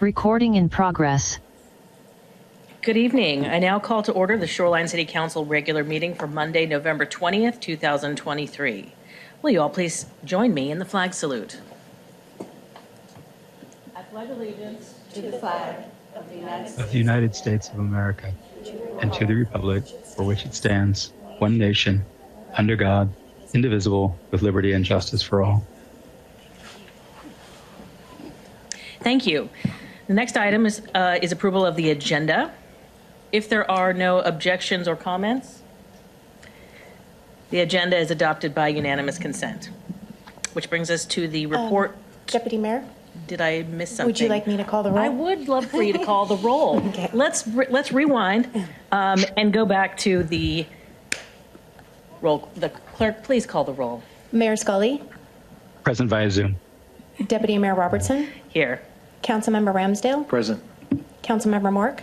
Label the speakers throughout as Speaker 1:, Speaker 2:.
Speaker 1: Recording in progress.
Speaker 2: Good evening. I now call to order the Shoreline City Council regular meeting for Monday, November 20th, 2023. Will you all please join me in the flag salute? I pledge allegiance to the flag
Speaker 3: of the United States of America and to the republic for which it stands, one nation, under God, indivisible, with liberty and justice for all.
Speaker 2: Thank you. The next item is, uh, is approval of the agenda. If there are no objections or comments, the agenda is adopted by unanimous consent. Which brings us to the report.
Speaker 4: Deputy Mayor,
Speaker 2: Did I miss something?
Speaker 4: would you like me to call the roll?
Speaker 2: I
Speaker 4: roll?
Speaker 2: would love for you to call the roll.
Speaker 4: Okay.
Speaker 2: Let's, re- let's rewind um, and go back to the roll. The clerk, please call the roll.
Speaker 4: Mayor Scully,
Speaker 3: Present via Zoom.
Speaker 4: Deputy Mayor Robertson,
Speaker 2: Here.
Speaker 4: Councilmember Ramsdell,
Speaker 5: Present.
Speaker 4: Councilmember Mork,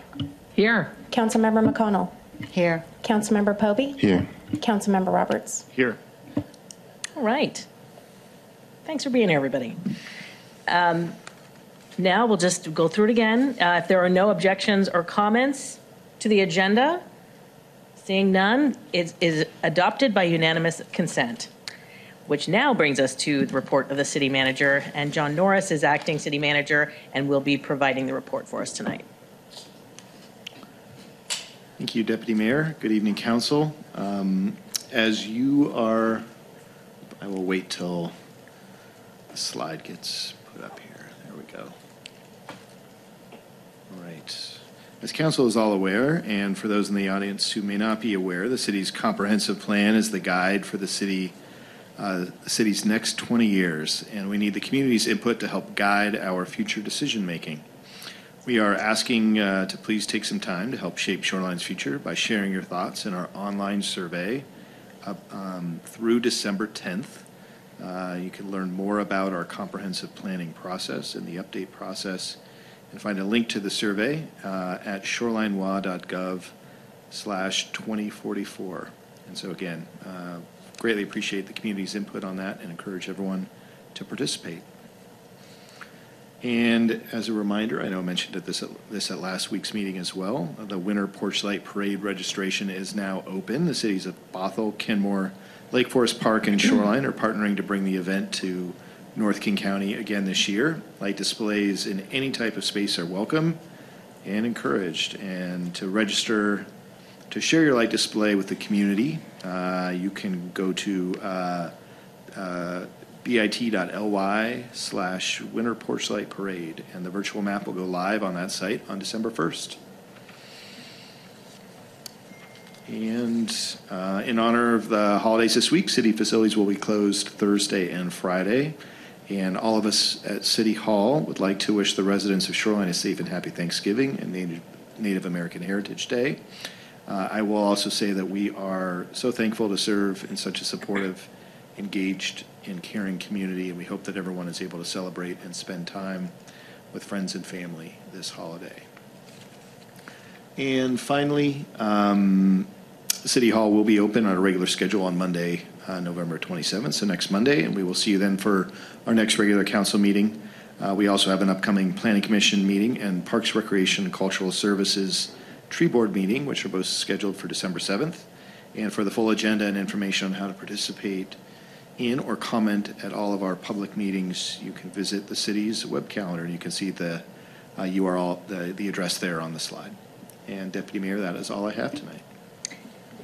Speaker 2: Here.
Speaker 4: Councilmember McConnell,
Speaker 2: Here.
Speaker 4: Councilmember Pobee,
Speaker 5: Here.
Speaker 4: Councilmember Roberts.
Speaker 5: Here.
Speaker 2: All right. Thanks for being here, everybody. Um, Now we'll just go through it again. Uh, If there are no objections or comments to the agenda, seeing none, it is adopted by unanimous consent, which now brings us to the report of the city manager, and John Norris is acting city manager and will be providing the report for us tonight.
Speaker 5: Thank you, Deputy Mayor. Good evening, Council. Um, As you are, I will wait till the slide gets put up here. There we go. All right. As Council is all aware, and for those in the audience who may not be aware, the city's comprehensive plan is the guide for the city, uh, city's next 20 years, and we need the community's input to help guide our future decision-making. We are asking uh, to please take some time to help shape Shoreline's future by sharing your thoughts in our online survey uh, um, through December 10th. Uh, You can learn more about our comprehensive planning process and the update process, and find a link to the survey uh, at shorelinewa.gov slash 2044. And so again, uh, greatly appreciate the community's input on that and encourage everyone to participate. And as a reminder, I know I mentioned at this, this at last week's meeting as well, the Winter Porch Light Parade registration is now open. The cities of Bothell, Kenmore, Lake Forest Park, and Shoreline are partnering to bring the event to North King County again this year. Light displays in any type of space are welcome and encouraged. And to register, to share your light display with the community, uh, you can go to uh, uh, bit.ly slash winter porch light parade, and the virtual map will go live on that site on December 1st. And uh, in honor of the holidays this week, city facilities will be closed Thursday and Friday. And all of us at City Hall would like to wish the residents of Shoreline a safe and happy Thanksgiving and Native, Native American Heritage Day. Uh, I will also say that we are so thankful to serve in such a supportive, engaged, and caring community, and we hope that everyone is able to celebrate and spend time with friends and family this holiday. And finally, um, City Hall will be open on a regular schedule on Monday, uh, November 27th, so next Monday, and we will see you then for our next regular council meeting. Uh, We also have an upcoming Planning Commission meeting and Parks, Recreation, and Cultural Services Tree Board meeting, which are both scheduled for December 7th. And for the full agenda and information on how to participate in or comment at all of our public meetings, you can visit the city's web calendar, and you can see the uh, URL, the the address there on the slide. And Deputy Mayor, that is all I have tonight.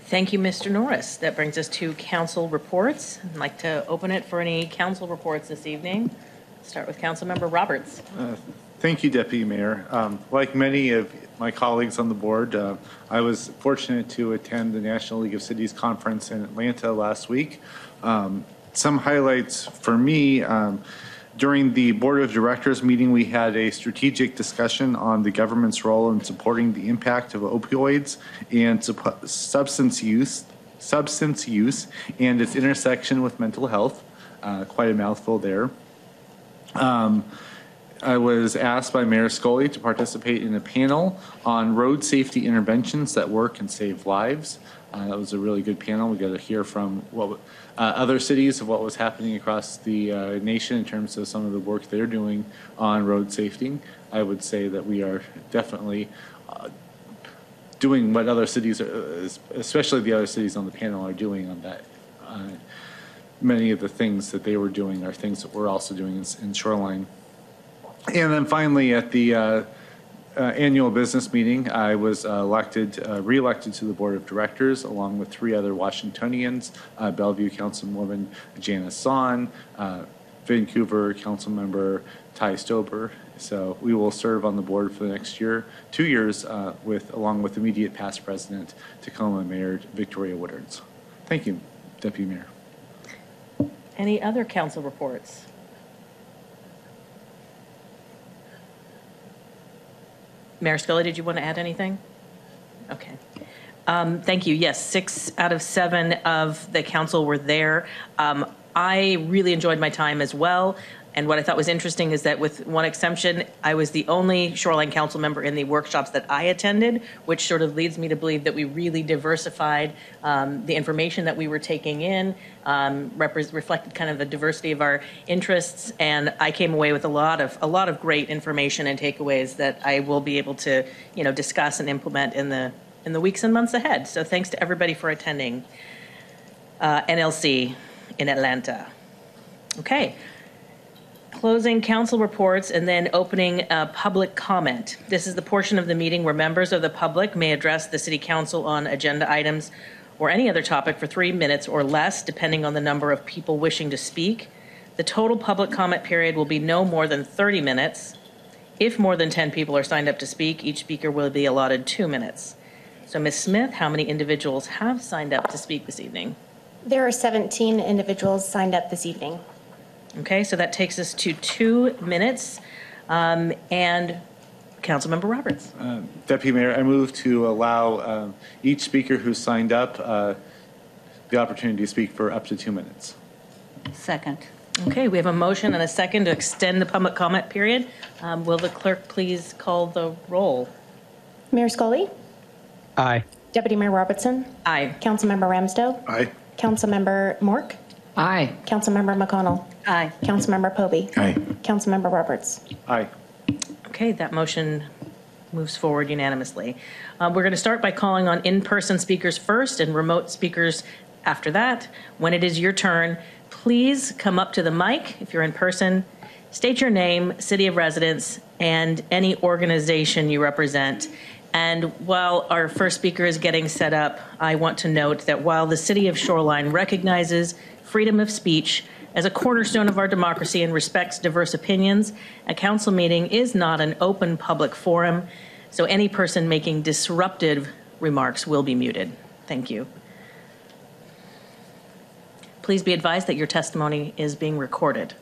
Speaker 2: Thank you, Mr. Norris. That brings us to council reports. I'd like to open it for any council reports this evening. Start with Councilmember Roberts.
Speaker 6: Thank you, Deputy Mayor. Um, Like many of my colleagues on the board, uh, I was fortunate to attend the National League of Cities Conference in Atlanta last week. Um, Some highlights for me, um, during the Board of Directors meeting, we had a strategic discussion on the government's role in supporting the impact of opioids and substance use, substance use and its intersection with mental health. Uh, Quite a mouthful there. I was asked by Mayor Scully to participate in a panel on road safety interventions that work and save lives. Uh, That was a really good panel. We got to hear from what, uh, other cities of what was happening across the uh, nation in terms of some of the work they're doing on road safety. I would say that we are definitely uh, doing what other cities, uh, especially the other cities on the panel are doing on that. Uh, Many of the things that they were doing are things that we're also doing in in Shoreline. And then finally, at the uh, uh, annual business meeting, I was uh, elected, uh, re-elected to the Board of Directors, along with three other Washingtonians, uh, Bellevue Councilwoman Janice Zahn, uh, Vancouver Councilmember Ty Stober. So we will serve on the board for the next year, two years, uh, with, along with immediate past President Tacoma Mayor Victoria Woodards. Thank you, Deputy Mayor.
Speaker 2: Any other council reports? Mayor Scully, did you want to add anything? Okay. Um, Thank you. Yes, six out of seven of the council were there. Um, I really enjoyed my time as well. And what I thought was interesting is that with one exception, I was the only Shoreline Council member in the workshops that I attended, which sort of leads me to believe that we really diversified um, the information that we were taking in, um, reflected kind of the diversity of our interests, and I came away with a lot of a lot of great information and takeaways that I will be able to, you know, discuss and implement in the in the weeks and months ahead. So thanks to everybody for attending uh, NLC in Atlanta. Okay closing council reports and then opening uh, public comment. This is the portion of the meeting where members of the public may address the city council on agenda items or any other topic for three minutes or less, depending on the number of people wishing to speak. The total public comment period will be no more than 30 minutes. If more than 10 people are signed up to speak, each speaker will be allotted two minutes. So, Ms. Smith, how many individuals have signed up to speak this evening?
Speaker 4: There are 17 individuals signed up this evening.
Speaker 2: Okay, so that takes us to two minutes. Um, And Councilmember Roberts.
Speaker 6: Deputy Mayor, I move to allow um, each speaker who signed up uh, the opportunity to speak for up to two minutes.
Speaker 1: Second.
Speaker 2: Okay, we have a motion and a second to extend the public comment period. Um, Will the clerk please call the roll?
Speaker 4: Mayor Scully,
Speaker 3: Aye.
Speaker 4: Deputy Mayor Robertson,
Speaker 2: Aye.
Speaker 4: Councilmember Ramsdell,
Speaker 5: Aye.
Speaker 4: Councilmember Mork,
Speaker 1: Aye.
Speaker 4: Councilmember McConnell,
Speaker 2: Aye.
Speaker 4: Councilmember Pobee,
Speaker 5: Aye.
Speaker 4: Councilmember Roberts.
Speaker 6: Aye.
Speaker 2: Okay, that motion moves forward unanimously. Uh, We're going to start by calling on in-person speakers first and remote speakers after that. When it is your turn, please come up to the mic if you're in person, state your name, city of residence, and any organization you represent. And while our first speaker is getting set up, I want to note that while the city of Shoreline recognizes freedom of speech as a cornerstone of our democracy and respects diverse opinions, a council meeting is not an open public forum, so any person making disruptive remarks will be muted. Thank you. Please be advised that your testimony is being recorded.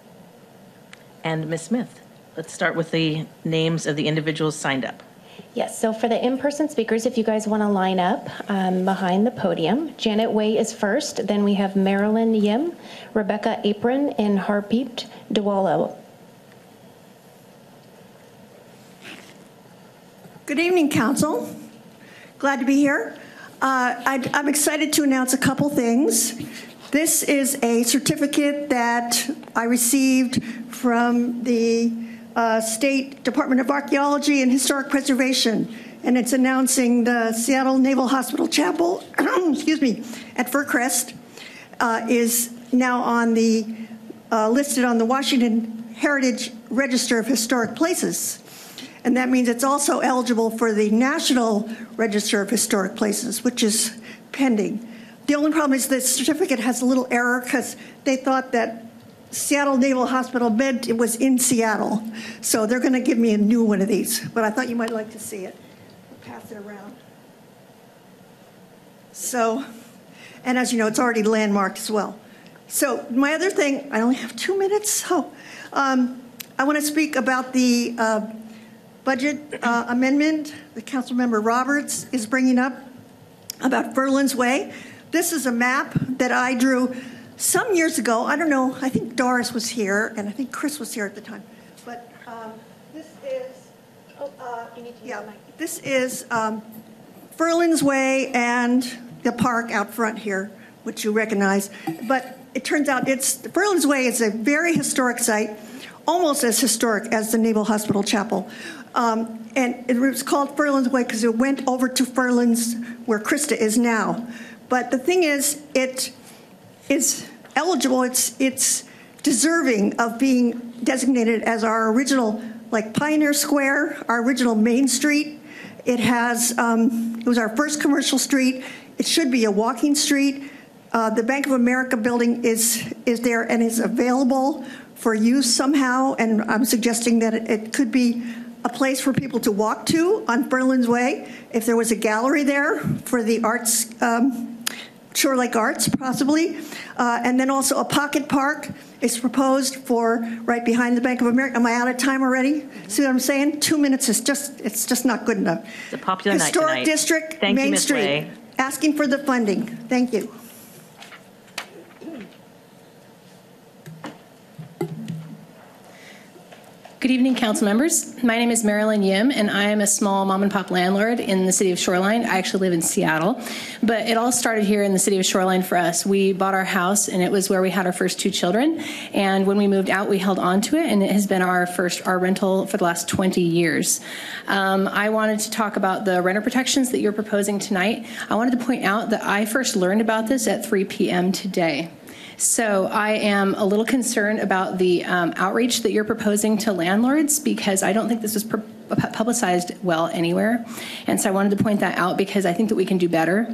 Speaker 2: And Ms. Smith, let's start with the names of the individuals signed up.
Speaker 4: Yes, so for the in-person speakers, if you guys want to line up um, behind the podium, Janet Way is first, then we have Marilyn Yim, Rebecca Arpin, and Harpreet Dhaliwal.
Speaker 7: Good evening, Council. Glad to be here. Uh, I- I'm excited to announce a couple things. This is a certificate that I received from the uh, State Department of Archaeology and Historic Preservation, and it's announcing the Seattle Naval Hospital Chapel, excuse me, at Fircrest uh, is now on the, uh, listed on the Washington Heritage Register of Historic Places. And that means it's also eligible for the National Register of Historic Places, which is pending. The only problem is the certificate has a little error because they thought that Seattle Naval Hospital meant it was in Seattle. So they're going to give me a new one of these, but I thought you might like to see it. Pass it around. So, and as you know, it's already landmarked as well. So my other thing, I only have two minutes, so um, I want to speak about the uh, budget uh, amendment that Councilmember Roberts is bringing up about Firlands Way. This is a map that I drew some years ago. I don't know, I think Doris was here, and I think Chris was here at the time. But um, Yeah, this is um, Way and the park out front here, which you recognize. But it turns out it's, Firlands Way is a very historic site, almost as historic as the Naval Hospital Chapel. Um, And it was called Firlands Way because it went over to Firlands where CRISTA is now. But the thing is, it is eligible, it's, it's deserving of being designated as our original, like Pioneer Square, our original Main Street. It has, um, it was our first commercial street. It should be a walking street. Uh, The Bank of America building is, is there and is available for use somehow, and I'm suggesting that it- it could be a place for people to walk to on Berlin's Way. If there was a gallery there for the arts, um, Shore Lake Arts, possibly. Uh, And then also a pocket park is proposed for right behind the Bank of America. Am I out of time already? See what I'm saying? Two minutes is just, it's just not good enough.
Speaker 2: It's a popular night
Speaker 7: Historic
Speaker 2: tonight.
Speaker 7: District,
Speaker 2: Thank you,
Speaker 7: Main
Speaker 2: Ms.
Speaker 7: Street. Asking for the funding. Thank you.
Speaker 8: Good evening, council members. My name is Marilyn Yim, and I am a small mom and pop landlord in the city of Shoreline. I actually live in Seattle, but it all started here in the city of Shoreline for us. We bought our house, and it was where we had our first two children. And when we moved out, we held on to it, and it has been our first our rental for the last 20 years. Um, I wanted to talk about the renter protections that you're proposing tonight. I wanted to point out that I first learned about this at 3 p.m. today. So I am a little concerned about the um, outreach that you're proposing to landlords because I don't think this pu- publicized well anywhere. And so I wanted to point that out because I think that we can do better.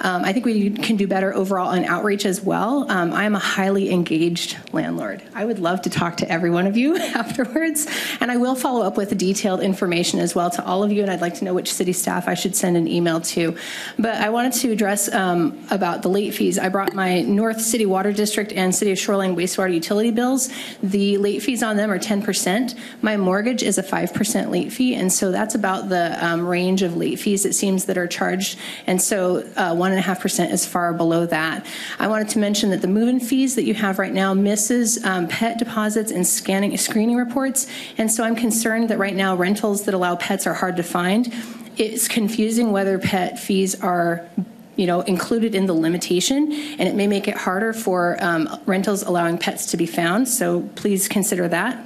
Speaker 8: Um, I think we can do better overall on outreach as well. Um, I am a highly engaged landlord. I would love to talk to every one of you afterwards. And I will follow up with detailed information as well to all of you. And I'd like to know which city staff I should send an email to. But I wanted to address um, about the late fees. I brought my North City Water District and City of Shoreline wastewater utility bills. The late fees on them are 10%. My mortgage is a 5% late fee. And so that's about the um, range of late fees it seems that are charged. And so uh, 1.5% is far below that. I wanted to mention that the move-in fees that you have right now misses um, pet deposits and scanning screening reports. And so I'm concerned that right now rentals that allow pets are hard to find. It's confusing whether pet fees are you know, included in the limitation, and it may make it harder for um, rentals allowing pets to be found. So please consider that.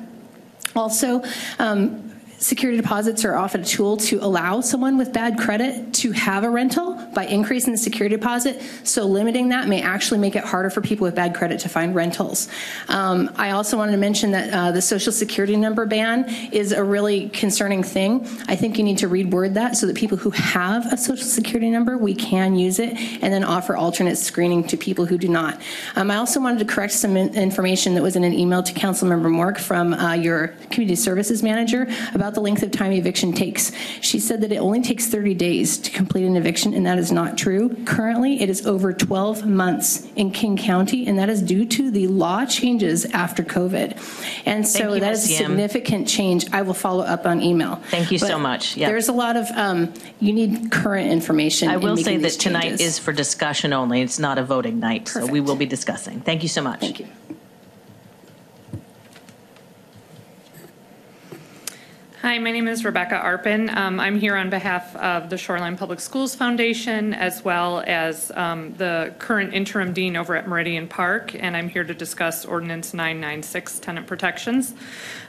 Speaker 8: Also, um, security deposits are often a tool to allow someone with bad credit to have a rental by increasing the security deposit. So limiting that may actually make it harder for people with bad credit to find rentals. Um, I also wanted to mention that uh, the social security number ban is a really concerning thing. I think you need to reword that so that people who have a social security number, we can use it and then offer alternate screening to people who do not. Um, I also wanted to correct some in- information that was in an email to Councilmember Mork from uh, your community services manager about the length of time eviction takes. She said that it only takes 30 days to complete an eviction, and that is not true. Currently, it is over 12 months in King County, and that is due to the law changes after COVID. And so
Speaker 2: you,
Speaker 8: that is a significant change. I will follow up on email.
Speaker 2: Thank you so much. Yeah.
Speaker 8: There's a lot of, um, you need current information.
Speaker 2: I will say that tonight
Speaker 8: changes.
Speaker 2: is for discussion only. It's not a voting night, so we will be discussing. Thank you so much.
Speaker 8: Thank you.
Speaker 9: Hi, my name is Rebecca Arpin. Um, I'm here on behalf of the Shoreline Public Schools Foundation, as well as um, the current interim dean over at Meridian Park, and I'm here to discuss Ordinance 996, tenant protections.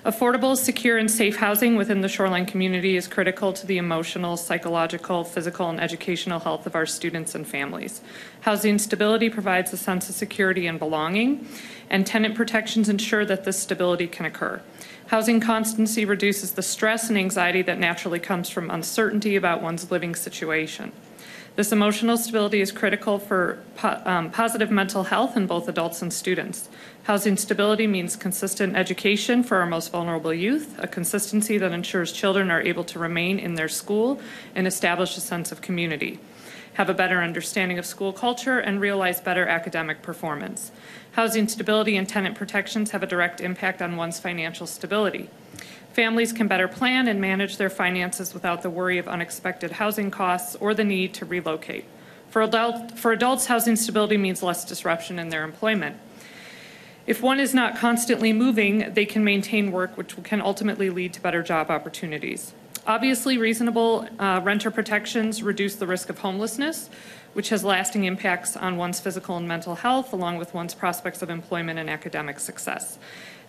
Speaker 9: Affordable, secure, and safe housing within the Shoreline community is critical to the emotional, psychological, physical, and educational health of our students and families. Housing stability provides a sense of security and belonging, and tenant protections ensure that this stability can occur. Housing constancy reduces the stress and anxiety that naturally comes from uncertainty about one's living situation. This emotional stability is critical for po- um, positive mental health in both adults and students. Housing stability means consistent education for our most vulnerable youth, a consistency that ensures children are able to remain in their school and establish a sense of community, have a better understanding of school culture, and realize better academic performance. Housing stability and tenant protections have a direct impact on one's financial stability. Families can better plan and manage their finances without the worry of unexpected housing costs or the need to relocate. For, adult, for adults, housing stability means less disruption in their employment. If one is not constantly moving, they can maintain work, which can ultimately lead to better job opportunities. Obviously, reasonable uh, renter protections reduce the risk of homelessness, which has lasting impacts on one's physical and mental health, along with one's prospects of employment and academic success.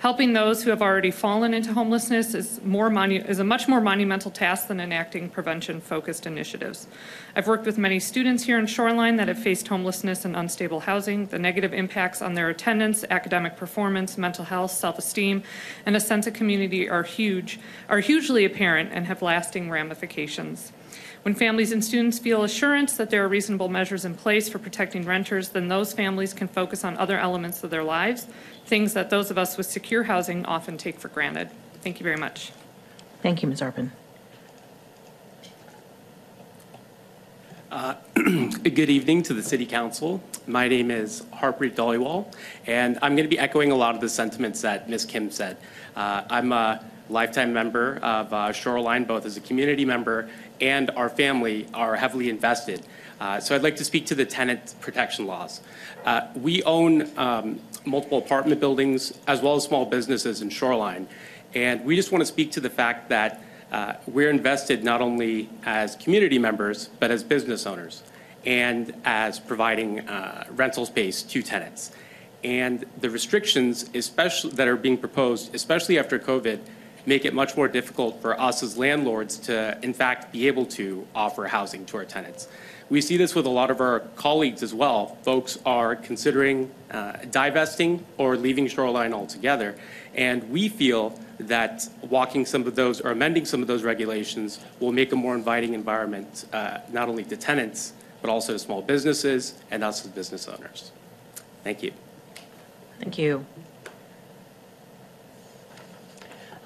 Speaker 9: Helping those who have already fallen into homelessness is is a much more monumental task than enacting prevention-focused initiatives. I've worked with many students here in Shoreline that have faced homelessness and unstable housing. The negative impacts on their attendance, academic performance, mental health, self-esteem, and a sense of community are huge, are hugely apparent and have lasting ramifications. When families and students feel assurance that there are reasonable measures in place for protecting renters, then those families can focus on other elements of their lives, things that those of us with secure housing often take for granted. Thank you very much.
Speaker 2: Thank you, Ms. Arpin.
Speaker 10: Good evening to the City Council. My name is Harpreet Dhaliwal, and I'm going to be echoing a lot of the sentiments that Ms. Kim said. Uh, I'm a lifetime member of uh, Shoreline, both as a community member and our family are heavily invested. Uh, So I'd like to speak to the tenant protection laws. Uh, We own um, multiple apartment buildings as well as small businesses in Shoreline, and we just want to speak to the fact that uh, we're invested not only as community members, but as business owners and as providing uh, rental space to tenants. And the restrictions, especially that are being proposed, especially after COVID, make it much more difficult for us as landlords to, in fact, be able to offer housing to our tenants. We see this with a lot of our colleagues as well. Folks are considering uh, divesting or leaving Shoreline altogether. And we feel that walking some of those or amending some of those regulations will make a more inviting environment, uh, not only to tenants, but also to small businesses and us as business owners. Thank you.
Speaker 2: Thank you.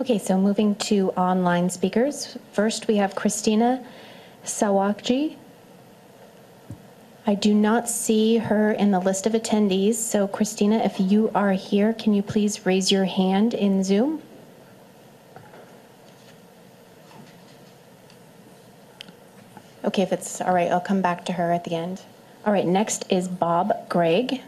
Speaker 4: Okay, so moving to online speakers. First, we have Christina Sawakji. I do not see her in the list of attendees, so Christina, if you are here, can you please raise your hand in Zoom? Okay, if it's all right, I'll come back to her at the end. All right, next is Bob Gregg.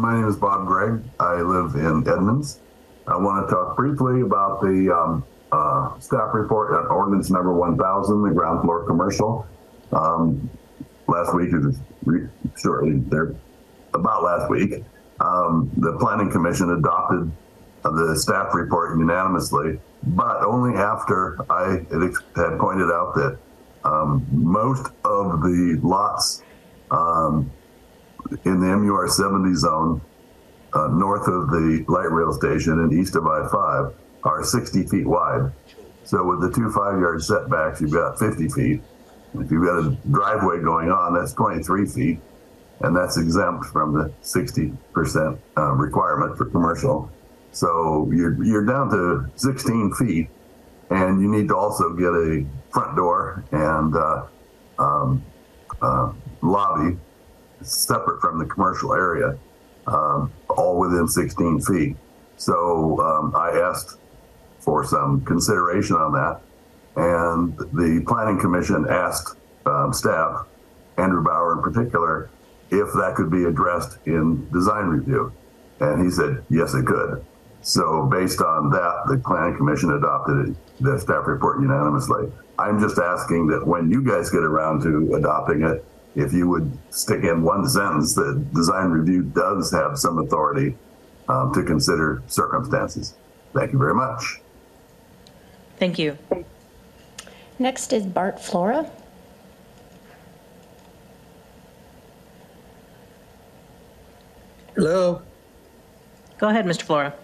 Speaker 11: My name is Bob Gregg. I live in Edmonds. I want to talk briefly about the um, uh, staff report on ordinance number 1000, the ground floor commercial. Um, last week, re- shortly there, about last week, um, the Planning Commission adopted the staff report unanimously, but only after I had, had pointed out that um, most of the lots um, in the MUR 70 zone, uh, north of the light rail station and east of I-5, are 60 feet wide. So with the two five-yard setbacks, you've got 50 feet. If you've got a driveway going on, that's 23 feet, and that's exempt from the 60% uh, requirement for commercial. So you're, you're down to 16 feet, and you need to also get a front door and uh, um, uh, lobby separate from the commercial area, um, all within 16 feet. So um, I asked for some consideration on that, and the Planning Commission asked um, staff, Andrew Bauer in particular, if that could be addressed in design review. And he said, yes, it could. So based on that, the Planning Commission adopted the staff report unanimously. I'm just asking that when you guys get around to adopting it, if you would stick in one sentence that design review does have some authority um, to consider circumstances. Thank you very much.
Speaker 2: Thank you.
Speaker 4: Next is Bart Flora.
Speaker 12: Hello.
Speaker 2: Go ahead, Mr. Flora.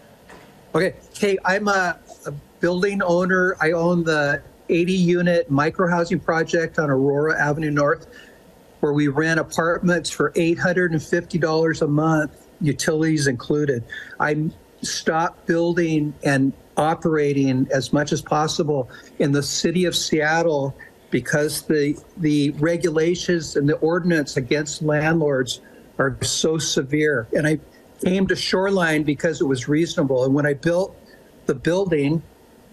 Speaker 12: Okay. Hey, I'm a, a building owner. I own the 80 unit micro housing project on Aurora Avenue North, where we rent apartments for $850 a month, utilities included. I stopped building and operating as much as possible in the city of Seattle because the the regulations and the ordinance against landlords are so severe. And I came to Shoreline because it was reasonable. And when I built the building,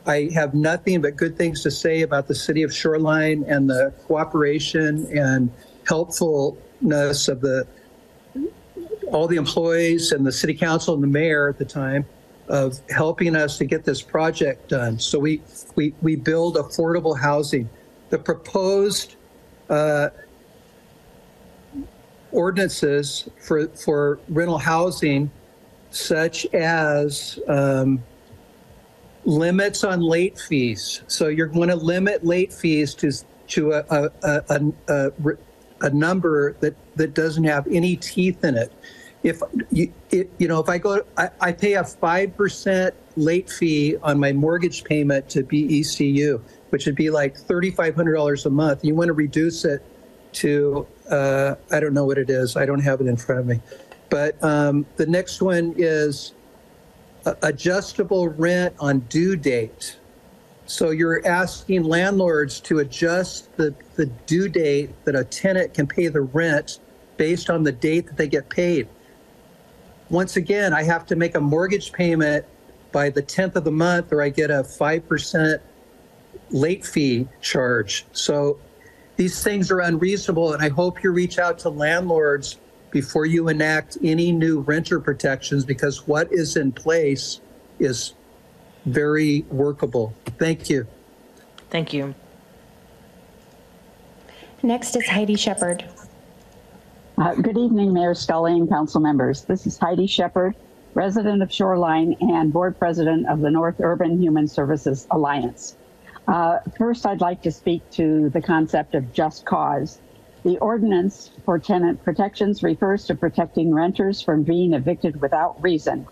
Speaker 12: I have nothing but good things to say about the city of Shoreline and the cooperation and helpfulness of the all the employees and the city council and the mayor at the time. of helping us to get this project done. So we, we, we build affordable housing. The proposed uh, ordinances for, for rental housing, such as um, limits on late fees. So you're going to limit late fees to, to a, a, a, a, a, number that, that doesn't have any teeth in it. If you, it, you know, if I go, I, I pay a 5% late fee on my mortgage payment to BECU, which would be like $3,500 a month. You want to reduce it to, uh, I don't know what it is. I don't have it in front of me. But um, the next one is adjustable rent on due date. So you're asking landlords to adjust the, the due date that a tenant can pay the rent based on the date that they get paid. Once again, I have to make a mortgage payment by the 10th of the month or I get a 5% late fee charge. So these things are unreasonable, and I hope you reach out to landlords before you enact any new renter protections because what is in place is very workable. Thank you.
Speaker 2: Thank you.
Speaker 4: Next is Heidi Shepard.
Speaker 13: Uh, good evening, Mayor Scully and council members. This is Heidi Shepard, resident of Shoreline and board president of the North Urban Human Services Alliance. Uh, first, I'd like to speak to the concept of just cause. The ordinance for tenant protections refers to protecting renters from being evicted without reason,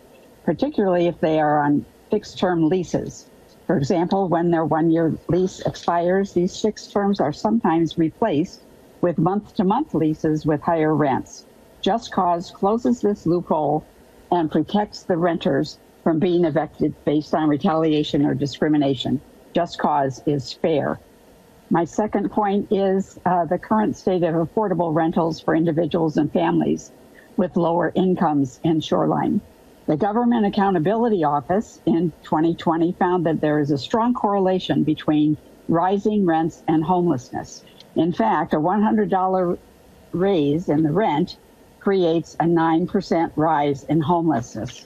Speaker 13: particularly if they are on fixed term leases. For example, when their one year lease expires, these fixed terms are sometimes replaced with month to month leases with higher rents. Just Cause closes this loophole and protects the renters from being evicted based on retaliation or discrimination. Just Cause is fair. My second point is uh, the current state of affordable rentals for individuals and families with lower incomes in Shoreline. The Government Accountability Office in 2020 found that there is a strong correlation between rising rents and homelessness. In fact, a $100 raise in the rent creates a 9% rise in homelessness.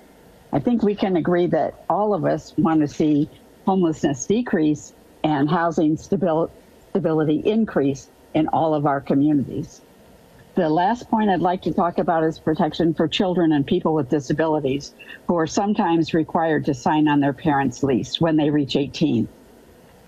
Speaker 13: I think we can agree that all of us want to see homelessness decrease and housing stabil- stability increase in all of our communities. The last point I'd like to talk about is protection for children and people with disabilities who are sometimes required to sign on their parents' lease when they reach 18.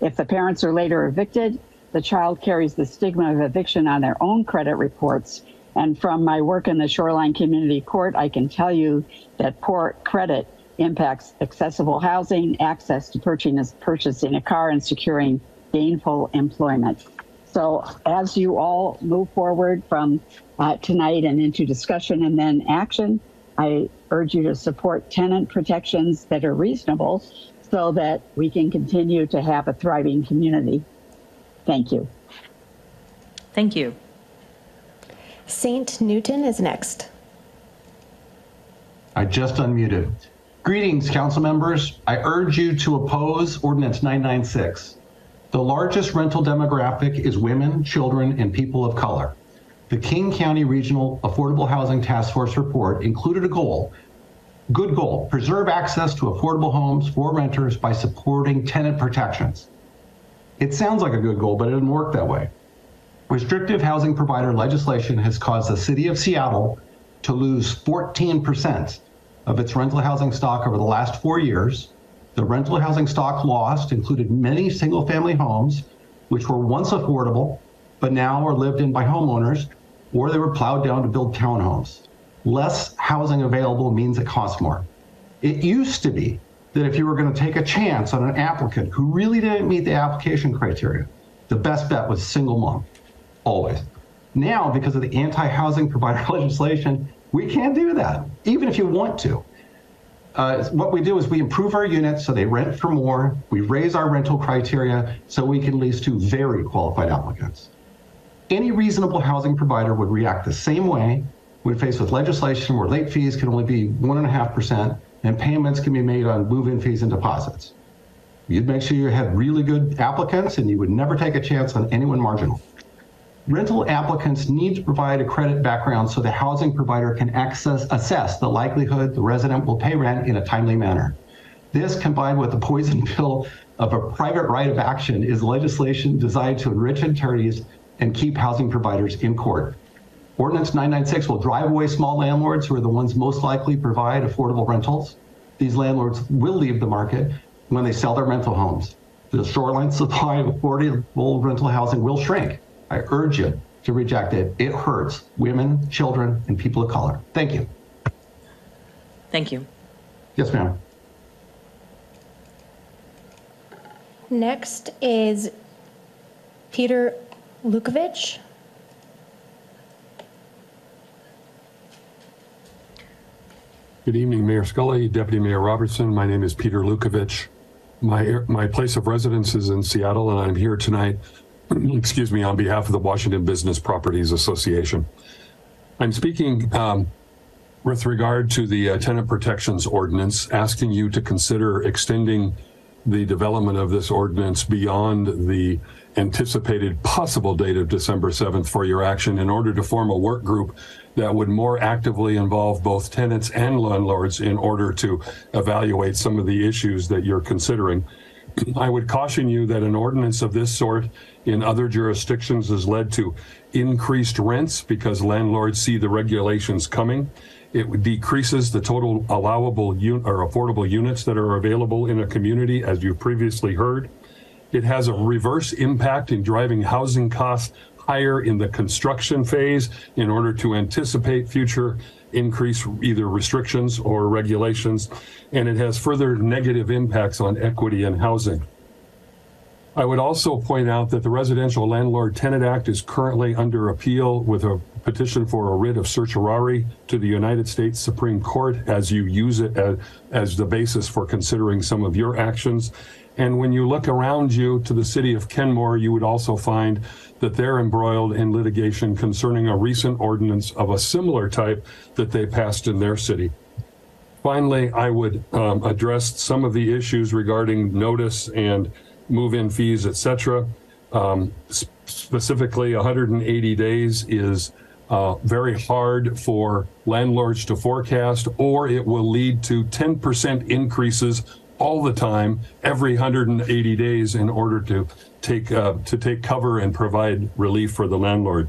Speaker 13: If the parents are later evicted, the child carries the stigma of eviction on their own credit reports. And from my work in the Shoreline Community Court, I can tell you that poor credit impacts accessible housing, access to purchasing, a car, and securing gainful employment. So, as you all move forward from uh, tonight and into discussion and then action, I urge you to support tenant protections that are reasonable so that we can continue to have a thriving community. Thank you.
Speaker 2: Thank you.
Speaker 4: Saint Newton is next.
Speaker 14: I just unmuted. Greetings, council members. I urge you to oppose Ordinance 996. The largest rental demographic is women, children, and people of color. The King County Regional Affordable Housing Task Force report included a goal, good goal, preserve access to affordable homes for renters by supporting tenant protections. It sounds like a good goal, but it didn't work that way. Restrictive housing provider legislation has caused the city of Seattle to lose 14% of its rental housing stock over the last four years. The rental housing stock lost included many single family homes, which were once affordable, but now are lived in by homeowners, or they were plowed down to build townhomes. Less housing available means it costs more. It used to be that if you were going to take a chance on an applicant who really didn't meet the application criteria, the best bet was single mom, always. Now, because of the anti housing provider legislation, we can't do that, even if you want to. Uh, what we do is we improve our units so they rent for more. We raise our rental criteria so we can lease to very qualified applicants. Any reasonable housing provider would react the same way when faced with legislation where late fees can only be 1.5% and payments can be made on move in fees and deposits. You'd make sure you had really good applicants and you would never take a chance on anyone marginal. Rental applicants need to provide a credit background so the housing provider can access, assess the likelihood the resident will pay rent in a timely manner. This, combined with the poison pill of a private right of action, is legislation designed to enrich attorneys and keep housing providers in court. Ordinance 996 will drive away small landlords who are the ones most likely to provide affordable rentals. These landlords will leave the market when they sell their rental homes. The shoreline supply of affordable rental housing will shrink. I urge you to reject it. It hurts women, children, and people of color. Thank you.
Speaker 2: Thank you.
Speaker 14: Yes, ma'am.
Speaker 4: Next is Peter Lukovich.
Speaker 15: Good evening, Mayor Scully, Deputy Mayor Robertson. My name is Peter Lukovich. My, my place of residence is in Seattle, and I'm here tonight, excuse me, on behalf of the Washington Business Properties Association. I'm speaking um, with regard to the uh, tenant protections ordinance, asking you to consider extending the development of this ordinance beyond the anticipated possible date of December 7th for your action in order to form a work group that would more actively involve both tenants and landlords in order to evaluate some of the issues that you're considering. I would caution you that an ordinance of this sort in other jurisdictions has led to increased rents because landlords see the regulations coming. It decreases the total allowable un- or affordable units that are available in a community, as you've previously heard. It has a reverse impact in driving housing costs higher in the construction phase in order to anticipate future increase either restrictions or regulations, and it has further negative impacts on equity and housing. I would also point out that the Residential Landlord Tenant Act is currently under appeal with a petition for a writ of certiorari to the United States Supreme Court as you use it as, as the basis for considering some of your actions. And when you look around you to the city of Kenmore, you would also find that they're embroiled in litigation concerning a recent ordinance of a similar type that they passed in their city. Finally, I would um, address some of the issues regarding notice and move-in fees, et cetera. Um, specifically, 180 days is uh, very hard for landlords to forecast, or it will lead to 10% increases all the time, every 180 days, in order to take uh, to take cover and provide relief for the landlord.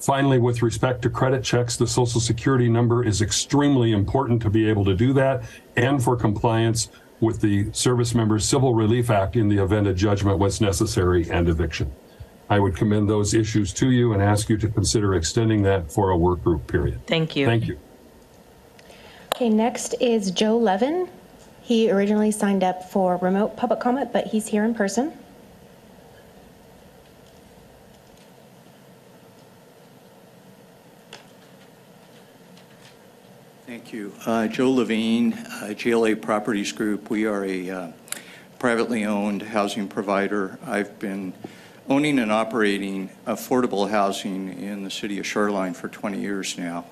Speaker 15: Finally, with respect to credit checks, the social security number is extremely important to be able to do that and for compliance with the Service Members Civil Relief Act in the event a judgment was necessary and eviction. I would commend those issues to you and ask you to consider extending that for a work group period.
Speaker 2: Thank you.
Speaker 15: Thank you.
Speaker 4: Okay, next is Joe Levin. He originally signed up for remote public comment, but he's here in person.
Speaker 16: Thank you. Uh, Joe Levine, uh, GLA Properties Group. We are a uh, privately owned housing provider. I've been owning and operating affordable housing in the city of Shoreline for 20 years now.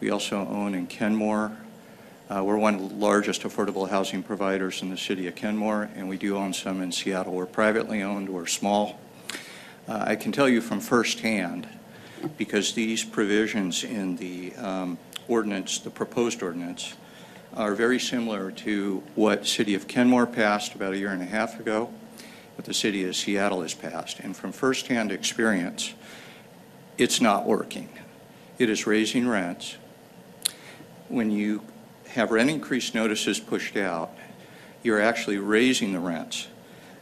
Speaker 16: We also own in Kenmore. Uh, We're one of the largest affordable housing providers in the city of Kenmore, and we do own some in Seattle. We're privately owned, we're small. Uh, I can tell you from firsthand, because these provisions in the um, ordinance, the proposed ordinance, are very similar to what City of Kenmore passed about a year and a half ago, what the City of Seattle has passed. And from firsthand experience, it's not working. It is raising rents. When you have rent increase notices pushed out, you're actually raising the rents.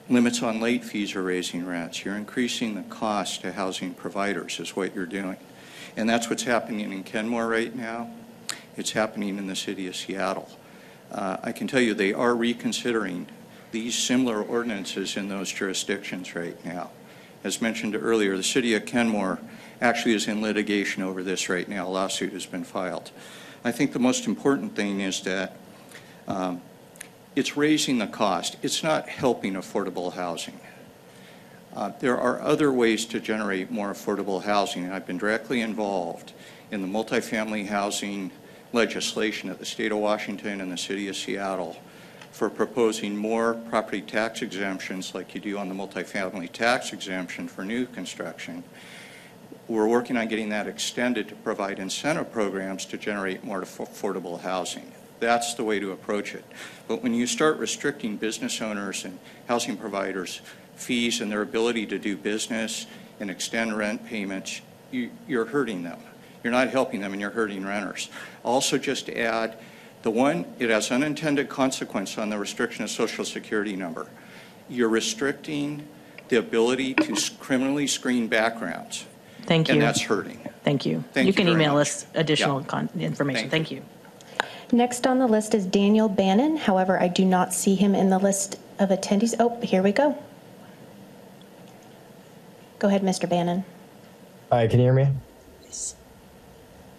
Speaker 16: Limits on late fees are raising rents. You're increasing the cost to housing providers is what you're doing. And that's what's happening in Kenmore right now. It's happening in the city of Seattle. Uh, I can tell you they are reconsidering these similar ordinances in those jurisdictions right now. As mentioned earlier, the city of Kenmore actually is in litigation over this right now. A lawsuit has been filed. I think the most important thing is that um, it's raising the cost. It's not helping affordable housing. Uh, There are other ways to generate more affordable housing, I've been directly involved in the multifamily housing legislation at the state of Washington and the city of Seattle for proposing more property tax exemptions like you do on the multifamily tax exemption for new construction. We're working on getting that extended to provide incentive programs to generate more affordable housing. That's the way to approach it. But when you start restricting business owners and housing providers' fees and their ability to do business and extend rent payments, you, you're hurting them. You're not helping them and you're hurting renters. Also, just to add, the one, it has unintended consequence on the restriction of social security number. You're restricting the ability to criminally screen backgrounds.
Speaker 2: Thank you.
Speaker 16: And that's hurting.
Speaker 2: Thank you.
Speaker 16: Thank
Speaker 2: You
Speaker 16: you
Speaker 2: can email
Speaker 16: much.
Speaker 2: us additional
Speaker 16: Yeah.
Speaker 2: con- information. Thank you.
Speaker 4: Next on the list is Daniel Bannon. However, I do not see him in the list of attendees. Oh, here we go. Go ahead, Mr. Bannon.
Speaker 17: Hi, can you hear me? Yes.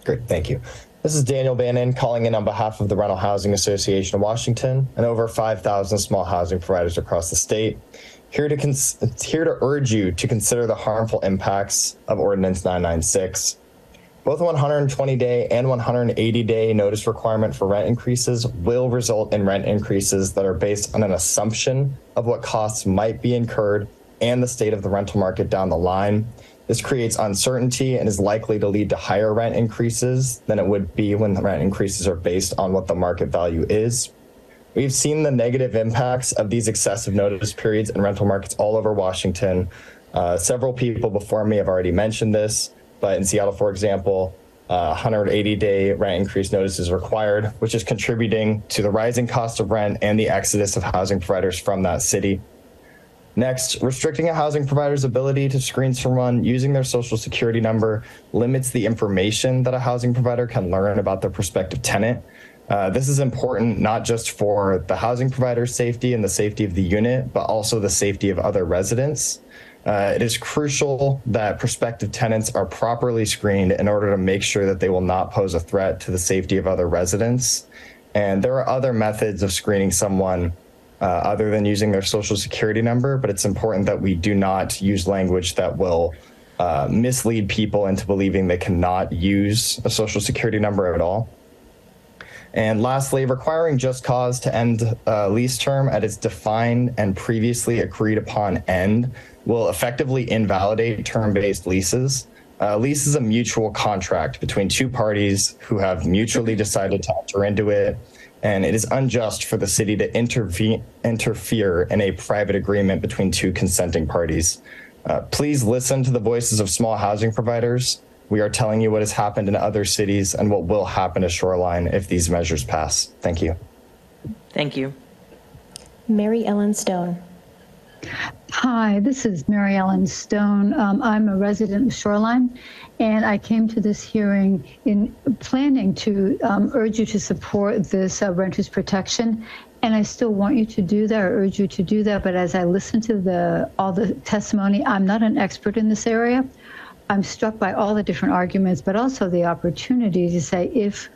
Speaker 17: Great, thank you. This is Daniel Bannon calling in on behalf of the Rental Housing Association of Washington and over 5,000 small housing providers across the state. Here to cons- here to urge you to consider the harmful impacts of Ordinance 996. Both a 120 day and 180 day notice requirement for rent increases will result in rent increases that are based on an assumption of what costs might be incurred and the state of the rental market down the line. This creates uncertainty and is likely to lead to higher rent increases than it would be when the rent increases are based on what the market value is. We've seen the negative impacts of these excessive notice periods in rental markets all over Washington. Uh, several people before me have already mentioned this, but in Seattle, for example, uh, 180 day rent increase notice is required, which is contributing to the rising cost of rent and the exodus of housing providers from that city. Next, restricting a housing provider's ability to screen someone using their social security number limits the information that a housing provider can learn about their prospective tenant. Uh, this is important not just for the housing provider's safety and the safety of the unit, but also the safety of other residents. Uh, it is crucial that prospective tenants are properly screened in order to make sure that they will not pose a threat to the safety of other residents. And there are other methods of screening someone uh, other than using their social security number, but it's important that we do not use language that will uh, mislead people into believing they cannot use a social security number at all. And lastly, requiring just cause to end a lease term at its defined and previously agreed upon end will effectively invalidate term based leases. A lease is a mutual contract between two parties who have mutually decided to enter into it, and it is unjust for the city to intervene, interfere in a private agreement between two consenting parties. Uh, please listen to the voices of small housing providers. We are telling you what has happened in other cities and what will happen to Shoreline if these measures pass. Thank you.
Speaker 2: Thank you.
Speaker 4: Mary Ellen Stone.
Speaker 18: Hi, this is Mary Ellen Stone. Um, I'm a resident of Shoreline, and I came to this hearing in planning to um, urge you to support this uh, renters protection. And I still want you to do that, or urge you to do that. But as I listen to the all the testimony, I'm not an expert in this area. I'm struck by all the different arguments, but also the opportunity to say if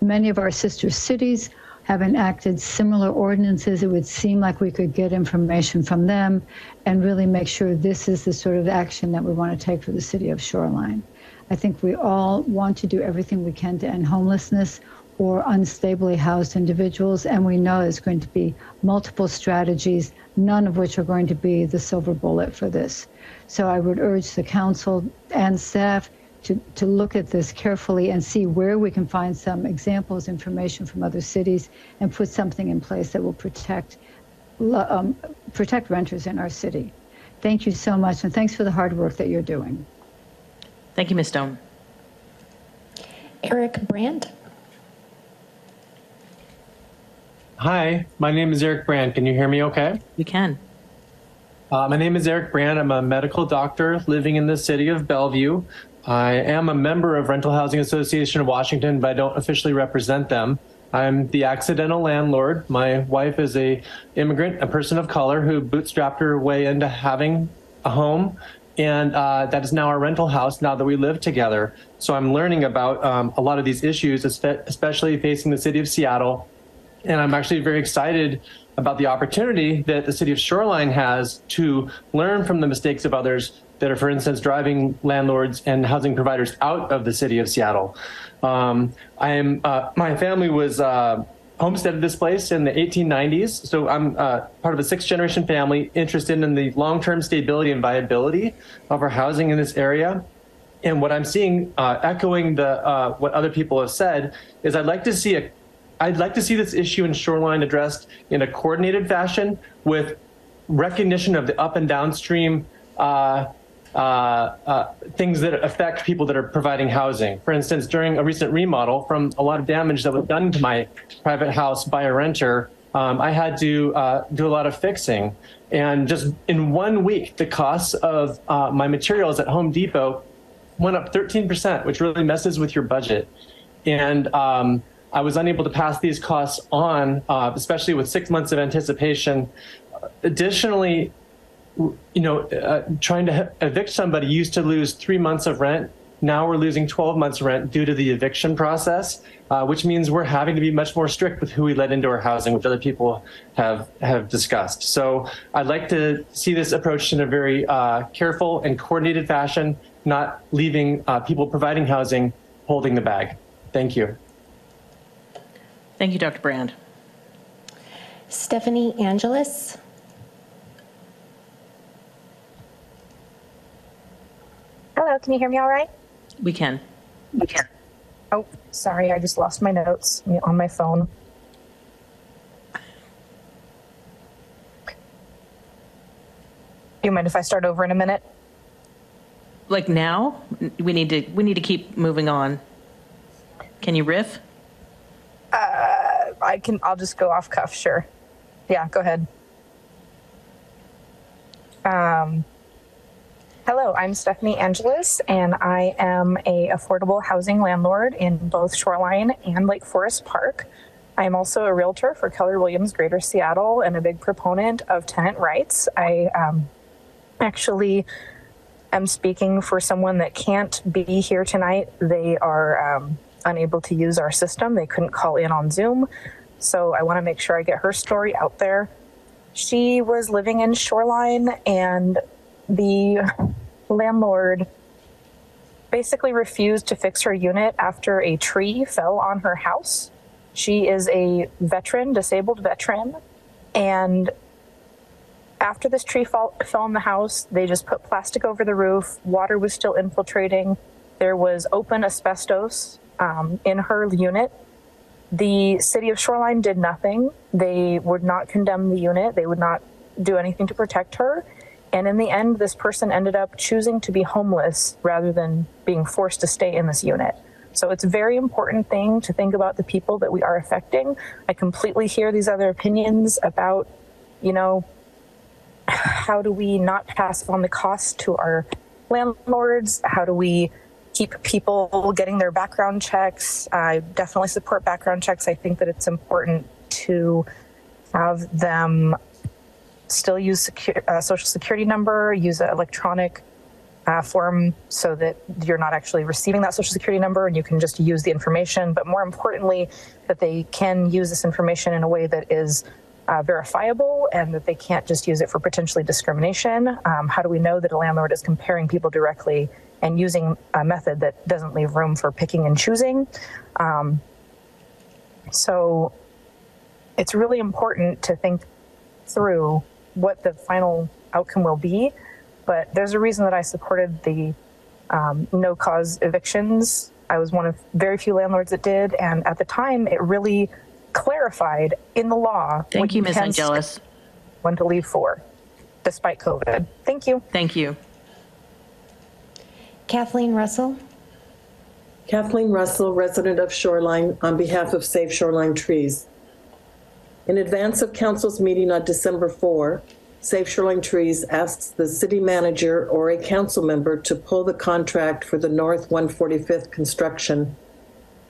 Speaker 18: many of our sister cities have enacted similar ordinances, it would seem like we could get information from them and really make sure this is the sort of action that we want to take for the city of Shoreline. I think we all want to do everything we can to end homelessness or unstably housed individuals, and we know there's going to be multiple strategies, none of which are going to be the silver bullet for this. So I would urge the council and staff to, to look at this carefully and see where we can find some examples, information from other cities, and put something in place that will protect, um, protect renters in our city. Thank you so much, and thanks for the hard work that you're doing.
Speaker 2: Thank you, Ms. Stone.
Speaker 4: Eric Brandt.
Speaker 19: Hi, my name is Eric Brand. Can you hear me okay?
Speaker 2: We can.
Speaker 19: Uh, my name is Eric Brand. I'm a medical doctor living in the city of Bellevue. I am a member of Rental Housing Association of Washington, but I don't officially represent them. I'm the accidental landlord. My wife is a immigrant, a person of color who bootstrapped her way into having a home, and uh, that is now our rental house now that we live together. So I'm learning about um, a lot of these issues, especially facing the city of Seattle and I'm actually very excited about the opportunity that the city of Shoreline has to learn from the mistakes of others that are, for instance, driving landlords and housing providers out of the city of Seattle. Um, I am, uh, my family was uh, homesteaded this place in the 1890s, so I'm uh, part of a sixth generation family interested in the long term stability and viability of our housing in this area. And what I'm seeing, uh, echoing the uh, what other people have said, is I'd like to see a I'd like to see this issue in Shoreline addressed in a coordinated fashion with recognition of the up and downstream uh, things that affect people that are providing housing. For instance, during a recent remodel from a lot of damage that was done to my private house by a renter, um, I had to uh, do a lot of fixing. And just in one week, the costs of uh, my materials at Home Depot went up 13%, which really messes with your budget. And um, I was unable to pass these costs on, uh, especially with six months of anticipation. Additionally, you know, uh, trying to evict somebody used to lose three months of rent. Now we're losing 12 months rent due to the eviction process, uh, which means we're having to be much more strict with who we let into our housing, which other people have have discussed. So I'd like to see this approached in a very uh, careful and coordinated fashion, not leaving uh, people providing housing holding the bag. Thank you.
Speaker 2: Thank you, Dr. Brand.
Speaker 4: Stephanie Angelis.
Speaker 20: Hello, can you hear me all right?
Speaker 2: We can.
Speaker 20: We can. Oh, sorry, I just lost my notes on my phone. Do you mind if I start over in a minute?
Speaker 2: Like now, we need to we need to keep moving on. Can you riff?
Speaker 20: Uh, I can. I'll just go off cuff. Sure. Yeah, go ahead. Um, hello, I'm Stephanie Angelis, and I am a affordable housing landlord in both Shoreline and Lake Forest Park. I am also a realtor for Keller Williams Greater Seattle and a big proponent of tenant rights. I um, actually am speaking for someone that can't be here tonight. They are um, unable to use our system. They couldn't call in on Zoom. So I want to make sure I get her story out there. She was living in Shoreline, and the landlord basically refused to fix her unit after a tree fell on her house. She is a veteran, disabled veteran, and after this tree fall, fell in the house, they just put plastic over the roof. Water was still infiltrating. There was open asbestos um, in her unit. The city of Shoreline did nothing. They would not condemn the unit. They would not do anything to protect her. And in the end, this person ended up choosing to be homeless rather than being forced to stay in this unit. So it's a very important thing to think about the people that we are affecting. I completely hear these other opinions about, you know, how do we not pass on the cost to our landlords? How do we keep people getting their background checks? I definitely support background checks. I think that it's important to have them still use secure, uh, social security number, use an electronic uh, form so that you're not actually receiving that social security number and you can just use the information. But more importantly, that they can use this information in a way that is uh, verifiable and that they can't just use it for potentially discrimination. Um, how do we know that a landlord is comparing people directly and using a method that doesn't leave room for picking and choosing? Um, so it's really important to think through what the final outcome will be. But there's a reason that I supported the um, no cause evictions. I was one of very few landlords that did. And at the time, it really clarified in the law.
Speaker 2: Thank you, Ms.
Speaker 20: can
Speaker 2: Angelis.
Speaker 20: When to leave for, despite COVID. Thank you.
Speaker 2: Thank you.
Speaker 4: Kathleen Russell.
Speaker 21: Kathleen Russell, resident of Shoreline, on behalf of Save Shoreline Trees. In advance of council's meeting on December 4, Save Shoreline Trees asks the city manager or a council member to pull the contract for the North 145th construction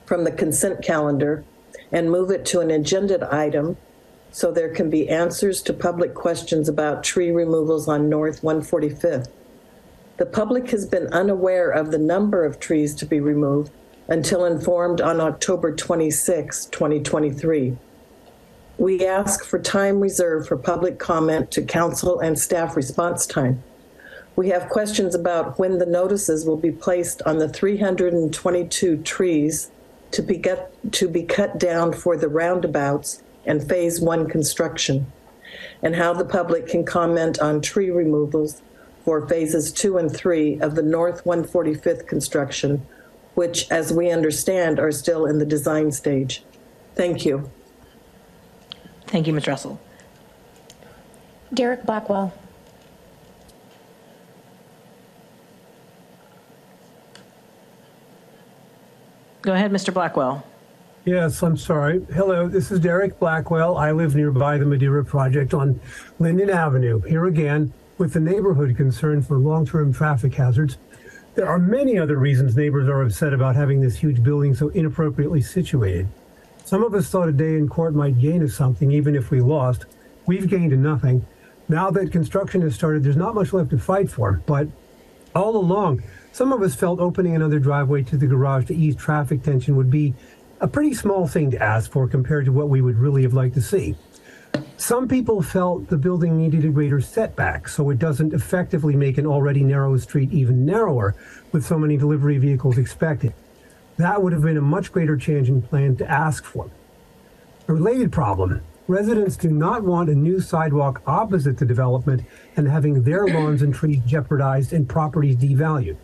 Speaker 21: from the consent calendar and move it to an agenda item so there can be answers to public questions about tree removals on North 145th. The public has been unaware of the number of trees to be removed until informed on October 26, 2023. We ask for time reserved for public comment to council and staff response time. We have questions about when the notices will be placed on the 322 trees to be, get, to be cut down for the roundabouts and phase one construction, and how the public can comment on tree removals for phases two and three of the North 145th construction, which, as we understand, are still in the design stage. Thank you.
Speaker 2: Thank you, Ms. Russell.
Speaker 4: Derek Blackwell.
Speaker 2: Go ahead, Mr. Blackwell.
Speaker 22: Yes, I'm sorry. Hello, this is Derek Blackwell. I live nearby the Madeira project on Linden Avenue. Here again, with the neighborhood concern for long-term traffic hazards. There are many other reasons neighbors are upset about having this huge building so inappropriately situated. Some of us thought a day in court might gain us something, even if we lost. We've gained nothing. Now that construction has started, there's not much left to fight for. But all along, some of us felt opening another driveway to the garage to ease traffic tension would be a pretty small thing to ask for compared to what we would really have liked to see. Some people felt the building needed a greater setback so it doesn't effectively make an already narrow street even narrower with so many delivery vehicles expected. That would have been a much greater change in plan to ask for. A related problem residents do not want a new sidewalk opposite the development and having their lawns and trees jeopardized and properties devalued.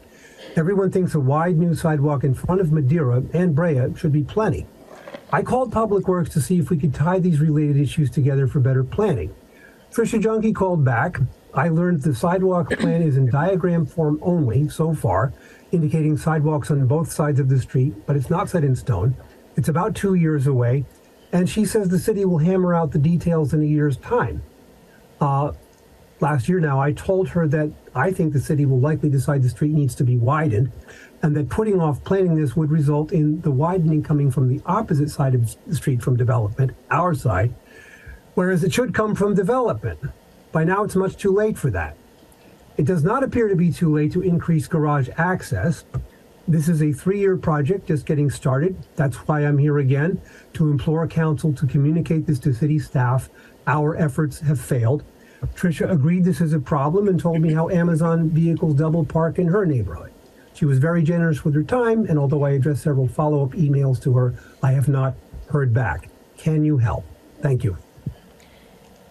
Speaker 22: Everyone thinks a wide new sidewalk in front of Madeira and Brea should be plenty. I called Public Works to see if we could tie these related issues together for better planning. Trisha Junkie called back. I learned the sidewalk plan is in diagram form only so far, indicating sidewalks on both sides of the street, but it's not set in stone. It's about two years away, and she says the city will hammer out the details in a year's time. Uh, last year now, I told her that I think the city will likely decide the street needs to be widened and that putting off planning this would result in the widening coming from the opposite side of the street from development, our side, whereas it should come from development. By now, it's much too late for that. It does not appear to be too late to increase garage access. This is a three year project just getting started. That's why I'm here again to implore council to communicate this to city staff. Our efforts have failed. Tricia agreed this is a problem and told me how Amazon vehicles double park in her neighborhood. She was very generous with her time, and although I addressed several follow up emails to her, I have not heard back. Can you help? Thank you.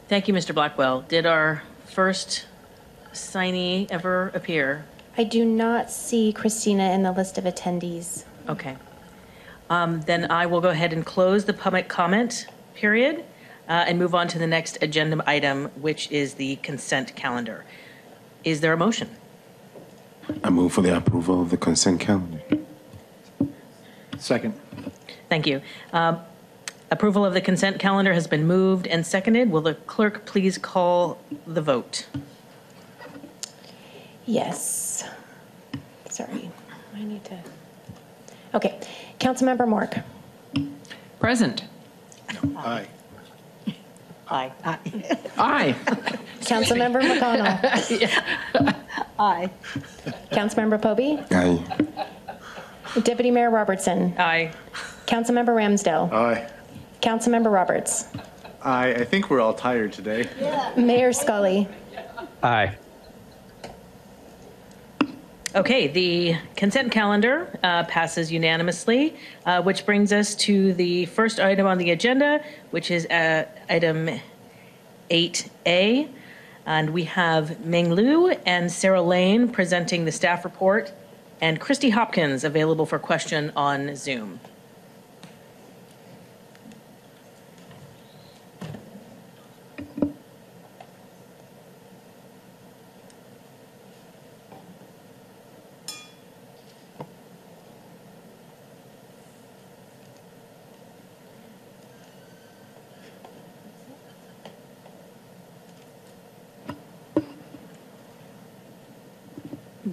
Speaker 2: Thank you, Mr. Blackwell. Did our first signee ever appear?
Speaker 4: I do not see Christina in the list of attendees.
Speaker 2: Okay. Um, Then I will go ahead and close the public comment period uh, and move on to the next agenda item, which is the consent calendar. Is there a motion?
Speaker 23: I move for the approval of the consent calendar.
Speaker 5: Second.
Speaker 2: Thank you. Um, Approval of the consent calendar has been moved and seconded. Will the clerk please call the vote?
Speaker 4: Yes. Sorry, I need to. Okay, Councilmember Mork.
Speaker 1: Present.
Speaker 5: Aye.
Speaker 2: Aye.
Speaker 1: Aye.
Speaker 4: Councilmember McConnell.
Speaker 1: Aye.
Speaker 4: Councilmember Pobee.
Speaker 23: Aye.
Speaker 4: Deputy Mayor Robertson.
Speaker 2: Aye.
Speaker 4: Councilmember Ramsdell.
Speaker 5: Aye.
Speaker 4: Councilmember Roberts.
Speaker 6: I, I think we're all tired today.
Speaker 4: Mayor Scully.
Speaker 19: Aye.
Speaker 2: Okay, the consent calendar uh, passes unanimously, uh, which brings us to the first item on the agenda, which is uh, item 8A. And we have Ming Lu and Sarah Lane presenting the staff report, and Christy Hopkins available for question on Zoom.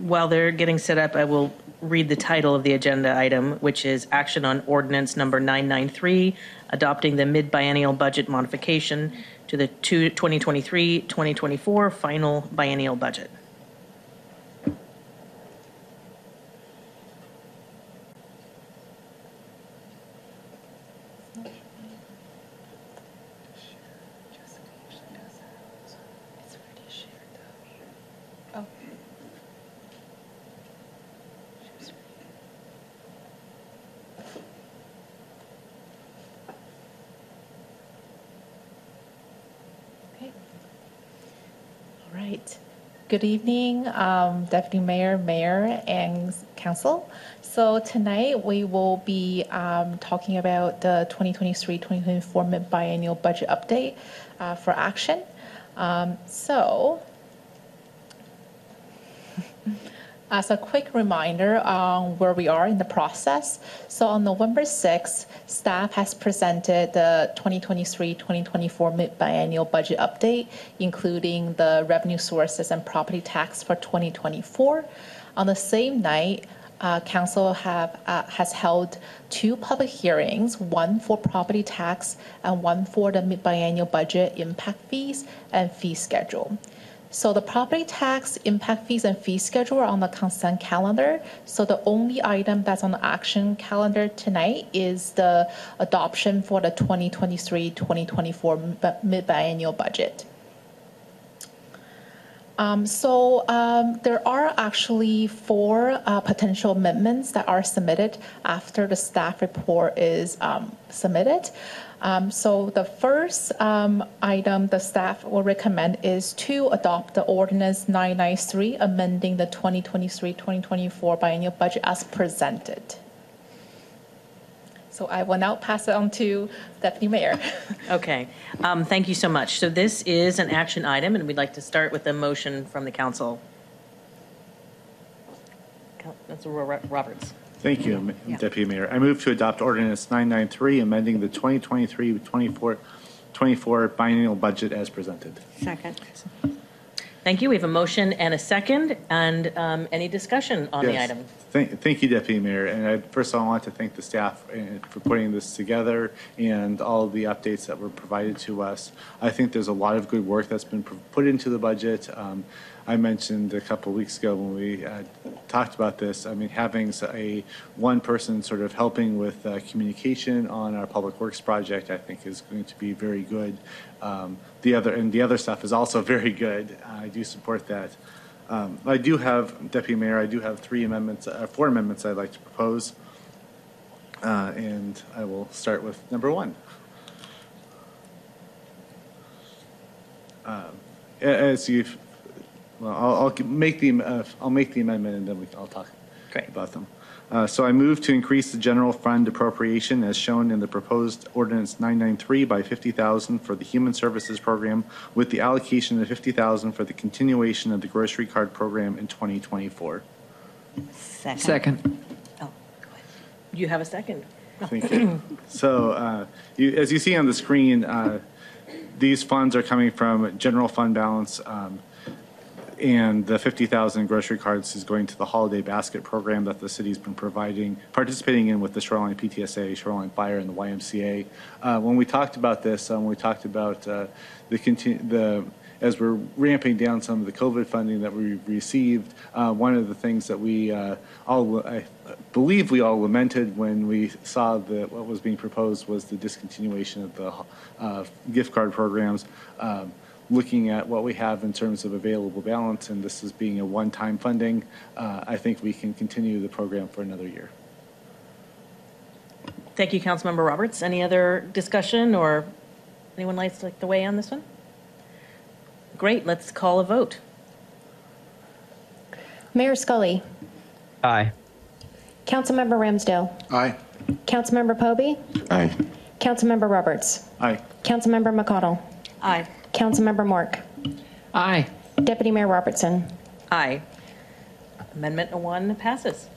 Speaker 2: While they're getting set up, I will read the title of the agenda item, which is Action on Ordinance Number 993, adopting the mid-biennial budget modification to the 2023-2024 final biennial budget.
Speaker 4: All right.
Speaker 24: Good evening, um, Deputy Mayor, Mayor, and Council. So tonight we will be um, talking about the 2023-2024 mid-biennial budget update uh, for action. Um, so as a quick reminder on where we are in the process, so on November 6th, staff has presented the 2023-2024 mid-biennial budget update, including the revenue sources and property tax for 2024. On the same night, uh, council have uh, has held two public hearings, one for property tax and one for the mid-biennial budget impact fees and fee schedule. So the property tax impact fees and fee schedule are on the consent calendar. So the only item that's on the action calendar tonight is the adoption for the 2023-2024 mid-biennial budget. Um, so um, there are actually four uh, potential amendments that are submitted after the staff report is um, submitted. Um, so the first um, item the staff will recommend is to adopt the ordinance 993 amending the 2023-2024 biennial budget as presented. So I will now pass it on to Deputy Mayor.
Speaker 2: Okay, um, thank you so much. So this is an action item, and we'd like to start with a motion from the council. Councilor Roberts.
Speaker 6: Thank you, Ma- Deputy Mayor. I move to adopt ordinance 993, amending the 2023-24 24 biennial budget as presented.
Speaker 2: Second. Thank you. We have a motion and a second, and um, any discussion on the
Speaker 6: Yes.
Speaker 2: item?
Speaker 6: Thank, thank you, Deputy Mayor. And I, first of all, I want to thank the staff uh, for putting this together and all of the updates that were provided to us. I think there's a lot of good work that's been pr- put into the budget. Um, I mentioned a couple of weeks ago when we uh, talked about this, I mean, having s- a one person sort of helping with uh, communication on our public works project, I think is going to be very good. Um, the other and the other stuff is also very good. I do support that. Um, I do have, Deputy Mayor, I do have three amendments, uh, four amendments I'd like to propose. Uh, and I will start with number one. Um, As you've, well, I'll, I'll make the, uh, I'll make the amendment and then we, I'll talk about them. Uh, So I move to increase the general fund appropriation as shown in the proposed ordinance 993 by 50,000 for the Human Services Program with the allocation of 50,000 for the continuation of the grocery card program in 2024.
Speaker 2: Second.
Speaker 1: Second.
Speaker 2: You have a second.
Speaker 6: Thank you. So, uh, you, as you see on the screen, uh, these funds are coming from general fund balance, um, and the 50,000 grocery cards is going to the holiday basket program that the city's been providing, participating in with the Shoreline PTSA, Shoreline Fire, and the YMCA. Uh, when we talked about this, um, we talked about uh, the the as we're ramping down some of the COVID funding that we received, uh, one of the things that we uh, all, I believe we all lamented when we saw that what was being proposed was the discontinuation of the uh, gift card programs. Um, looking at what we have in terms of available balance, and this is being a one-time funding, uh, I think we can continue the program for another year.
Speaker 2: Thank you, Councilmember Roberts. Any other discussion or anyone likes to like to weigh on this one? Great, let's call a vote.
Speaker 4: Mayor Scully,
Speaker 25: Aye.
Speaker 4: Councilmember Ramsdell,
Speaker 5: Aye.
Speaker 4: Councilmember Pobee,
Speaker 23: Aye.
Speaker 4: Councilmember Roberts,
Speaker 6: Aye.
Speaker 4: Councilmember McConnell,
Speaker 2: Aye.
Speaker 4: Councilmember Mork,
Speaker 1: Aye.
Speaker 4: Deputy Mayor Robertson.
Speaker 2: Aye. Amendment one passes.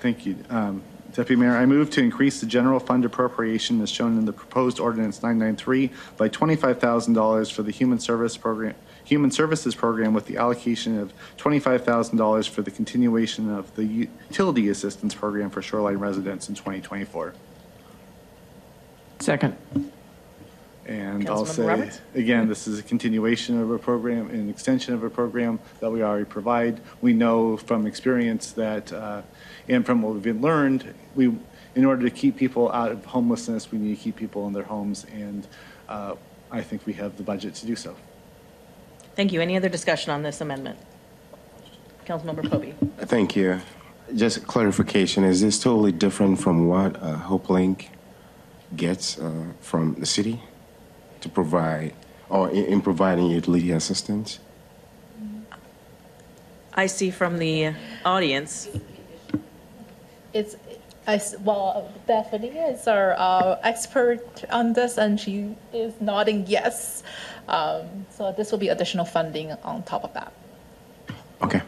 Speaker 6: Thank you. Um, Deputy Mayor, I move to increase the general fund appropriation as shown in the proposed ordinance 993 by $25,000 for the Human Service Program, Human Services Program with the allocation of $25,000 for the continuation of the Utility Assistance Program for Shoreline residents in 2024.
Speaker 1: Second.
Speaker 6: And I'll
Speaker 2: Councilmember
Speaker 6: say,
Speaker 2: Roberts?
Speaker 6: again, this is a continuation of a program, an extension of a program that we already provide. We know from experience that, uh, and from what we've been learned, we, in order to keep people out of homelessness, we need to keep people in their homes, and uh, I think we have the budget to do so.
Speaker 2: Thank you. Any other discussion on this amendment? Councilmember Pobee.
Speaker 23: Thank you. Just clarification, is this totally different from what uh, Hopelink gets uh, from the city to provide, or in, in providing utility assistance?
Speaker 2: I see from the audience.
Speaker 24: It's, I s well, Bethany is our uh, expert on this, and she is nodding yes. Um, so this will be additional funding on top of that. Okay.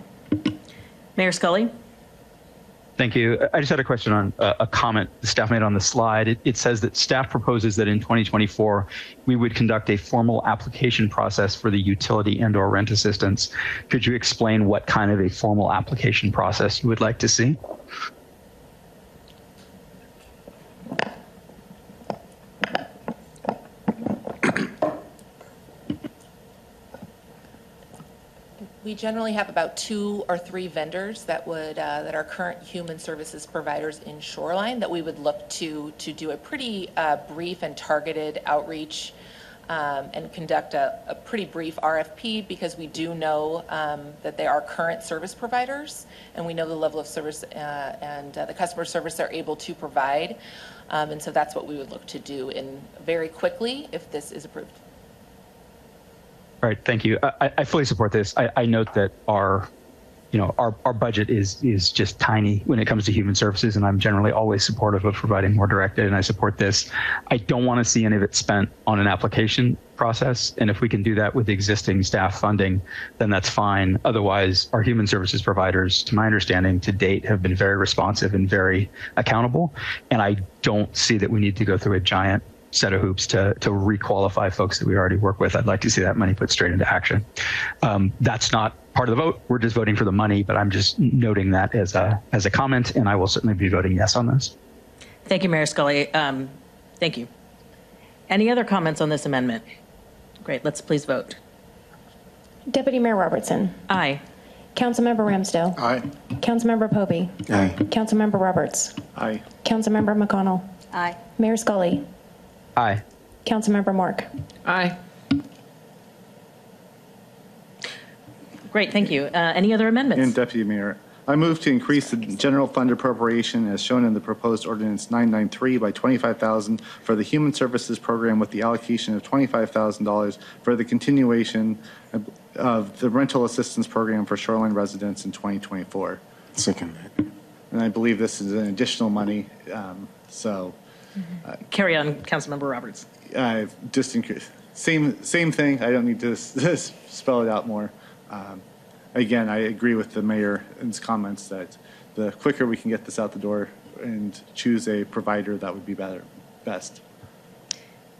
Speaker 2: Mayor Scully?
Speaker 25: Thank you. I just had a question on uh, a comment the staff made on the slide. It, it says that staff proposes that in 2024 we would conduct a formal application process for the utility and/or rent assistance. Could you explain what kind of a formal application process you would like to see?
Speaker 24: We generally have about two or three vendors that would, uh, that are current human services providers in Shoreline that we would look to, to do a pretty uh, brief and targeted outreach um, and conduct a, a pretty brief RFP because we do know um, that they are current service providers and we know the level of service uh, and uh, the customer service they're able to provide. Um, And so that's what we would look to do in very quickly if this is approved.
Speaker 25: All right, thank you. I, I fully support this. I, I note that our, you know, our, our budget is is just tiny when it comes to human services, and I'm generally always supportive of providing more directed, and I support this. I don't want to see any of it spent on an application process, and if we can do that with existing staff funding, then that's fine. Otherwise, our human services providers, to my understanding, to date, have been very responsive and very accountable, and I don't see that we need to go through a giant set of hoops to to requalify folks that we already work with. I'd like to see that money put straight into action. Um, that's not part of the vote. We're just voting for the money, but I'm just noting that as a as a comment, and I will certainly be voting yes on this.
Speaker 2: Thank you, Mayor Scully. Um, Thank you. Any other comments on this amendment? Great, let's please vote.
Speaker 4: Deputy Mayor Robertson.
Speaker 2: Aye.
Speaker 4: Councilmember Ramsdell.
Speaker 5: Aye.
Speaker 4: Councilmember Pobee.
Speaker 23: Aye.
Speaker 4: Councilmember Roberts.
Speaker 6: Aye.
Speaker 4: Councilmember McConnell.
Speaker 1: Aye.
Speaker 4: Mayor Scully.
Speaker 25: Aye.
Speaker 4: Councilmember Mork.
Speaker 1: Aye.
Speaker 2: Great, thank you. Uh, Any other amendments?
Speaker 6: And Deputy Mayor, I move to increase the general fund appropriation as shown in the proposed ordinance 993 by 25,000 for the Human Services Program with the allocation of $25,000 for the continuation of- of the rental assistance program for shoreline residents in 2024.
Speaker 23: Second that.
Speaker 6: And I believe this is an additional money, um, so
Speaker 2: Carry on, Councilmember Roberts.
Speaker 6: I just increase, same, same thing. I don't need to s- s- spell it out more. Um, Again, I agree with the mayor's comments that the quicker we can get this out the door and choose a provider, that would be better, best.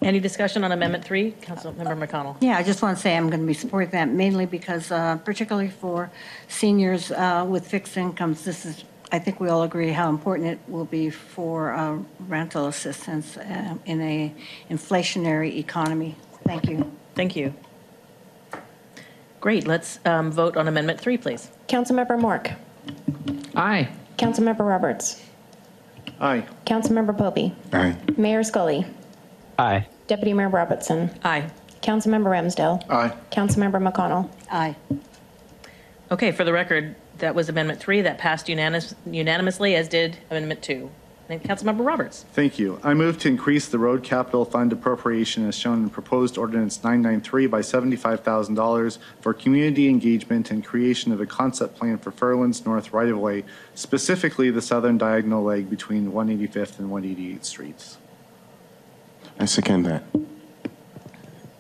Speaker 2: Any discussion on Amendment 3? Councilmember McConnell.
Speaker 1: Yeah, I just want to say I'm going to be supporting that mainly because uh, particularly for seniors uh, with fixed incomes, this is, I think we all agree how important it will be for uh, rental assistance uh, in a inflationary economy. Thank you.
Speaker 2: Thank you. Great, let's um, vote on Amendment 3, please.
Speaker 4: Councilmember Mork.
Speaker 1: Aye.
Speaker 4: Councilmember Roberts.
Speaker 6: Aye.
Speaker 4: Councilmember Pobee.
Speaker 23: Aye.
Speaker 4: Mayor Scully.
Speaker 25: Aye.
Speaker 4: Deputy Mayor Robertson.
Speaker 2: Aye.
Speaker 4: Councilmember Ramsdell.
Speaker 6: Aye.
Speaker 4: Councilmember McConnell.
Speaker 1: Aye.
Speaker 2: Okay, for the record, that was Amendment 3 that passed unanimous- unanimously, as did Amendment 2. And Councilmember Roberts.
Speaker 6: Thank you. I move to increase the road capital fund appropriation as shown in proposed ordinance 993 by $75,000 for community engagement and creation of a concept plan for Firlands North right-of-way, specifically the southern diagonal leg between 185th and 188th Streets.
Speaker 23: I second that.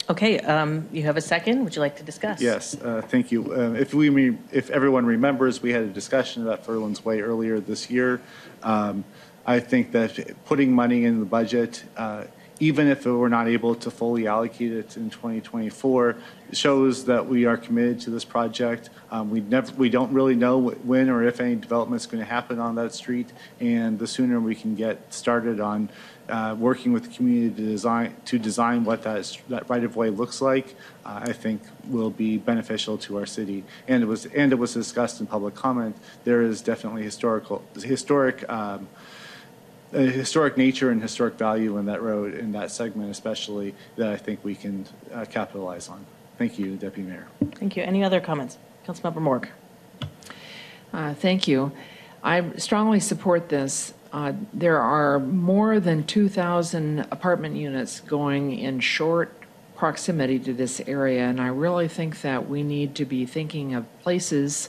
Speaker 2: Okay, um, you have a second. Would you like to discuss?
Speaker 6: Yes, uh, thank you. Uh, If we, if everyone remembers, we had a discussion about Firlands Way earlier this year. Um, I think that putting money in the budget, uh, even if we're not able to fully allocate it in 2024, shows that we are committed to this project. Um, We never, we don't really know wh- when or if any development's going to happen on that street, and the sooner we can get started on uh, working with the community to design, to design what that, is- that right-of-way looks like, uh, I think will be beneficial to our city. And it was, and it was discussed in public comment, there is definitely historical, historic, um, a historic nature and historic value in that road, in that segment especially, that I think we can uh, capitalize on. Thank you, Deputy Mayor.
Speaker 2: Thank you. Any other comments? Councilmember Mork.
Speaker 1: Uh, Thank you. I strongly support this. Uh, There are more than 2,000 apartment units going in short proximity to this area, and I really think that we need to be thinking of places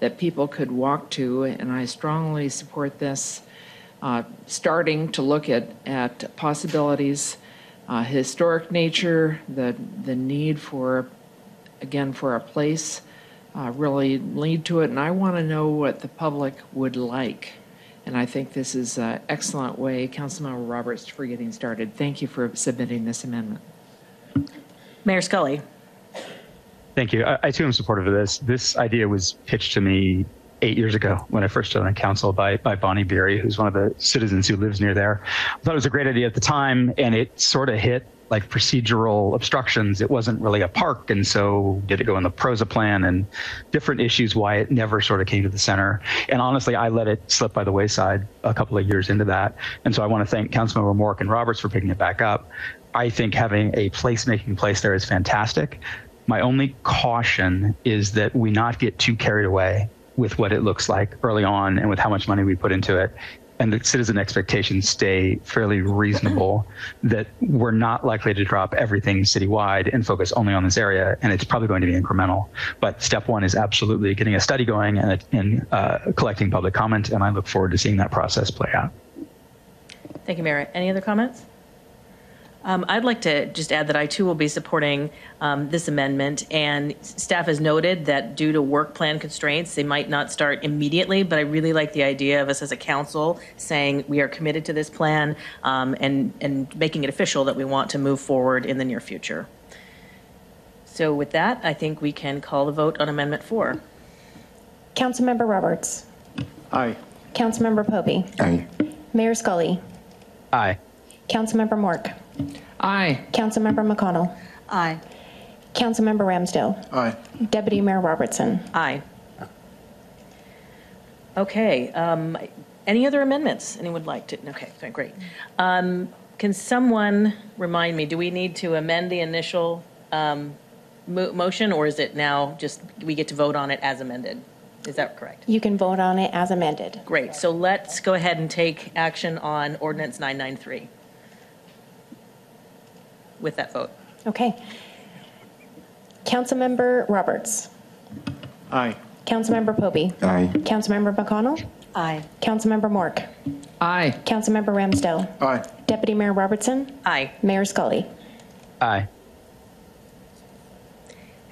Speaker 26: that people could walk to, and I strongly support this. Uh, starting to look at, at possibilities, uh, historic nature, the, the need for, again, for a place uh, really lead to it. And I want to know what the public would like. And I think this is an excellent way, Councilmember Roberts, for getting started. Thank you for submitting this amendment.
Speaker 2: Mayor Scully.
Speaker 25: Thank you. I, I too am supportive of this. This idea was pitched to me eight years ago when I first joined council by, by Bonnie Beery, who's one of the citizens who lives near there. I thought it was a great idea at the time, and it sort of hit like procedural obstructions. It wasn't really a park, and so did it go in the PROSA plan and different issues why it never sort of came to the center. And honestly, I let it slip by the wayside a couple of years into that. And so I want to thank Councilmember Mork and Roberts for picking it back up. I think having a placemaking place there is fantastic. My only caution is that we not get too carried away with what it looks like early on and with how much money we put into it and the citizen expectations stay fairly reasonable that we're not likely to drop everything citywide and focus only on this area and it's probably going to be incremental but step one is absolutely getting a study going and, and uh, collecting public comment and i look forward to seeing that process play out
Speaker 2: Thank you, Mayor. Any other comments? Um, I'd like to just add that I too will be supporting um, this amendment, and staff has noted that due to work plan constraints, they might not start immediately. But I really like the idea of us as a council saying we are committed to this plan um, and and making it official that we want to move forward in the near future. So with that, I think we can call the vote on Amendment Four.
Speaker 4: Councilmember Roberts.
Speaker 6: Aye.
Speaker 4: Councilmember Pobee.
Speaker 23: Aye.
Speaker 4: Mayor Scully.
Speaker 25: Aye.
Speaker 4: Councilmember Mork.
Speaker 26: Aye.
Speaker 4: Councilmember McConnell.
Speaker 1: Aye.
Speaker 4: Councilmember Ramsdell.
Speaker 23: Aye.
Speaker 4: Deputy Mayor Robertson.
Speaker 2: Aye. Okay, um, any other amendments anyone would like to? Okay, okay, great. Um, Can someone remind me, do we need to amend the initial um, mo- motion, or is it now just, we get to vote on it as amended? Is that correct?
Speaker 4: You can vote on it as amended.
Speaker 2: Great, so let's go ahead and take action on ordinance 993 with that vote.
Speaker 4: Okay. Councilmember Roberts.
Speaker 6: Aye.
Speaker 4: Councilmember Pobee.
Speaker 23: Aye.
Speaker 4: Councilmember McConnell.
Speaker 1: Aye.
Speaker 4: Councilmember Mork.
Speaker 26: Aye.
Speaker 4: Councilmember Ramsdell.
Speaker 23: Aye.
Speaker 4: Deputy Mayor Robertson.
Speaker 2: Aye.
Speaker 4: Mayor Scully.
Speaker 25: Aye.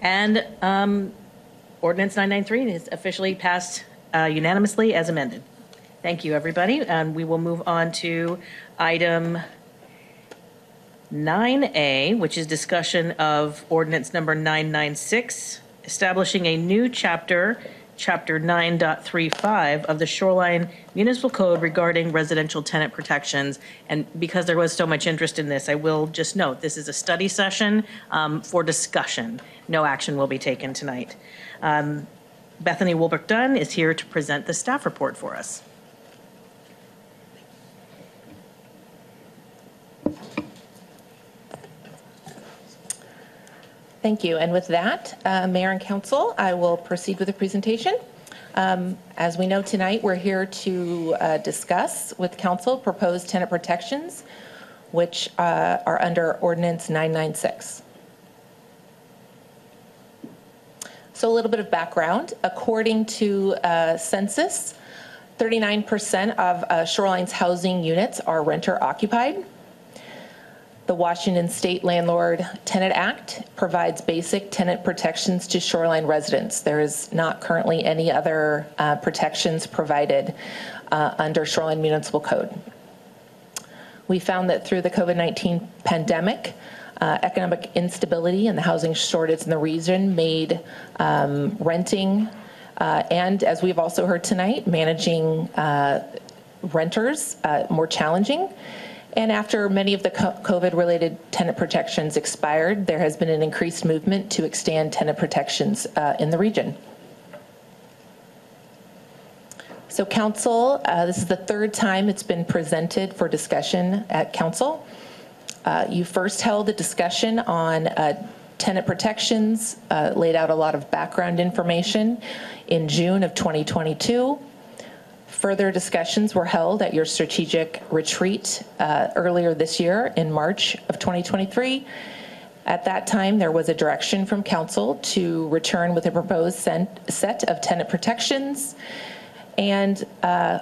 Speaker 2: And um, ordinance 993 is officially passed uh, unanimously as amended. Thank you, everybody. And we will move on to item 9A, which is discussion of ordinance number 996, establishing a new chapter, Chapter 9.35 of the Shoreline Municipal Code regarding residential tenant protections. And because there was so much interest in this, I will just note, this is a study session um, for discussion. No action will be taken tonight. Um, Bethany Wolbrecht-Dunn is here to present the staff report for us.
Speaker 24: Thank you. And with that, uh, Mayor and Council, I will proceed with the presentation. Um, As we know tonight, we're here to uh, discuss with Council proposed tenant protections, which uh, are under Ordinance 996. So a little bit of background. According to uh, census, 39% of uh, Shoreline's housing units are renter occupied. The Washington State Landlord Tenant Act provides basic tenant protections to shoreline residents. There is not currently any other uh, protections provided uh, under Shoreline Municipal Code. We found that through the COVID 19 pandemic, uh, economic instability and the housing shortage in the region made um, renting uh, and, as we've also heard tonight, managing uh, renters uh, more challenging. And after many of the COVID related tenant protections expired, there has been an increased movement to extend tenant protections uh, in the region. So, Council, uh, this is the third time it's been presented for discussion at Council. Uh, you first held a discussion on uh, tenant protections, uh, laid out a lot of background information in June of 2022. Further discussions were held at your strategic retreat uh, earlier this year in March of 2023. At that time, there was a direction from council to return with a proposed set of tenant protections. And uh,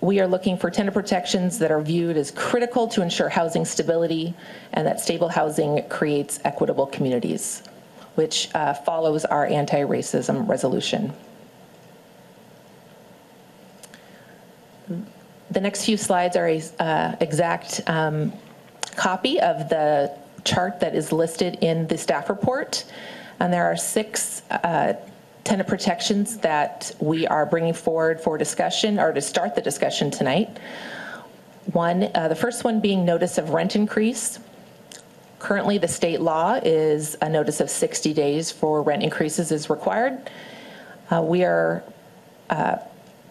Speaker 24: we are looking for tenant protections that are viewed as critical to ensure housing stability and that stable housing creates equitable communities, which uh, follows our anti-racism resolution. The next few slides are a uh, exact um, copy of the chart that is listed in the staff report. And there are six uh, tenant protections that we are bringing forward for discussion or to start the discussion tonight. One, uh, the first one being notice of rent increase. Currently, the state law is a notice of 60 days for rent increases is required. Uh, we are uh,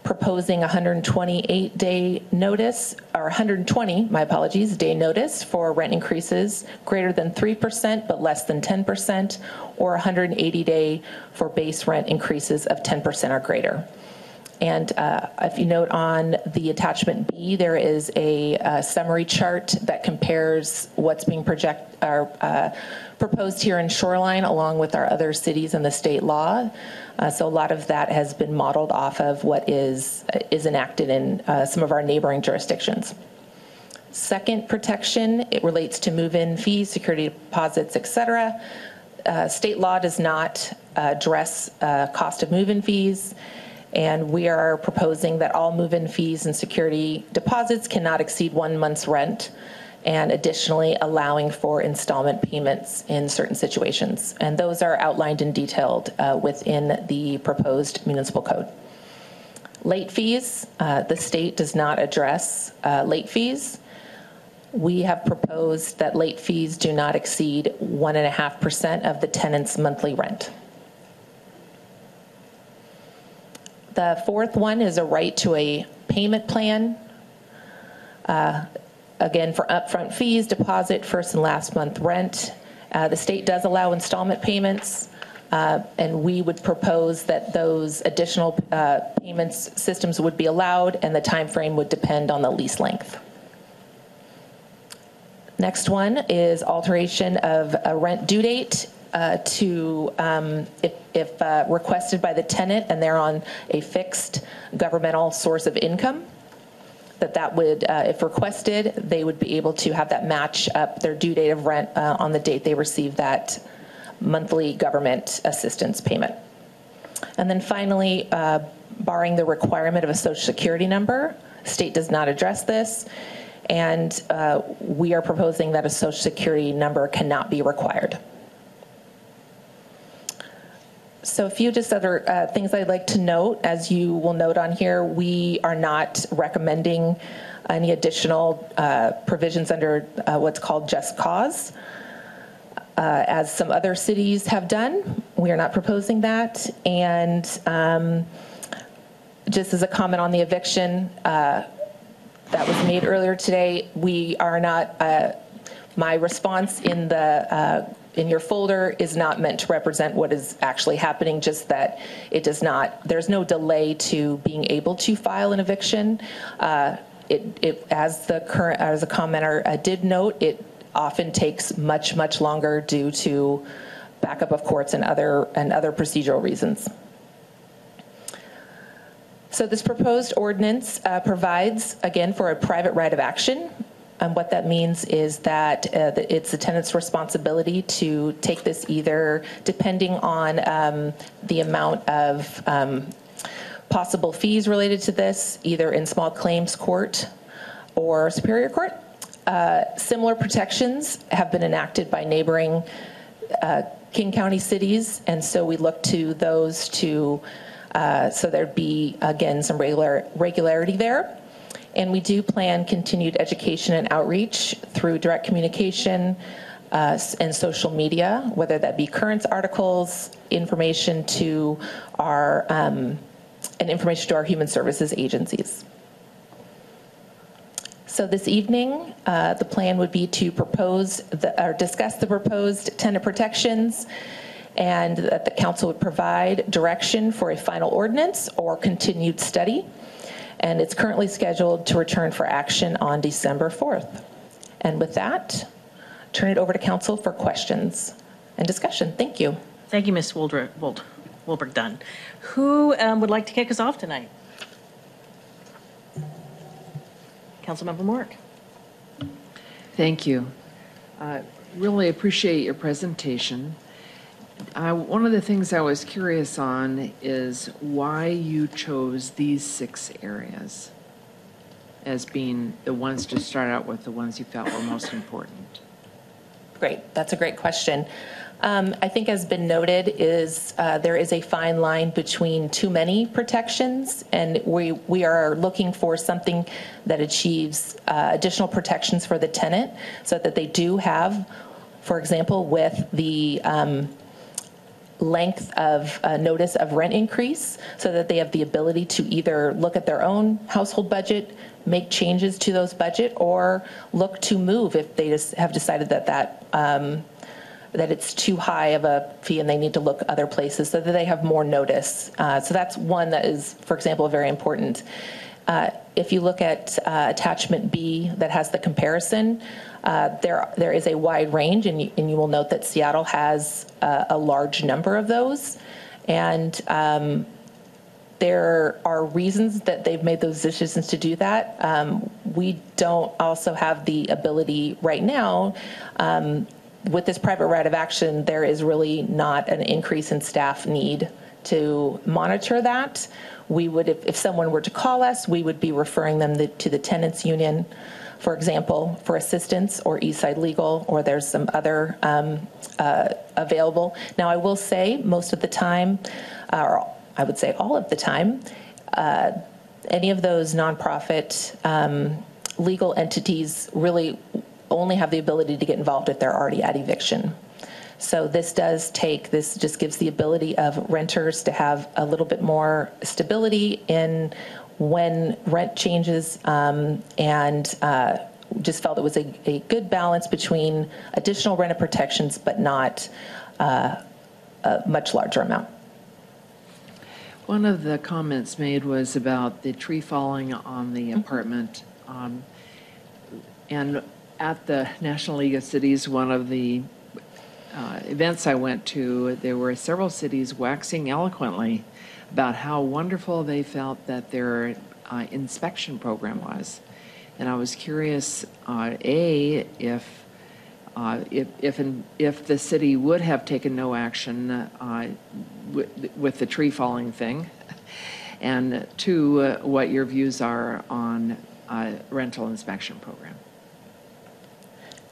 Speaker 24: proposing 128 day notice, or 120, my apologies, day notice for rent increases greater than 3% but less than 10%, or 180 day for base rent increases of 10% or greater. And uh, if you note on the attachment B, there is a, uh summary chart that compares what's being projected, or uh, proposed here in Shoreline along with our other cities and the state law. Uh, so a lot of that has been modeled off of what is is enacted in uh, some of our neighboring jurisdictions. Second protection, it relates to move-in fees, security deposits, et cetera. Uh, state law does not address uh, cost of move-in fees. And we are proposing that all move-in fees and security deposits cannot exceed one month's rent, and additionally allowing for installment payments in certain situations. And those are outlined and detailed uh, within the proposed municipal code. Late fees, uh, the state does not address uh, late fees. We have proposed that late fees do not exceed 1.5% of the tenant's monthly rent. The fourth one is a right to a payment plan. Uh, Again, for upfront fees, deposit, first and last month rent. Uh, The state does allow installment payments, uh, and we would propose that those additional uh, payments systems would be allowed, and the time frame would depend on the lease length. Next one is alteration of a rent due date uh, to, um, if, if uh, requested by the tenant and they're on a fixed governmental source of income, that that would, uh, if requested, they would be able to have that match up their due date of rent uh, on the date they receive that monthly government assistance payment. And then finally, uh, barring the requirement of a social security number, state does not address this. And uh, we are proposing that a social security number cannot be required. So a few just other uh, things I'd like to note, as you will note on here, we are not recommending any additional uh, provisions under uh, what's called just cause. Uh, as some other cities have done, we are not proposing that. And um, just as a comment on the eviction uh, that was made earlier today, we are not, uh, my response in the in your folder is not meant to represent what is actually happening, just that it does not, there's no delay to being able to file an eviction. Uh, it, it, as the current, as a commenter uh, did note, it often takes much, much longer due to backup of courts and other, and other procedural reasons. So this proposed ordinance uh, provides, again, for a private right of action and what that means is that uh, it's the tenant's responsibility to take this either depending on um, the amount of um, possible fees related to this, either in small claims court or superior court. Uh, similar protections have been enacted by neighboring uh, King County cities, and so we look to those to, uh, so there'd be, again, some regular regularity there. And we do plan continued education and outreach through direct communication uh, and social media, whether that be current articles, information to our, um, and information to our human services agencies. So this evening, uh, the plan would be to propose the, or discuss the proposed tenant protections and that the council would provide direction for a final ordinance or continued study and it's currently scheduled to return for action on December 4th. And with that, turn it over to council for questions and discussion. Thank you.
Speaker 2: Thank you, Ms. Woldr- Wold- Wilbur Dunn. Who um, would like to kick us off tonight? Councilmember Mork.
Speaker 26: Thank you. Uh, Really appreciate your presentation. One of the things I was curious on is why you chose these six areas as being the ones to start out with, the ones you felt were most important.
Speaker 24: Great, that's a great question. Um, I think has been noted is uh, there is a fine line between too many protections, and we we are looking for something that achieves uh, additional protections for the tenant, so that they do have, for example, with the um, length of uh, notice of rent increase so that they have the ability to either look at their own household budget, make changes to those budget, or look to move if they just have decided that that um, that it's too high of a fee and they need to look other places so that they have more notice. Uh, so that's one that is, for example, very important. Uh, if you look at uh, attachment B that has the comparison, uh, there there is a wide range, and you, and you will note that Seattle has uh, a large number of those, and um, there are reasons that they've made those decisions to do that. Um, we don't also have the ability right now. Um, with this private right of action, there is really not an increase in staff need to monitor that. We would, if, if someone were to call us, we would be referring them the, to the tenants union, for example, for assistance or Eastside Legal, or there's some other um, uh, available. Now, I will say most of the time, uh, or I would say all of the time, uh, any of those nonprofit um, legal entities really only have the ability to get involved if they're already at eviction. So this does take, this just gives the ability of renters to have a little bit more stability in when rent changes um, and uh, just felt it was a, a good balance between additional rent protections but not uh, a much larger amount.
Speaker 26: One of the comments made was about the tree falling on the apartment. Um, And at the National League of Cities, one of the uh, events I went to, there were several cities waxing eloquently about how wonderful they felt that their uh, inspection program was. And I was curious, uh, A, if, uh, if, if, in- if the city would have taken no action uh, with, with the tree falling thing, and two, uh, what your views are on uh, rental inspection program.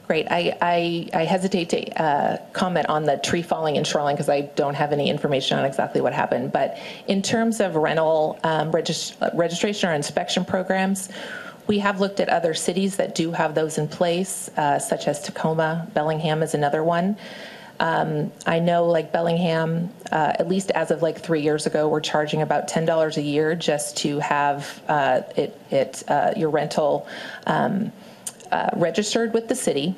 Speaker 24: Great. I, I, I hesitate to uh, comment on the tree falling in Shoreline because I don't have any information on exactly what happened. But in terms of rental um, regis- registration or inspection programs, we have looked at other cities that do have those in place, uh, such as Tacoma. Bellingham is another one. Um, I know, like Bellingham, uh, at least as of like three years ago, we're charging about ten dollars a year just to have uh, it, it uh, your rental um, uh, registered with the city.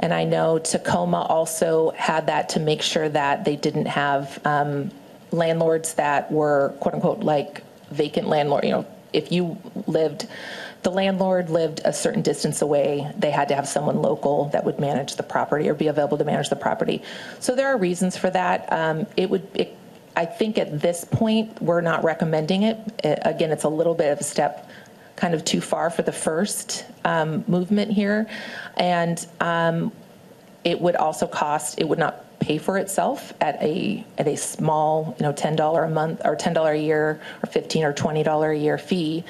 Speaker 24: And I know Tacoma also had that to make sure that they didn't have um, landlords that were quote unquote like vacant landlord. You know, if you lived, the landlord lived a certain distance away, they had to have someone local that would manage the property or be available to manage the property. So there are reasons for that. Um, it would, it, I think at this point, we're not recommending it. Uh, Again, it's a little bit of a step kind of too far for the first um, movement here. And um, it would also cost, it would not pay for itself at a, at a small, you know, $10 a month or $10 a year or 15 or $20 a year fee.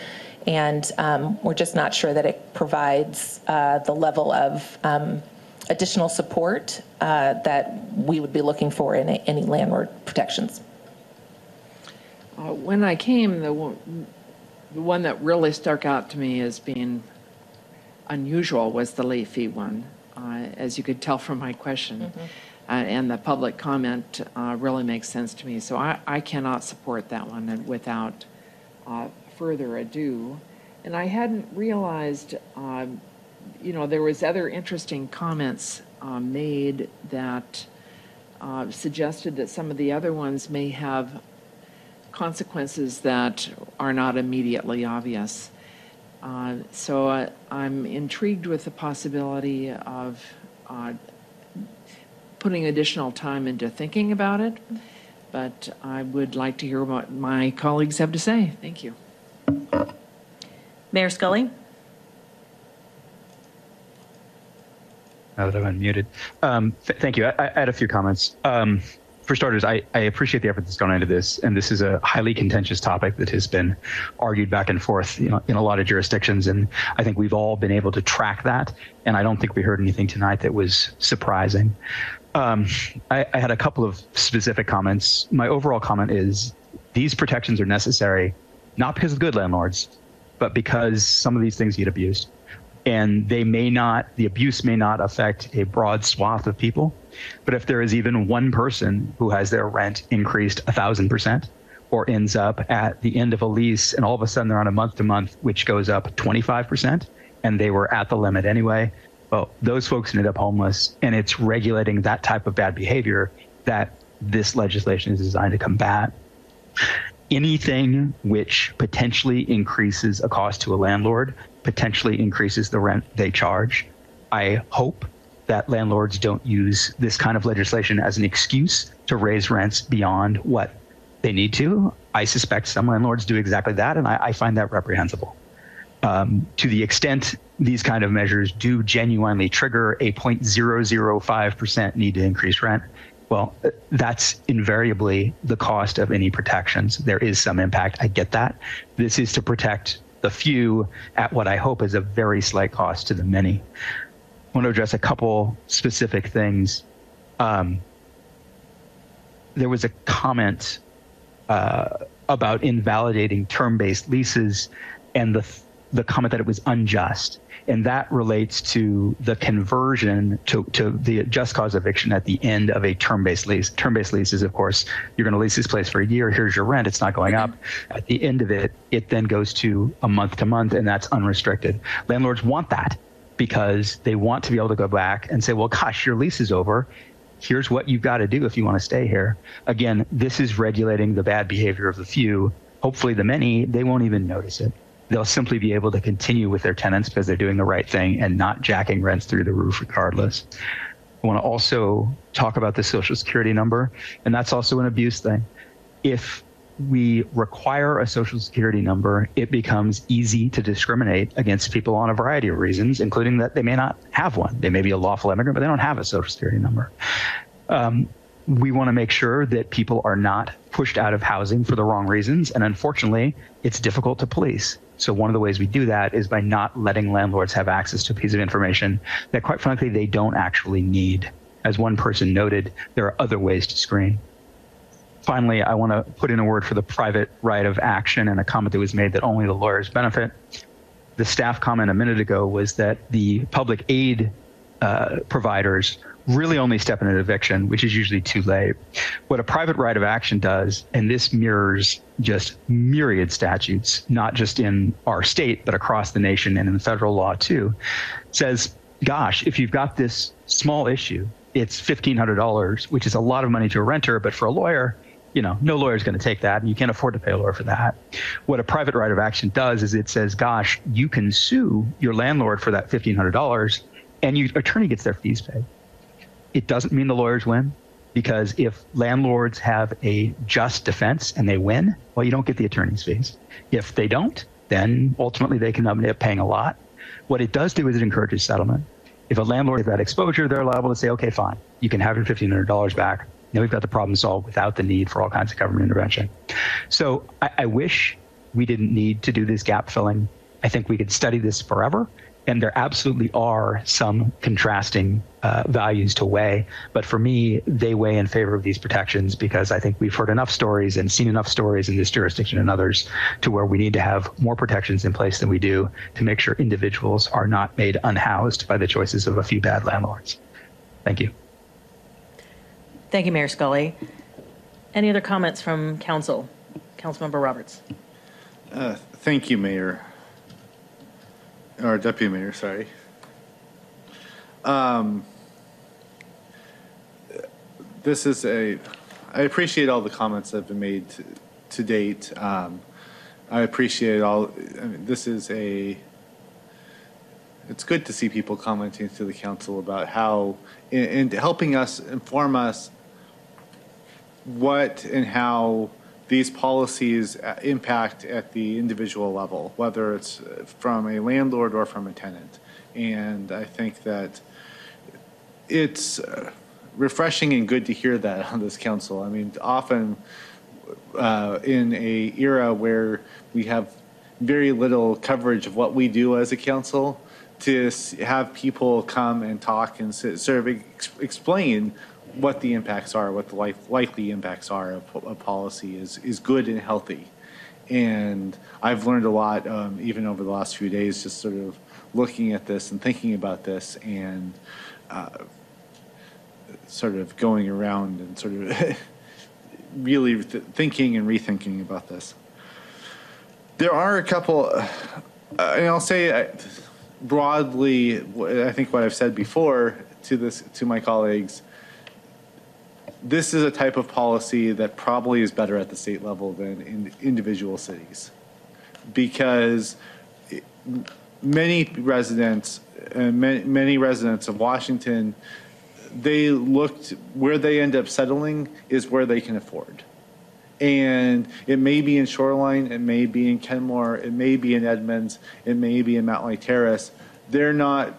Speaker 24: And um, we're just not sure that it provides uh, the level of um, additional support uh, that we would be looking for in a- any landlord protections.
Speaker 26: Uh, When I came, the the one that really stuck out to me as being unusual was the late fee one, uh, as you could tell from my question. Uh, And the public comment uh, really makes sense to me. So I, I cannot support that one without uh, further ado. And I hadn't realized, um, you know, there was other interesting comments uh, made that uh, suggested that some of the other ones may have consequences that are not immediately obvious. Uh, So uh, I'm intrigued with the possibility of uh, putting additional time into thinking about it, but I would like to hear what my colleagues have to say. Thank you.
Speaker 2: Mayor Scully?
Speaker 25: now that I'm unmuted. Um, th- thank you. I, I had a few comments. Um, for starters, I, I appreciate the effort that's gone into this, and this is a highly contentious topic that has been argued back and forth, you know, in a lot of jurisdictions, and I think we've all been able to track that. And I don't think we heard anything tonight that was surprising. Um, I, I had a couple of specific comments. My overall comment is these protections are necessary, not because of good landlords, but because some of these things get abused and they may not the abuse may not affect a broad swath of people but if there is even one person who has their rent increased a thousand percent or ends up at the end of a lease and all of a sudden they're on a month to month which goes up 25% and they were at the limit anyway well those folks ended up homeless and it's regulating that type of bad behavior that this legislation is designed to combat anything which potentially increases a cost to a landlord potentially increases the rent they charge. I hope that landlords don't use this kind of legislation as an excuse to raise rents beyond what they need to. I suspect some landlords do exactly that, and I, I find that reprehensible. Um, to the extent these kind of measures do genuinely trigger a 0.005% need to increase rent, well, that's invariably the cost of any protections. There is some impact. I get that. This is to protect the few at what I hope is a very slight cost to the many. Want to address a couple specific things. Um, there was a comment uh, about invalidating term-based leases, and the the comment that it was unjust and that relates to the conversion to, to the just cause eviction at the end of a term-based lease. Term-based lease is, of course, you're going to lease this place for a year. Here's your rent. It's not going up. At the end of it, it then goes to a month to month, and that's unrestricted. Landlords want that because they want to be able to go back and say, well, gosh, your lease is over. Here's what you've got to do if you want to stay here. Again, this is regulating the bad behavior of the few. Hopefully, the many, they won't even notice it they'll simply be able to continue with their tenants because they're doing the right thing and not jacking rents through the roof regardless. I want to also talk about the social security number, and that's also an abuse thing. If we require a social security number, it becomes easy to discriminate against people on a variety of reasons, including that they may not have one. They may be a lawful immigrant, but they don't have a social security number. Um, we want to make sure that people are not pushed out of housing for the wrong reasons. And unfortunately, it's difficult to police. So one of the ways we do that is by not letting landlords have access to a piece of information that, quite frankly, they don't actually need. As one person noted, there are other ways to screen. Finally, I want to put in a word for the private right of action and a comment that was made that only the lawyers benefit. The staff comment a minute ago was that the public aid uh, providers really only step in an eviction, which is usually too late. What a private right of action does, and this mirrors just myriad statutes, not just in our state, but across the nation and in federal law too, says, gosh, if you've got this small issue, it's $1,500, which is a lot of money to a renter, but for a lawyer, you know, no lawyer is going to take that, and you can't afford to pay a lawyer for that. What a private right of action does is it says, gosh, you can sue your landlord for that $1,500, and your attorney gets their fees paid. It doesn't mean the lawyers win because if landlords have a just defense and they win, well, you don't get the attorney's fees. If they don't, then ultimately they can end up paying a lot. What it does do is it encourages settlement. If a landlord has that exposure, they're liable to say, okay, fine, you can have your $1,500 back. Now we've got the problem solved without the need for all kinds of government intervention. So I, I wish we didn't need to do this gap filling. I think we could study this forever and there absolutely are some contrasting uh, values to weigh. But for me, they weigh in favor of these protections because I think we've heard enough stories and seen enough stories in this jurisdiction and others to where we need to have more protections in place than we do to make sure individuals are not made unhoused by the choices of a few bad landlords. Thank you.
Speaker 2: Thank you, Mayor Scully. Any other comments from council? Councilmember Roberts.
Speaker 6: Uh, thank you, Mayor or deputy mayor, sorry. Um, this is a, I appreciate all the comments that have been made to, to date. Um, I appreciate all, I mean, this is a, it's good to see people commenting to the council about how, and, and helping us, inform us what and how these policies uh, impact at the individual level, whether it's from a landlord or from a tenant. And I think that it's uh, refreshing and good to hear that on this council. I mean, often uh, in a era where we have very little coverage of what we do as a council, to have people come and talk and s- sort of ex- explain what the impacts are, what the life, likely impacts are of, of policy is, is good and healthy. And I've learned a lot, um, even over the last few days, just sort of looking at this and thinking about this and uh, sort of going around and sort of really th- thinking and rethinking about this. There are a couple, uh, and I'll say uh, broadly, I think what I've said before to this to my colleagues. This is a type of policy that probably is better at the state level than in individual cities, because many residents, uh, many, many residents of Washington, they looked where they end up settling is where they can afford. And it may be in Shoreline, it may be in Kenmore, it may be in Edmonds, it may be in Mountlake Terrace. They're not,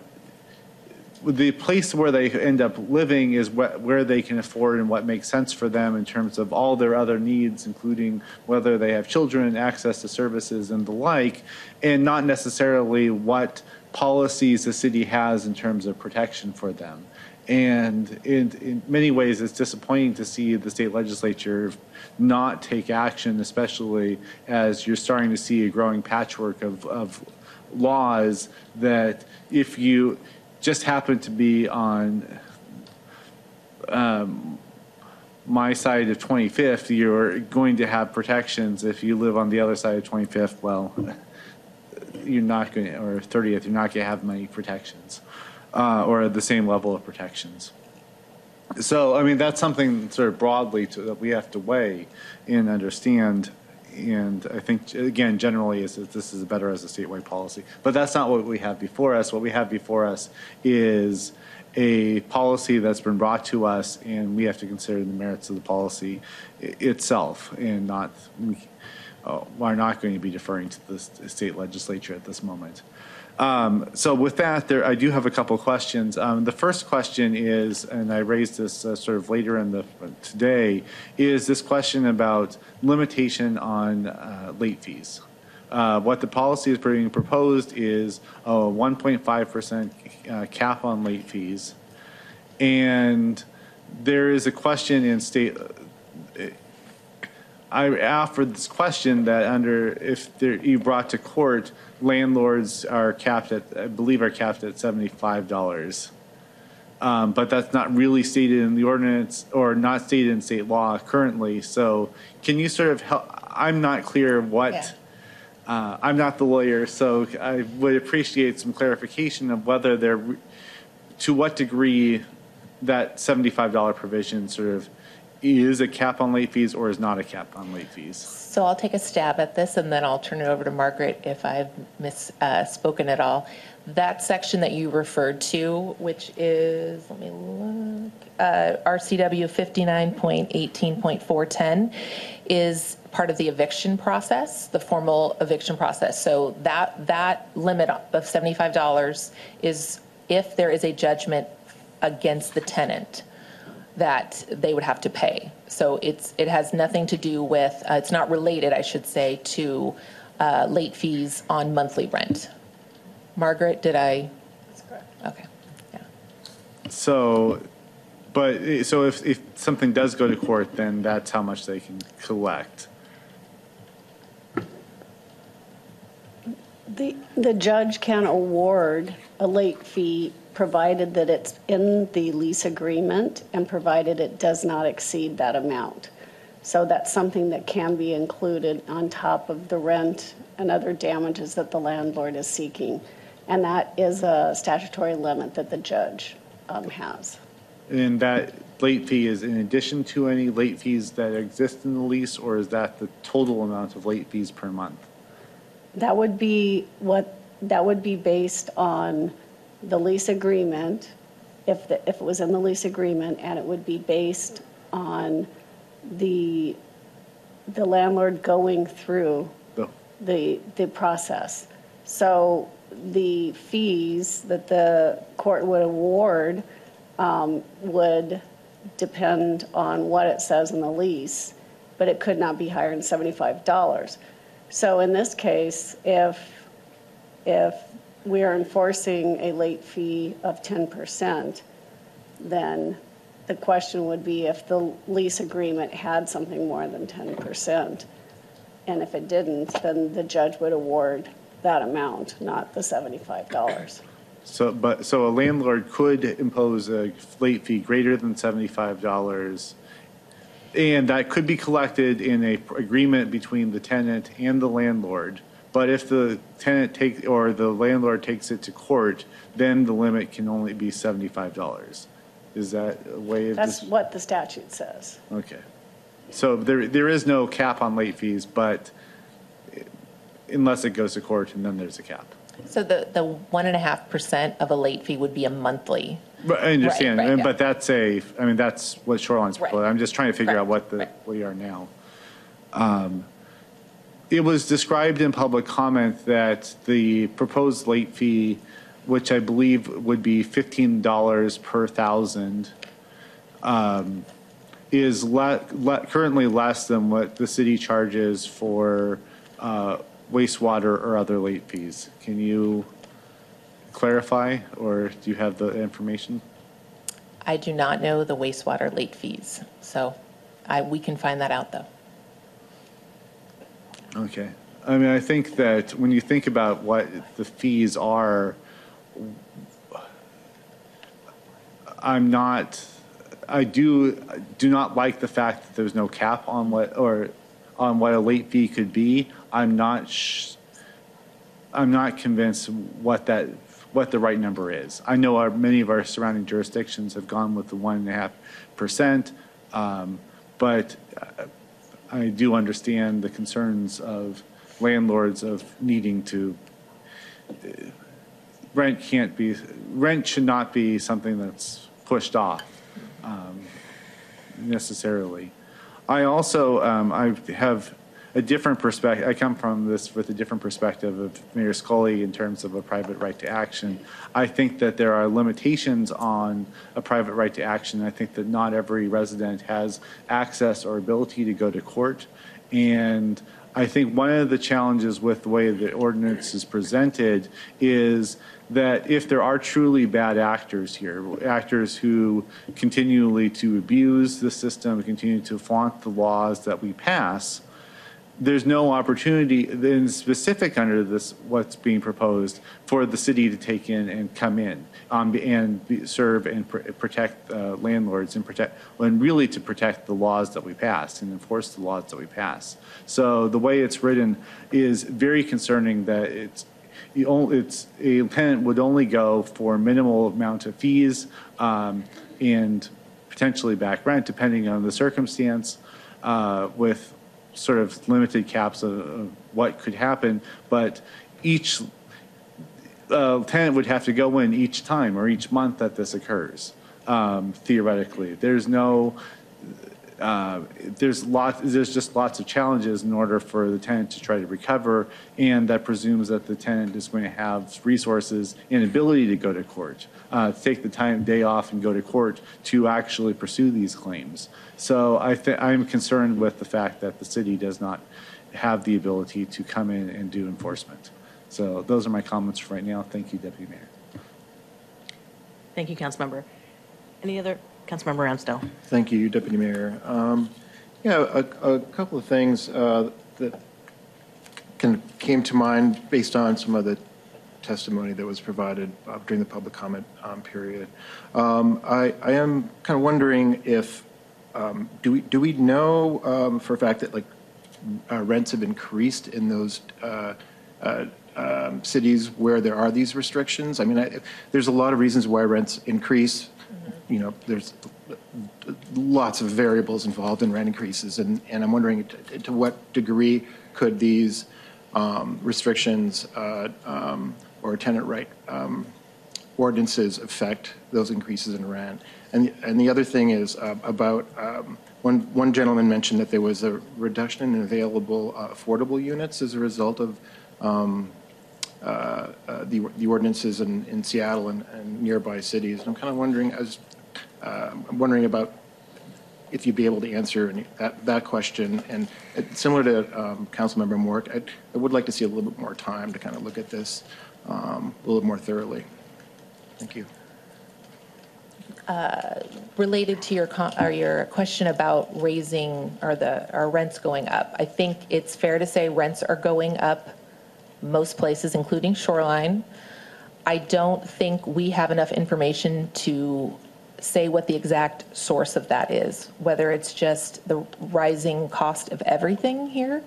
Speaker 6: the place where they end up living is wh- where they can afford and what makes sense for them in terms of all their other needs, including whether they have children, access to services, and the like, and not necessarily what policies the city has in terms of protection for them. And in, in many ways, it's disappointing to see the state legislature not take action, especially as you're starting to see a growing patchwork of, of laws that if you just happen to be on um, my side of 25th, you're going to have protections. If you live on the other side of 25th, well, you're not going to, or 30th, you're not going to have many protections uh, or the same level of protections. So, I mean, that's something sort of broadly to, that we have to weigh and understand. And I think, again, generally, is that this is better as a statewide policy. But that's not what we have before us. What we have before us is a policy that's been brought to us, and we have to consider the merits of the policy i- itself, and not, we uh, are not going to be deferring to the state legislature at this moment. Um, So with that, there, I do have a couple questions. Um, The first question is, and I raised this uh, sort of later in the, today, is this question about limitation on uh, late fees. Uh, What the policy is being proposed is a 1.5% uh, cap on late fees. And there is a question in state, I offered this question that under, if you brought to court, landlords are capped at, I believe are capped at seventy-five dollars. Um, but that's not really stated in the ordinance or not stated in state law currently. So can you sort of help, I'm not clear what, uh, I'm not the lawyer, so I would appreciate some clarification of whether there, to what degree that seventy-five dollar provision sort of is a cap on late fees or is not a cap on late fees.
Speaker 24: So I'll take a stab at this, and then I'll turn it over to Margaret if I've misspoken at all. That section that you referred to, which is, let me look, uh, RCW 59.18.410, is part of the eviction process, the formal eviction process. So that, that limit of $75 is if there is a judgment against the tenant that they would have to pay. So it's, it has nothing to do with, uh, it's not related, I should say, to uh, late fees on monthly rent. Margaret, did I? That's correct. Okay. Yeah.
Speaker 6: So, but, so if, if something does go to court, then that's how much they can collect.
Speaker 27: The, the judge can award a late fee provided that it's in the lease agreement and provided it does not exceed that amount. So that's something that can be included on top of the rent and other damages that the landlord is seeking. And that is a statutory limit that the judge um, has.
Speaker 6: And that late fee is in addition to any late fees that exist in the lease, or is that the total amount of late fees per month?
Speaker 27: That would be what that would be based on the lease agreement, if, the- if it was in the lease agreement, and it would be based on the, the landlord going through
Speaker 6: The-
Speaker 27: the, the process. So the fees that the court would award um, would depend on what it says in the lease, but it could not be higher than $75. So in this case, if, if we are enforcing a late fee of 10%, then the question would be if the lease agreement had something more than 10%. And if it didn't, then the judge would award that amount, not the $75.
Speaker 6: So, but, so a landlord could impose a late fee greater than seventy-five dollars, and that could be collected in a pr- agreement between the tenant and the landlord. But if the tenant take, or the landlord takes it to court, then the limit can only be seventy-five dollars. Is that a way of?
Speaker 27: That's
Speaker 6: dis-
Speaker 27: what the statute says.
Speaker 6: Okay. So there, there is no cap on late fees, but unless it goes to court, and then there's a cap.
Speaker 24: So the, the one and a half percent of a late fee would be a monthly.
Speaker 6: But I understand,
Speaker 24: Right, right,
Speaker 6: and-
Speaker 24: yeah.
Speaker 6: but that's a, I mean, that's what Shoreline's
Speaker 24: Right.
Speaker 6: proposing. I'm just trying to figure out what the, we are now. Um, It was described in public comment that the proposed late fee, which I believe would be fifteen dollars per thousand, um, is le, le, currently less than what the city charges for, uh, wastewater or other late fees. Can you clarify, or do you have the information?
Speaker 24: I do not know the wastewater late fees, so I, we can find that out, though.
Speaker 6: Okay. I mean, I think that when you think about what the fees are, I'm not, I do, do not like the fact that there's no cap on what, or on what a late fee could be. I'm not, sh- I'm not convinced what that, what the right number is. I know our, many of our surrounding jurisdictions have gone with the one and a half percent, um, but uh, I do understand the concerns of landlords of needing to, uh, rent can't be, rent should not be something that's pushed off um, necessarily. I also, um, I have a different perspective, I come from this with a different perspective of Mayor Scully in terms of a private right to action. I think that there are limitations on a private right to action. I think that not every resident has access or ability to go to court. And I think one of the challenges with the way the ordinance is presented is that if there are truly bad actors here, actors who continually to abuse the system, continue to flaunt the laws that we pass, there's no opportunity in specific under this, what's being proposed, for the city to take in and come in um, and be- serve and pr- protect uh, landlords and protect, and really to protect the laws that we pass and enforce the laws that we pass. So the way it's written is very concerning that it's, it's, a tenant would only go for minimal amount of fees um, and potentially back rent, depending on the circumstance, uh, with sort of limited caps of, of what could happen. But each uh, tenant would have to go in each time or each month that this occurs, um, theoretically. There's no, uh, there's lot, there's just lots of challenges in order for the tenant to try to recover, and that presumes that the tenant is going to have resources and ability to go to court, uh, take the time, day off and go to court to actually pursue these claims. So I think, I'm concerned with the fact that the city does not have the ability to come in and do enforcement. So those are my comments for right now. Thank you, Deputy Mayor.
Speaker 2: Thank you, Councilmember. Any other, Councilmember Ramsdell?
Speaker 28: Thank you, Deputy Mayor. Um, Yeah, a, a couple of things uh, that can, came to mind based on some of the testimony that was provided uh, during the public comment um, period. Um, I, I am kind of wondering if, um, do we, do we know um, for a fact that like uh, rents have increased in those uh, uh, um, cities where there are these restrictions? I mean, I, there's a lot of reasons why rents increase. You know, there's lots of variables involved in rent increases, and, and I'm wondering to, to what degree could these um, restrictions uh, um, or tenant right um, ordinances affect those increases in rent. And, and the other thing is uh, about, um, one, one gentleman mentioned that there was a reduction in available uh, affordable units as a result of um, uh, uh, the, the ordinances in, in Seattle and, and nearby cities. And I'm kind of wondering, as, uh, I'm wondering about if you'd be able to answer any- that, that question. And uh, similar to um, Councilmember Mork, I, I would like to see a little bit more time to kind of look at this um, a little more thoroughly. Thank you.
Speaker 24: Uh, Related to your, or your question about raising, or the, our rents going up, I think it's fair to say rents are going up most places, including Shoreline. I don't think we have enough information to say what the exact source of that is, whether it's just the rising cost of everything here,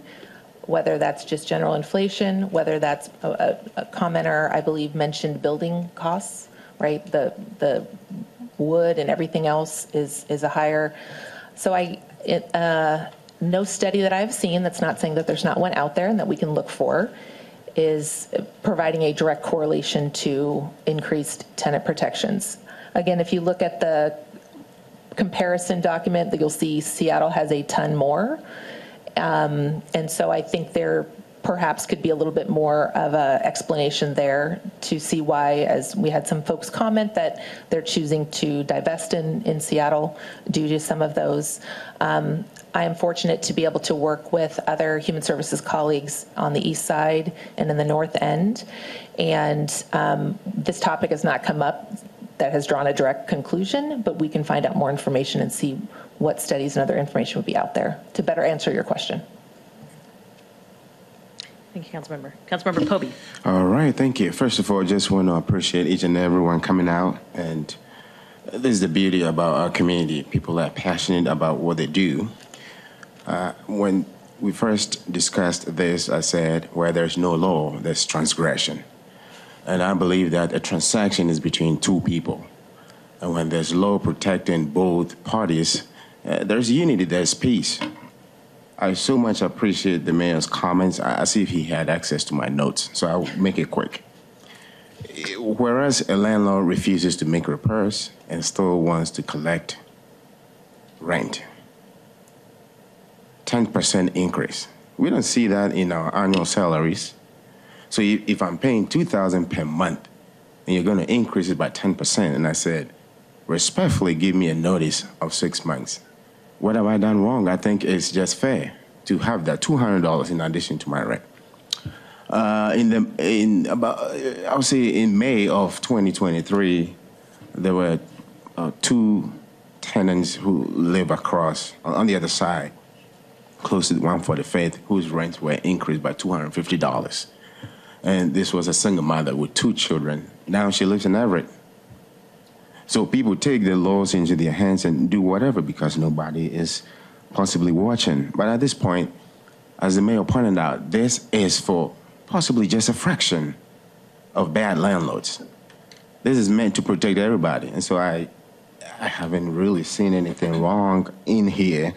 Speaker 24: whether that's just general inflation, whether that's, a, a commenter, I believe, mentioned building costs, right? The, the wood and everything else is, is a higher. So I, it, uh, no study that I've seen, that's not saying that there's not one out there and that we can look for, is providing a direct correlation to increased tenant protections. Again, if you look at the comparison document, you'll see Seattle has a ton more. Um, And so I think there perhaps could be a little bit more of a explanation there to see why, as we had some folks comment, that they're choosing to divest in, in Seattle due to some of those. Um, I am fortunate to be able to work with other human services colleagues on the east side and in the north end. And um, this topic has not come up that has drawn a direct conclusion, but we can find out more information and see what studies and other information would be out there to better answer your question.
Speaker 2: Thank you, Councilmember. Councilmember Pobee.
Speaker 23: All right, thank you. First of all, just want to appreciate each and everyone coming out. And this is the beauty about our community. People are passionate about what they do. Uh, when we first discussed this, I said, where there's no law, there's transgression. And I believe that a transaction is between two people. And when there's law protecting both parties, uh, there's unity, there's peace. I so much appreciate the mayor's comments. I I see if he had access to my notes, so I'll make it quick. Whereas a landlord refuses to make repairs and still wants to collect rent, 10% increase. We don't see that in our annual salaries. So if I'm paying 2000 per month and you're going to increase it by 10%, and I said, respectfully give me a notice of six months. What have I done wrong? I think it's just fair to have that $200 in addition to my rent. Uh, in the in about I would say in May of 2023, there were uh, two tenants who live across on the other side, close to the one for the faith, whose rents were increased by $250. And this was a single mother with two children. Now she lives in Everett. So people take the laws into their hands and do whatever because nobody is possibly watching. But at this point, as the mayor pointed out, this is for possibly just a fraction of bad landlords. This is meant to protect everybody. And so I, I haven't really seen anything wrong in here,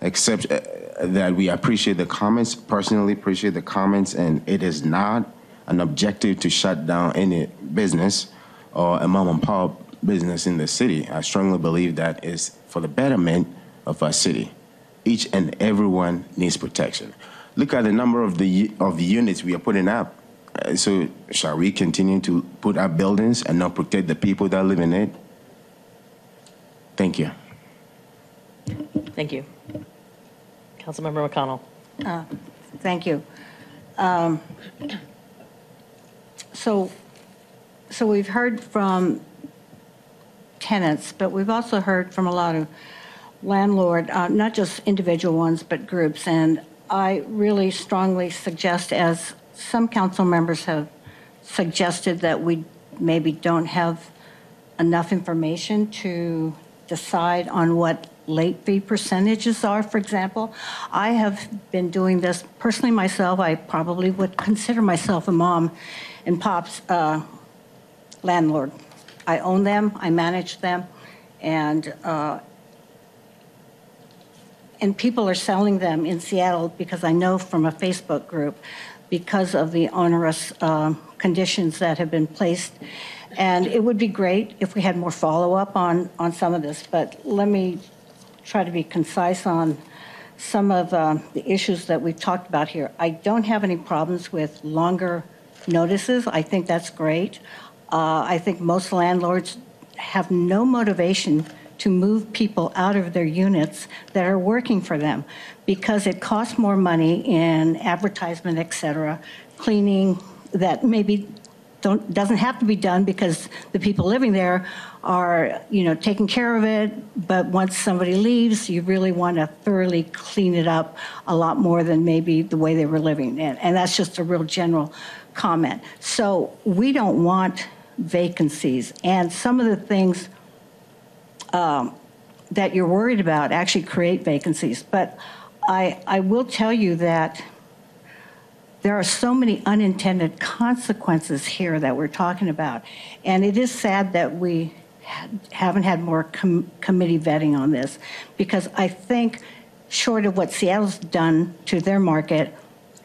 Speaker 23: except uh, that we appreciate the comments, personally appreciate the comments, and it is not an objective to shut down any business or a mom and pop business in the city. I strongly believe that is for the betterment of our city. Each and everyone needs protection. Look at the number of the of the units we are putting up. Uh, So shall we continue to put up buildings and not protect the people that live in it? Thank you.
Speaker 2: Thank you. Councilmember McConnell.
Speaker 1: Uh, Thank you. Um, So, so we've heard from tenants, but we've also heard from a lot of landlord, uh, not just individual ones, but groups. And I really strongly suggest, as some council members have suggested, that we maybe don't have enough information to decide on what late fee percentages are, for example. I have been doing this personally myself. I probably would consider myself a mom and pop's uh, landlord. I own them, I manage them, and uh, and people are selling them in Seattle because I know from a Facebook group because of the onerous um, conditions that have been placed. And it would be great if we had more follow-up on, on some of this, but let me try to be concise on some of uh, the issues that we've talked about here. I don't have any problems with longer notices. I think that's great. Uh, I think most landlords have no motivation to move people out of their units that are working for them because it costs more money in advertisement, et cetera, cleaning that maybe don't, doesn't have to be done because the people living there are, you know, taking care of it. But once somebody leaves, you really want to thoroughly clean it up a lot more than maybe the way they were living. And, and that's just a real general comment. So we don't want vacancies. And some of the things um, that you're worried about actually create vacancies. But I, I will tell you that there are so many unintended consequences here that we're talking about. And it is sad that we haven't had more com- committee vetting on this because I think, short of what Seattle's done to their market,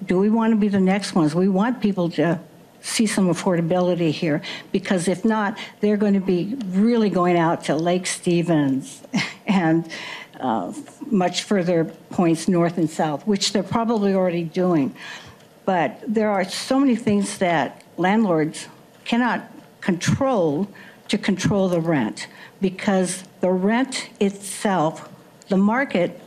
Speaker 1: do we want to be the next ones? We want people to see some affordability here because if not, they're going to be really going out to Lake Stevens and uh, much further points north and south, which they're probably already doing. But there are so many things that landlords cannot control to control the rent because the rent itself, the market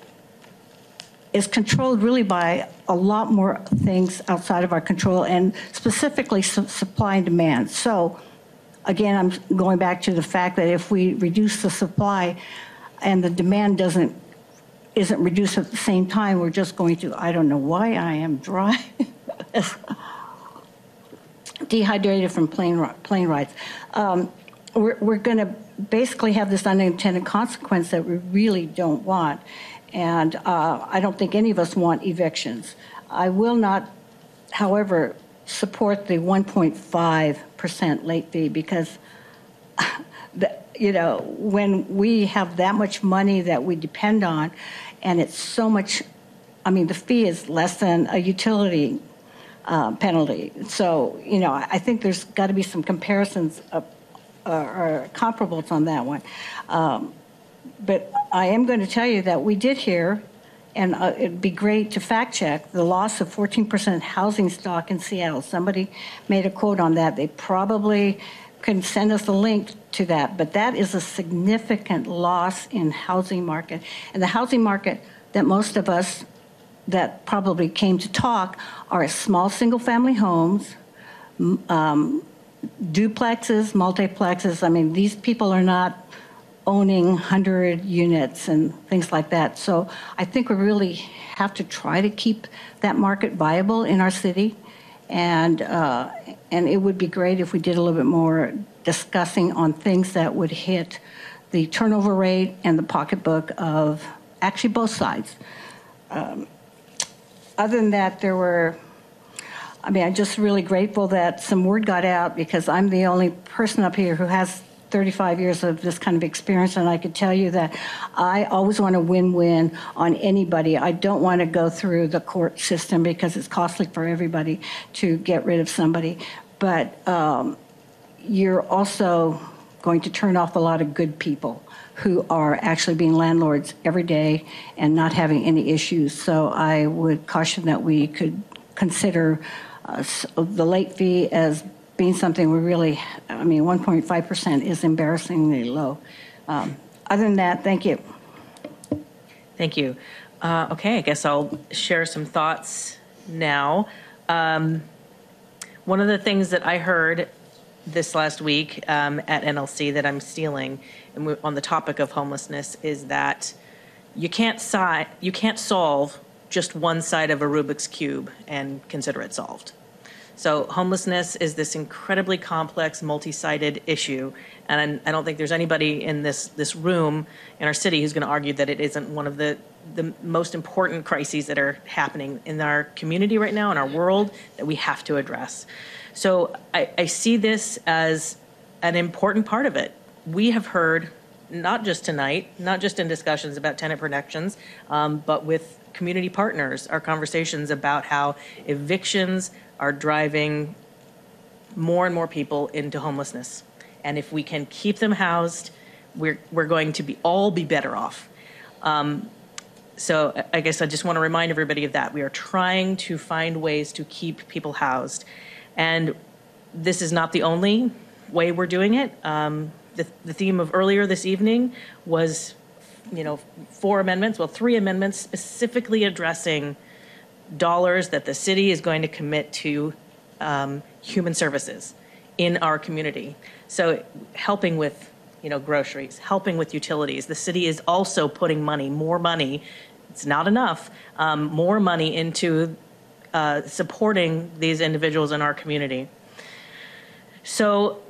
Speaker 1: is controlled really by a lot more things outside of our control and specifically su- supply and demand. So again, I'm going back to the fact that if we reduce the supply and the demand doesn't isn't reduced at the same time, we're just going to I don't know why I am dry. dehydrated from plane, plane rides. Um, we're, we're going to basically have this unintended consequence that we really don't want. And uh, I don't think any of us want evictions. I will not, however, support the 1.5% late fee because, the, you know, when we have that much money that we depend on and it's so much, I mean, the fee is less than a utility uh, penalty. So, you know, I think there's got to be some comparisons or comparables on that one. Um, but I am going to tell you that we did hear, and uh, it'd be great to fact check, the loss of 14% housing stock in Seattle. Somebody made a quote on that. They probably can send us a link to that, but that is a significant loss in housing market. And the housing market that most of us that probably came to talk are small single-family homes, um, duplexes, multiplexes. I mean, these people are not owning 100 units and things like that. So I think we really have to try to keep that market viable in our city. And, uh, and it would be great if we did a little bit more discussing on things that would hit the turnover rate and the pocketbook of actually both sides. Um, other than that, there were, I mean, I'm just really grateful that some word got out because I'm the only person up here who has 35 years of this kind of experience, and I could tell you that I always want a win-win on anybody. I don't want to go through the court system because it's costly for everybody to get rid of somebody. But um, you're also going to turn off a lot of good people who are actually being landlords every day and not having any issues. So I would caution that we could consider uh, the late fee as being something we really, I mean, 1.5% is embarrassingly low. Um, other than that, thank you.
Speaker 2: Thank you. Uh, okay, I guess I'll share some thoughts now. Um, one of the things that I heard this last week um, at NLC that I'm stealing and on the topic of homelessness is that you can't si- you can't solve just one side of a Rubik's cube and consider it solved. So homelessness is this incredibly complex, multi-sided issue, and I don't think there's anybody in this this room in our city who's going to argue that it isn't one of the the most important crises that are happening in our community right now in our world that we have to address. So I, I see this as an important part of it. We have heard not just tonight, not just in discussions about tenant protections, um, but with community partners, our conversations about how evictions are driving more and more people into homelessness. And if we can keep them housed, we're, we're going to be, all be better off. Um, So I- guess I just want to remind everybody of that. We are trying to find ways to keep people housed. And this is not the only way we're doing it. Um, The, the theme of earlier this evening was, you know, four amendments, well, three amendments specifically addressing dollars that the city is going to commit to um, human services in our community. So helping with, you know, groceries, helping with utilities. The city is also putting money, more money, it's not enough, um, more money into uh, supporting these individuals in our community. So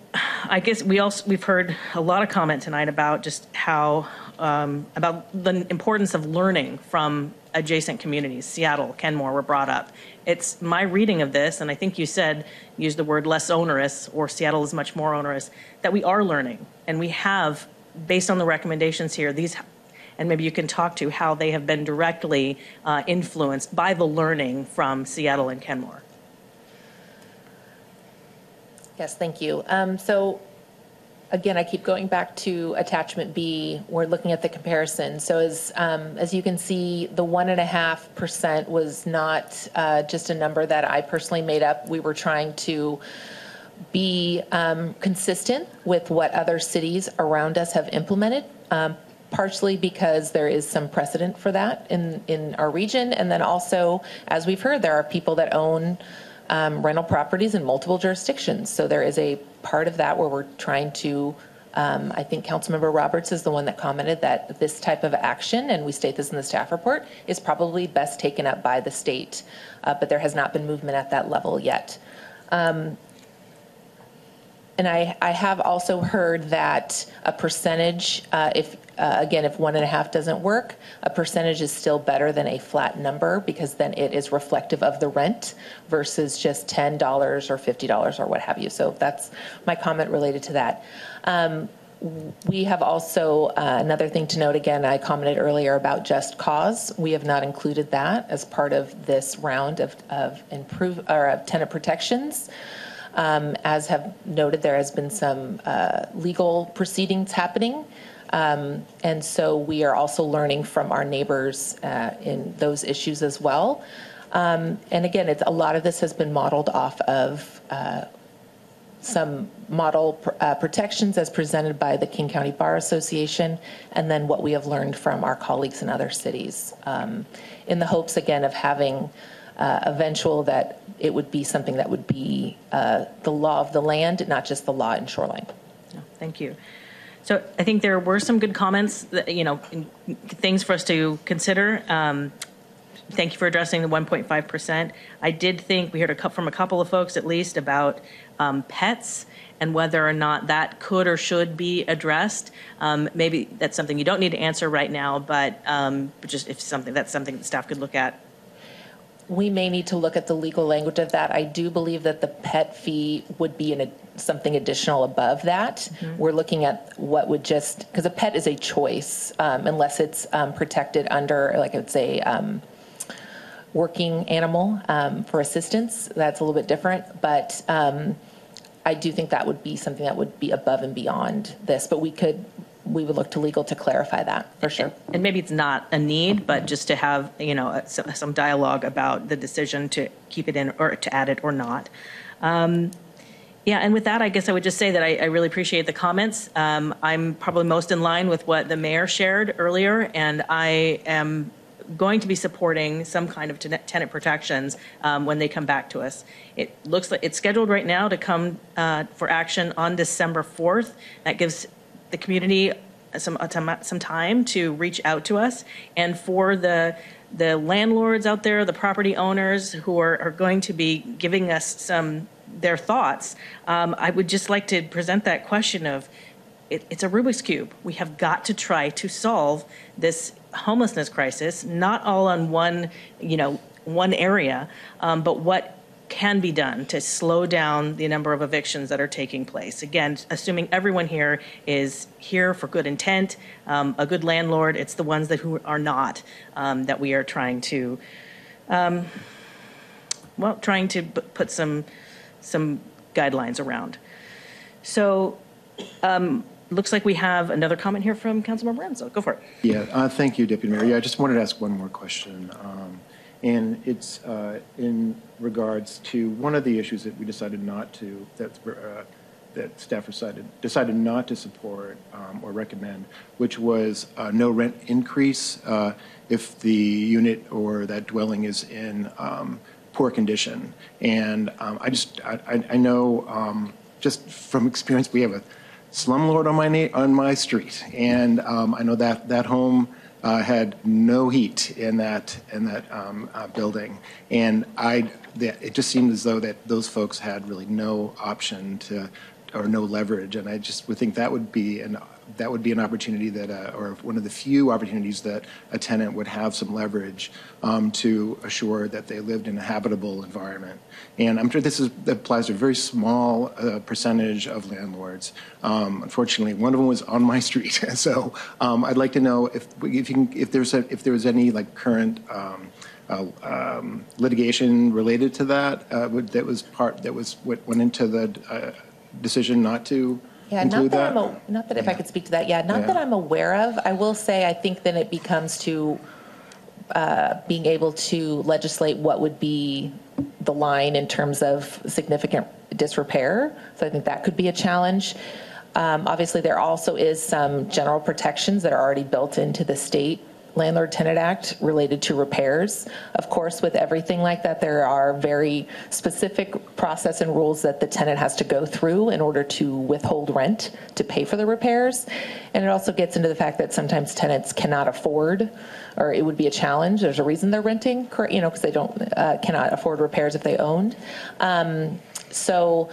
Speaker 2: I guess we also, we've heard a lot of comment tonight about just how, um, about the importance of learning from adjacent communities. Seattle, Kenmore were brought up. It's my reading of this, and I think you said, use the word less onerous, or Seattle is much more onerous, that we are learning. And we have, based on the recommendations here, these, and maybe you can talk to how they have been directly uh, influenced by the learning from Seattle and Kenmore.
Speaker 24: Yes, thank you. Um, So again, I keep going back to attachment B. We're looking at the comparison. So as, um, as you can see, the one and a half percent was not uh, just a number that I personally made up. We were trying to be um, consistent with what other cities around us have implemented. Um, partially because there is some precedent for that in, in our region. And then also, as we've heard, there are people that own um, rental properties in multiple jurisdictions. So there is a part of that where we're trying to, um, I think Councilmember Roberts is the one that commented that this type of action, and we state this in the staff report, is probably best taken up by the state. Uh, but there has not been movement at that level yet. Um, and I, I have also heard that a percentage, uh, if, uh, again, if one and a half doesn't work, a percentage is still better than a flat number because then it is reflective of the rent versus just $10 or $50 or what have you. So that's my comment related to that. Um, we have also, uh, another thing to note again, I commented earlier about just cause. We have not included that as part of this round of, of improve, or of tenant protections. Um, as have noted, there has been some uh, legal proceedings happening. Um, and so we are also learning from our neighbors uh, in those issues as well. Um, and again, it's, a lot of this has been modeled off of uh, some model pr- uh, protections as presented by the King County Bar Association, and then what we have learned from our colleagues in other cities, um, in the hopes again of having uh, eventual that it would be something that would be uh, the law of the land, not just the law in shoreline.
Speaker 2: Thank you. So I think there were some good comments, that, you know, things for us to consider. Um, Thank you for addressing the 1.5%. I did think, we heard a from a couple of folks at least about um, pets and whether or not that could or should be addressed. Um, Maybe that's something you don't need to answer right now, but um, just if something, that's something that staff could look at.
Speaker 24: We may need to look at the legal language of that. I do believe that the pet fee would be in a, something additional above that. We're looking at what would just, because a pet is a choice, um, unless it's um, protected under, like I would say, um, working animal um, for assistance. That's a little bit different, but um, I do think that would be something that would be above and beyond this. But we could, we would look to legal to clarify that for sure.
Speaker 2: And maybe it's not a need, but just to have, you know, some, some dialogue about the decision to keep it in or to add it or not. Um, yeah, and with that, I guess I would just say that I, I really appreciate the comments. Um, I'm probably most in line with what the mayor shared earlier, and I am going to be supporting some kind of ten- tenant protections um, when they come back to us. It looks like it's scheduled right now to come uh, for action on December 4th. That gives the community some uh, some some time to reach out to us, and for the the landlords out there, the property owners who are, are going to be giving us some their thoughts. Um, I would just like to present that question of it, it's a Rubik's cube. We have got to try to solve this homelessness crisis, not all on one, you know, one area, um, but what can be done to slow down the number of evictions that are taking place. Again, assuming everyone here is here for good intent, um, a good landlord, it's the ones that who are not um, that we are trying to, um, well, trying to put some some guidelines around. So, um, looks like we have another comment here from Councilmember Ramsdell. Go for it.
Speaker 28: Yeah, uh, thank you, Deputy Mayor. Yeah, I just wanted to ask one more question. Um, and it's uh, in regards to one of the issues that we decided not to, that, uh, that staff decided, decided not to support um, or recommend, which was uh, no rent increase uh, if the unit or that dwelling is in um, poor condition. And um, I just, I, I- know um, just from experience, we have a slumlord on my, on my street. And um, I know that, that home uh, had no heat in that, in that um, uh, building. And I, it just seemed as though that those folks had really no option to, or no leverage. And I just would think that would be an, that would be an opportunity that, uh, or one of the few opportunities that a tenant would have some leverage um, to assure that they lived in a habitable environment. And I'm sure this is, applies to a very small uh, percentage of landlords. Um, unfortunately, one of them was on my street. so um, I'd like to know if, if, can, if there's a, if there was any like current um, uh, um, litigation related to that uh, that was part that was what went into the uh, decision not to
Speaker 24: Yeah, not
Speaker 28: include
Speaker 24: that,
Speaker 28: that.
Speaker 24: I'm, a- not that if I could speak to that, yeah, not
Speaker 28: Yeah.
Speaker 24: that I'm aware of. I will say, I think then it becomes to uh, being able to legislate what would be the line in terms of significant disrepair. So I think that could be a challenge. Um, Obviously, there also is some general protections that are already built into the state Landlord Tenant Act related to repairs. Of course, with everything like that, there are very specific process and rules that the tenant has to go through in order to withhold rent to pay for the repairs. And it also gets into the fact that sometimes tenants cannot afford, or it would be a challenge. There's a reason they're renting, you know, because they don't, uh, cannot afford repairs if they owned. Um, So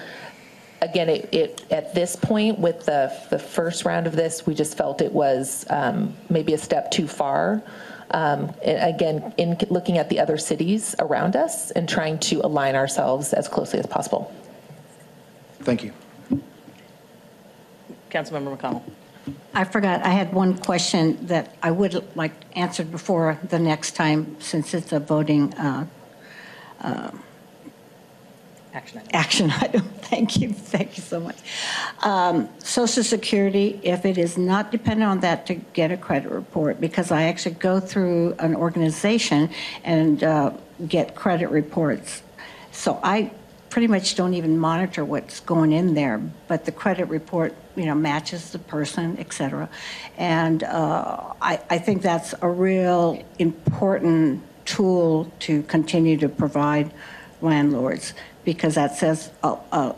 Speaker 24: again, it, it, at this point, with the, the first round of this, we just felt it was um, maybe a step too far. Um, a- Again, in looking at the other cities around us and trying to align ourselves as closely as possible.
Speaker 28: Thank you.
Speaker 2: Councilmember McConnell.
Speaker 1: I forgot, I had one question that I would like answered before the next time, since it's a voting uh, uh,
Speaker 2: Action item.
Speaker 1: action item. Thank you, thank you so much. Um, Social Security, if it is not dependent on that to get a credit report, because I actually go through an organization and uh, get credit reports. So I pretty much don't even monitor what's going in there, but the credit report, you know, matches the person, et cetera. And uh, I, I think that's a real important tool to continue to provide landlords because that says, uh, uh,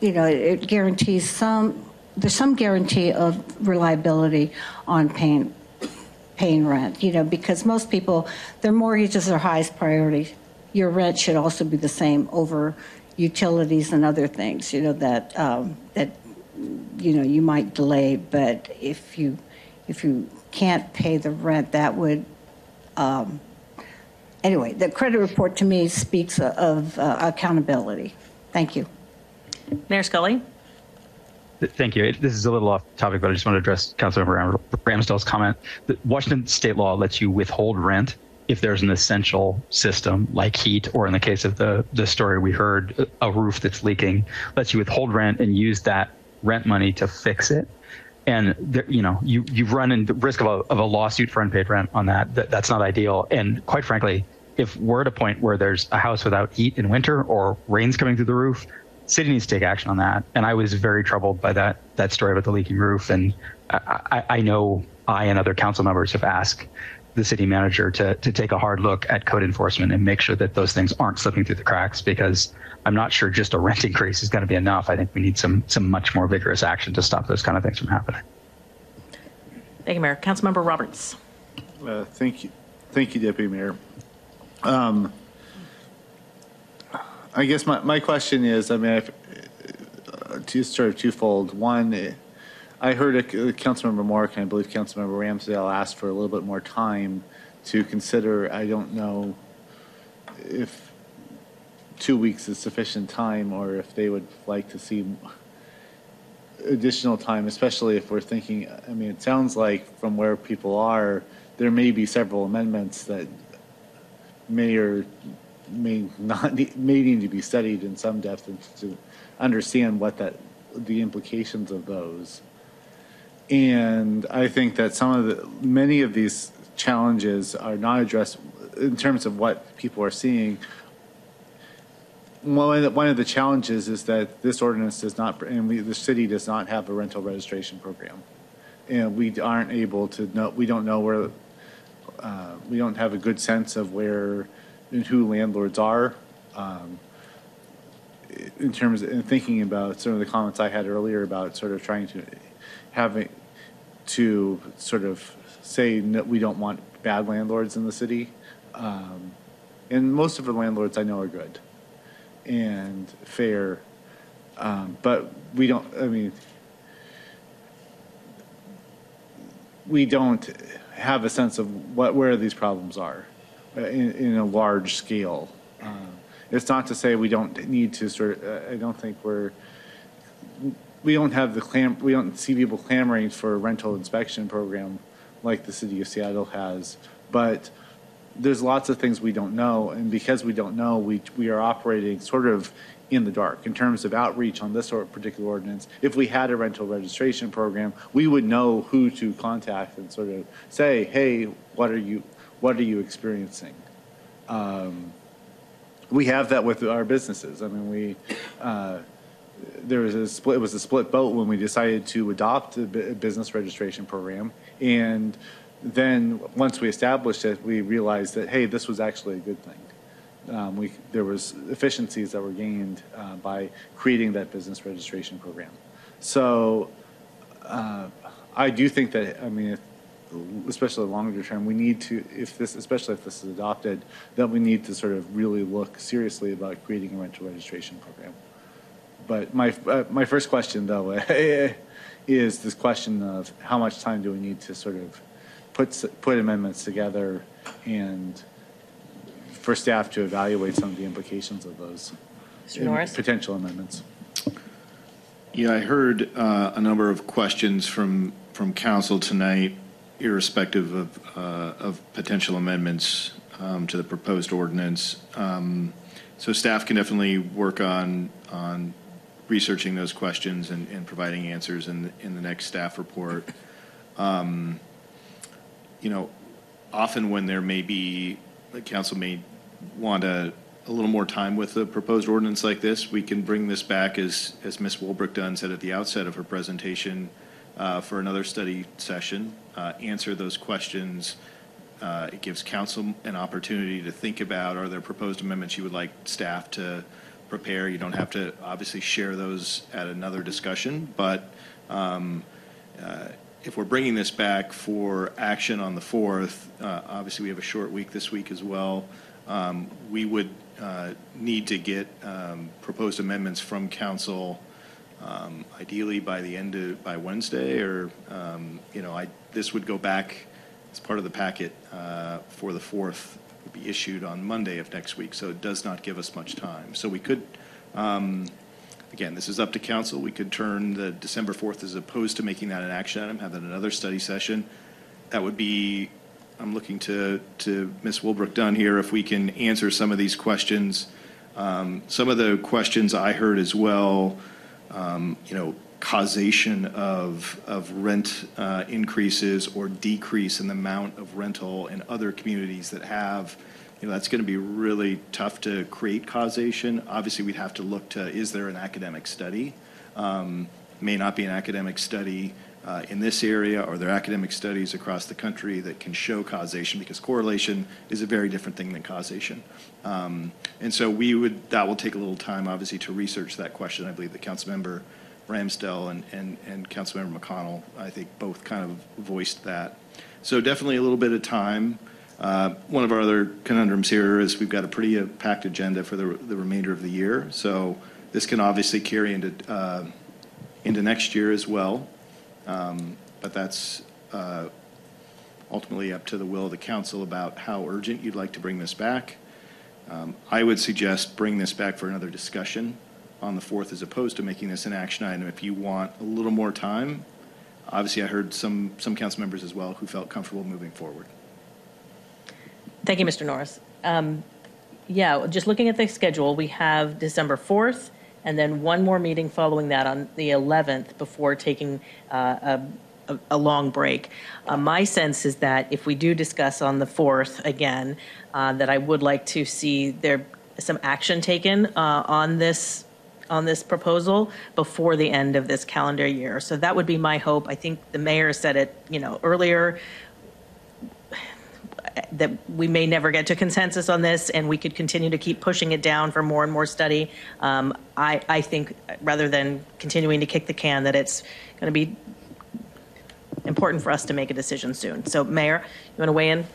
Speaker 1: you know, it guarantees some, there's some guarantee of reliability on paying, paying rent, you know, because most people, their mortgages are highest priority. Your rent should also be the same over utilities and other things, you know, that, um, that, you know, you might delay, but if you, if you can't pay the rent, that would, um, anyway, the credit report to me speaks of uh, accountability. Thank you.
Speaker 2: Mayor Scully?
Speaker 25: Thank you. This is a little off topic, but I just want to address Councilmember Ram- Ramsdell's comment. The Washington state law lets you withhold rent if there's an essential system like heat, or in the case of the, the story we heard, a roof that's leaking, lets you withhold rent and use that rent money to fix it. And there, you know, you you've run in the risk of a, of a lawsuit for unpaid rent on that. that. That's not ideal. And quite frankly, if we're at a point where there's a house without heat in winter or rain's coming through the roof, city needs to take action on that. And I was very troubled by that that story about the leaking roof. And I, I, I know I and other council members have asked the city manager to to take a hard look at code enforcement and make sure that those things aren't slipping through the cracks because I'm not sure just a rent increase is going to be enough. I think we need some some much more vigorous action to stop those kind of things from happening.
Speaker 2: Thank you, Mayor. Councilmember Roberts.
Speaker 6: Uh, Thank you, thank you, Deputy Mayor. Um, I guess my, my question is, I mean, if, uh, two, sort of twofold. One, I heard a, Councilmember Mork, and I believe Councilmember Ramsdell asked for a little bit more time to consider, I don't know if two weeks is sufficient time, or if they would like to see additional time, especially if we're thinking, I mean, it sounds like from where people are, there may be several amendments that may or may not, need- may need to be studied in some depth and to understand what that, the implications of those. And I think that some of the, many of these challenges are not addressed in terms of what people are seeing. One of the, one of the challenges is that this ordinance does not, and we, the city does not have a rental registration program. And we aren't able to know, we don't know where, uh, we don't have a good sense of where and who landlords are. Um, in terms of in thinking about some of the comments I had earlier about sort of trying to having to sort of say that we don't want bad landlords in the city. Um, and most of the landlords I know are good and fair. Um, but we don't, I mean, we don't have a sense of what, where these problems are uh, in, in a large scale. Um, it's not to say we don't need to sort of, uh, I don't think we're, we don't have the clam, we don't see people clamoring for a rental inspection program like the city of Seattle has. But there's lots of things we don't know, and because we don't know, we, we are operating sort of in the dark in terms of outreach on this sort particular ordinance. If we had a rental registration program, we would know who to contact and sort of say, hey, what are you, what are you experiencing? Um, we have that with our businesses. I mean, we, uh, there was a split, it was a split vote when we decided to adopt a business registration program. And then, once we established it, we realized that, hey, this was actually a good thing. Um, we, there was efficiencies that were gained uh, by creating that business registration program. So uh, I do think that, I mean, if, especially longer term, we need to, if this, especially if this is adopted, that we need to sort of really look seriously about creating a rental registration program. But my, uh, my first question, though, is this question of how much time do we need to sort of put, s- put amendments together and for staff to evaluate some of the implications of those
Speaker 2: Mr. Norris?
Speaker 5: potential amendments. Yeah, I heard uh, a number of questions from, from council tonight, irrespective of, uh, of potential amendments um, to the proposed ordinance. Um, So staff can definitely work on, on researching those questions and, and providing answers in, the- in the next staff report. Um, You know, often when there may be, the council may want a, a little more time with a proposed ordinance like this, we can bring this back, as, as Ms. Wolbrecht-Dunn said at the outset of her presentation, uh, for another study session, uh, answer those questions. Uh, It gives council an opportunity to think about, are there proposed amendments you would like staff to prepare? You don't have to obviously share those at another discussion, but um, uh, if we're bringing this back for action on the 4th, uh, obviously we have a short week this week as well, um, we would uh, need to get um, proposed amendments from council um, ideally by the end of, by Wednesday, or, um, you know, I, this would go back as part of the packet uh, for the 4th, would be issued on Monday of next week, so it does not give us much time. So we could, um, again, this is up to council, we could turn the December 4th as opposed to making that an action item, have that another study session. That would be, I'm looking to, to Ms. Wolbrecht-Dunn here, if we can answer some of these questions. Um, Some of the questions I heard as well, um, you know, causation of, of rent uh, increases or decrease in the amount of rental in other communities that have, you know, that's going to be really tough to create causation. Obviously, we'd have to look to, is there an academic study? Um, May not be an academic study uh, in this area, or there are academic studies across the country that can show causation, because correlation is a very different thing than causation. Um, And so we would, that will take a little time, obviously, to research that question. I believe the council member Ramsdell and, and, and Councilmember McConnell, I think, both kind of voiced that. So definitely a little bit of time. Uh, One of our other conundrums here is we've got a pretty uh, packed agenda for the, remainder of the year. So this can obviously carry into, uh, into next year as well. Um, But that's ultimately up to the will of the council about how urgent you'd like to bring this back. Um, I would suggest bring this back for another discussion on the 4th as opposed to making this an action item. If you want a little more time, obviously I heard some, some council members as well who felt comfortable moving forward.
Speaker 2: Thank you, Mr. Norris. Um, Yeah, just looking at the schedule, we have December 4th, and then one more meeting following that on the 11th before taking uh, a a- long break. Uh, My sense is that if we do discuss on the 4th again, uh, that I would like to see there some action taken uh, on this, on this proposal before the end of this calendar year. So that would be my hope. I think the mayor said it, you know, earlier, that we may never get to consensus on this, and we could continue to keep pushing it down for more and more study. Um, I, I think, rather than continuing to kick the can, that it's going to be important for us to make a decision soon. So, Mayor, you want to weigh in?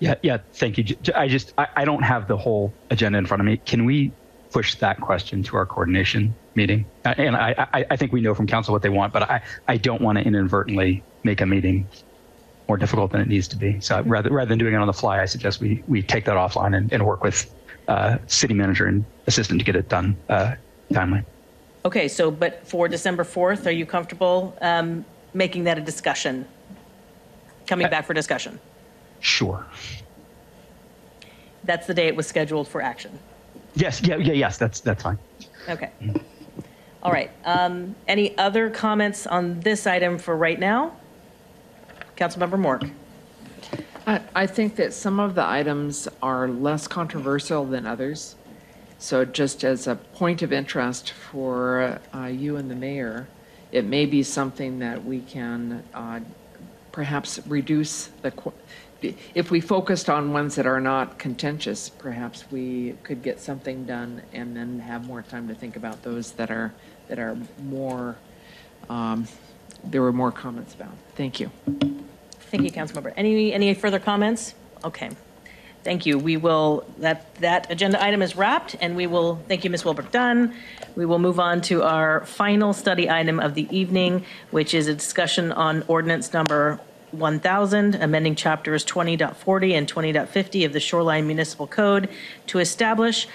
Speaker 25: Yeah, yeah. Thank you. I just I, I don't have the whole agenda in front of me. Can we push that question to our coordination meeting? Uh, And I, I I think we know from council what they want, but I I don't want to inadvertently make a meeting more difficult than it needs to be. So rather rather than doing it on the fly, I suggest we we take that offline and, and work with uh, city manager and assistant to get it done uh, timely.
Speaker 2: Okay, so, but for December 4th, are you comfortable um, making that a discussion? Coming back for discussion?
Speaker 25: Sure.
Speaker 2: That's the day it was scheduled for action.
Speaker 25: Yes. Yeah. Yeah. Yes. That's that's fine.
Speaker 2: Okay. All right. Um, Any other comments on this item for right now? Councilmember Mork.
Speaker 26: I, I think that some of the items are less controversial than others. So just as a point of interest for uh, you and the mayor, it may be something that we can uh, perhaps reduce the, if we focused on ones that are not contentious, perhaps we could get something done and then have more time to think about those that are, that are more, um, there were more comments about. Thank you.
Speaker 2: Thank you, Councilmember. Any, any further comments? Okay. Thank you. We will, that, that agenda item is wrapped, and we will, thank you, Ms. Wolbrecht-Dunn. We will move on to our final study item of the evening, which is a discussion on ordinance number 1,000, amending chapters 20.40 and 20.50 of the Shoreline Municipal Code to establish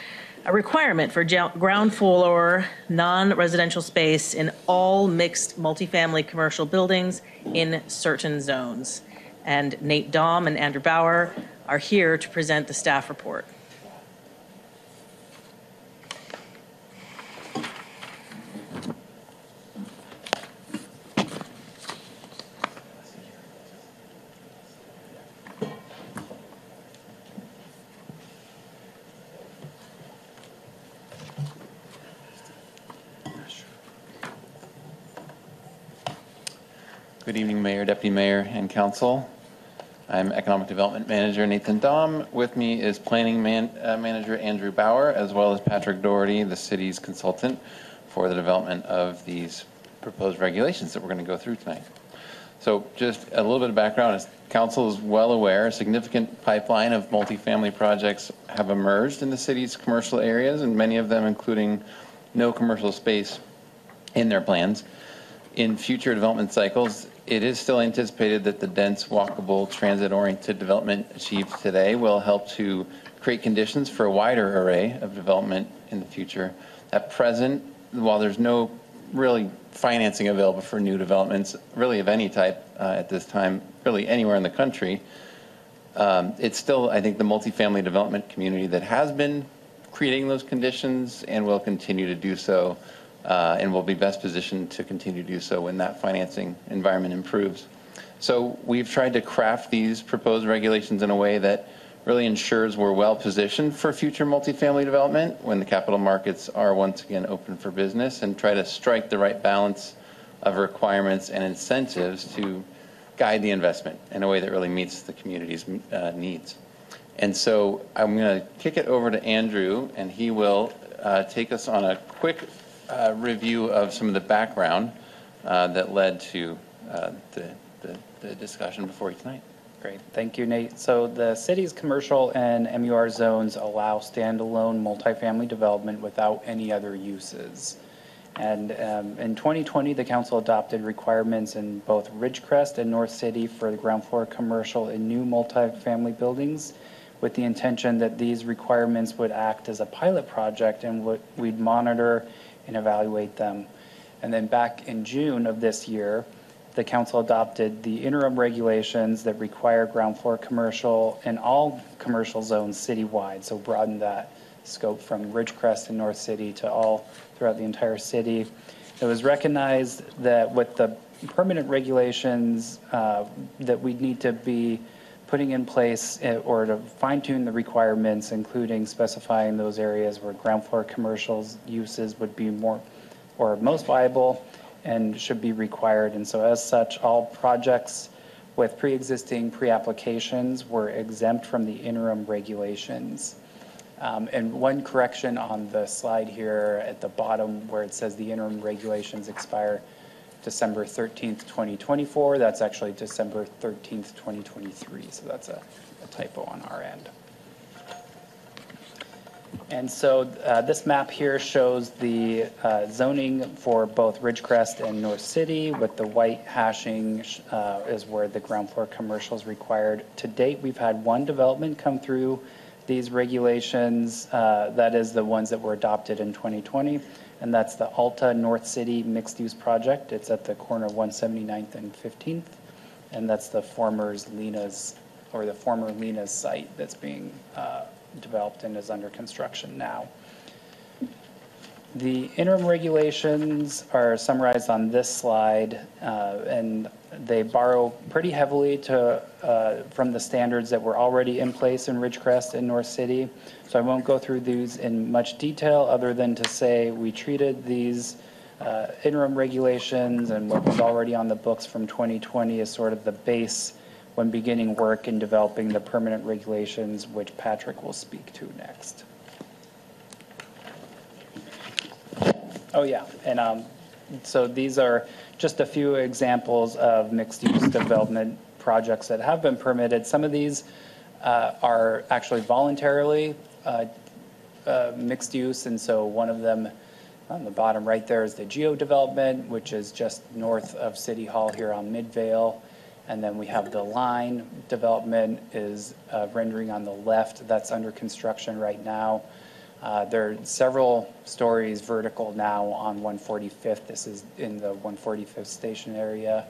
Speaker 2: a requirement for ground floor, non-residential space in all mixed multifamily commercial buildings in certain zones. And Nate Daum and Andrew Bauer are here to present the staff report.
Speaker 29: Good evening, Mayor, Deputy Mayor, and Council. I'm Economic Development Manager Nathan Daum. With me is Planning Man- uh, Manager Andrew Bauer, as well as Patrick Doherty, the city's consultant for the development of these proposed regulations that we're going to go through tonight. So just a little bit of background, as council is well aware, a significant pipeline of multifamily projects have emerged in the city's commercial areas, and many of them including no commercial space in their plans. In future development cycles, it is still anticipated that the dense, walkable, transit-oriented development achieved today will help to create conditions for a wider array of development in the future. At present, while there's no really financing available for new developments, really of any type uh, at this time, really anywhere in the country, um, it's still, I think, the multifamily development community that has been creating those conditions and will continue to do so, uh, and will be best positioned to continue to do so when that financing environment improves. So we've tried to craft these proposed regulations in a way that really ensures we're well positioned for future multifamily development when the capital markets are once again open for business and try to strike the right balance of requirements and incentives to guide the investment in a way that really meets the community's uh, needs. And so I'm going to kick it over to Andrew, and he will uh, take us on a quick review of some of the background uh, that led to uh, the, the, the discussion before you tonight.
Speaker 30: Great, thank you, Nate. So the city's commercial and MUR zones allow standalone multifamily development without any other uses. And um, in 2020, the council adopted requirements in both Ridgecrest and North City for the ground floor commercial and new multifamily buildings, with the intention that these requirements would act as a pilot project and would, we'd monitor and evaluate them. And then back in June of this year, the council adopted the interim regulations that require ground floor commercial in all commercial zones citywide, so broaden that scope from Ridgecrest and North City to all throughout the entire city. It was recognized that with the permanent regulations uh, that we'd need to be putting in place uh, or to fine tune the requirements, including specifying those areas where ground floor commercials uses would be more or most viable and should be required. And so as such, all projects with pre-existing pre-applications were exempt from the interim regulations. Um, And one correction on the slide here at the bottom where it says the interim regulations expire December 13th, 2024, that's actually December 13th, 2023. So that's a a typo on our end. And so uh, this map here shows the uh, zoning for both Ridgecrest and North City, with the white hashing uh, is where the ground floor commercial is required. To date, we've had one development come through these regulations. uh, That is the ones that were adopted in 2020, and that's the Alta North City Mixed-Use Project. It's at the corner of 179th and 15th, and that's the former Lena's, or the former Lena's site that's being uh, developed and is under construction now. The interim regulations are summarized on this slide, uh, and they borrow pretty heavily to, uh, from the standards that were already in place in Ridgecrest and North City. So I won't go through these in much detail, other than to say we treated these uh, interim regulations and what was already on the books from 2020 as sort of the base when beginning work in developing the permanent regulations, which Patrick will speak to next. Oh, yeah, and um, so these are just a few examples of mixed-use development projects that have been permitted. Some of these uh, are actually voluntarily uh, uh, mixed use, and so one of them on the bottom right there is the Geo Development, which is just north of City Hall here on Midvale. And then we have the line development is uh, rendering on the left. That's under construction right now. Uh, There are several stories vertical now on 145th. This is in the 145th station area.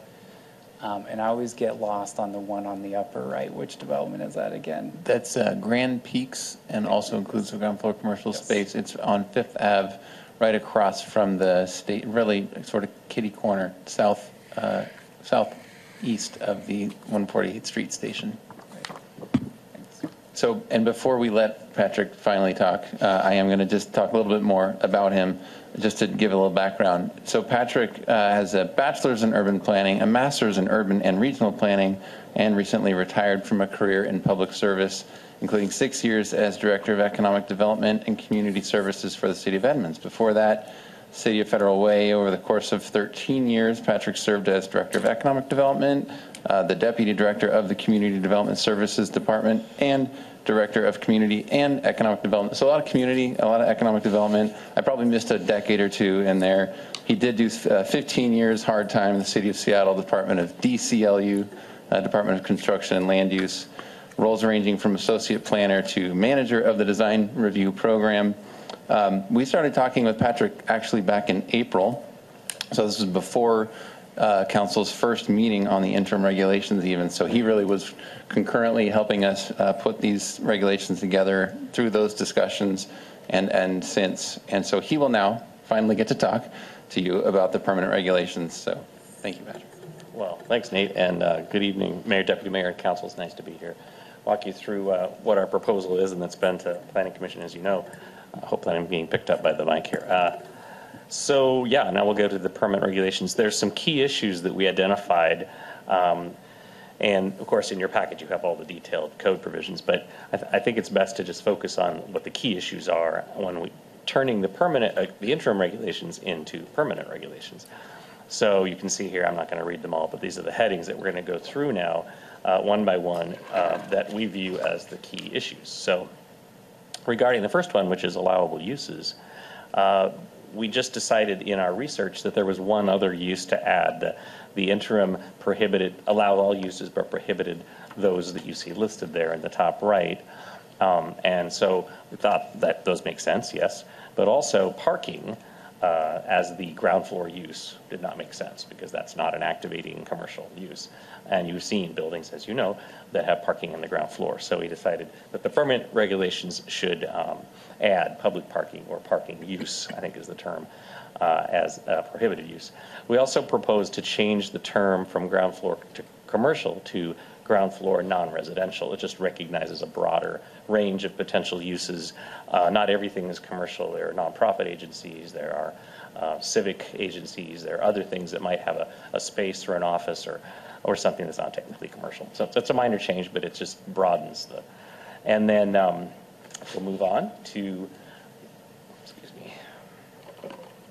Speaker 30: Um, And I always get lost on the one on the upper right. Which development is that again?
Speaker 29: That's uh, Grand Peaks and also includes the ground floor commercial space. It's on Fifth Ave, right across from the state, really sort of kitty corner, south, uh, southeast of the 148th Street station. So, and before we let Patrick finally talk, uh, I am going to just talk a little bit more about him, just to give a little background. So Patrick uh, has a bachelor's in urban planning, a master's in urban and regional planning, and recently retired from a career in public service, including six years as director of economic development and community services for the city of Edmonds. Before that, City of Federal Way, over the course of 13 years, Patrick served as director of economic development, uh, the deputy director of the Community Development Services Department, and director of community and economic development. So a lot of community, a lot of economic development. I probably missed a decade or two in there. He did do uh, 15 years hard time in the City of Seattle Department of DCLU, uh, Department of Construction and Land Use, roles ranging from associate planner to manager of the design review program. Um, we started talking with Patrick actually back in April. So this was before uh, council's first meeting on the interim regulations even. So he really was concurrently helping us uh, put these regulations together through those discussions and, and since. And so he will now finally get to talk to you about the permanent regulations. So thank you, Patrick.
Speaker 31: Well, thanks, Nate, and uh, good evening, Mayor, Deputy Mayor, and Council. It's nice to be here. Walk you through uh, what our proposal is, and that's been to Planning Commission, as you know. I hope that I'm being picked up by the mic here. Uh, so, yeah, now we'll go to the permit regulations. There's some key issues that we identified. Um, and of course, in your package, you have all the detailed code provisions, but I, th- I think it's best to just focus on what the key issues are when we turning the permanent, uh, the interim regulations into permanent regulations. So you can see here, I'm not going to read them all, but these are the headings that we're going to go through now, uh, one by one, uh, that we view as the key issues. So regarding the first one, which is allowable uses, uh, we just decided in our research that there was one other use to add. The, the interim prohibited, allow all uses but prohibited those that you see listed there in the top right. Um, and so we thought that those make sense, yes. But also parking uh, as the ground floor use did not make sense because that's not an activating commercial use. And you've seen buildings, as you know, that have parking on the ground floor. So we decided that the permit regulations should um, add public parking or parking use, I think is the term, uh, as a prohibited use. We also proposed to change the term from ground floor to commercial to ground floor non-residential. It just recognizes a broader range of potential uses. Uh, not everything is commercial. There are nonprofit agencies, there are uh, civic agencies, there are other things that might have a, a space or an office or, or something that's not technically commercial. So it's a minor change, but it just broadens the. And then um, we'll move on to, excuse me.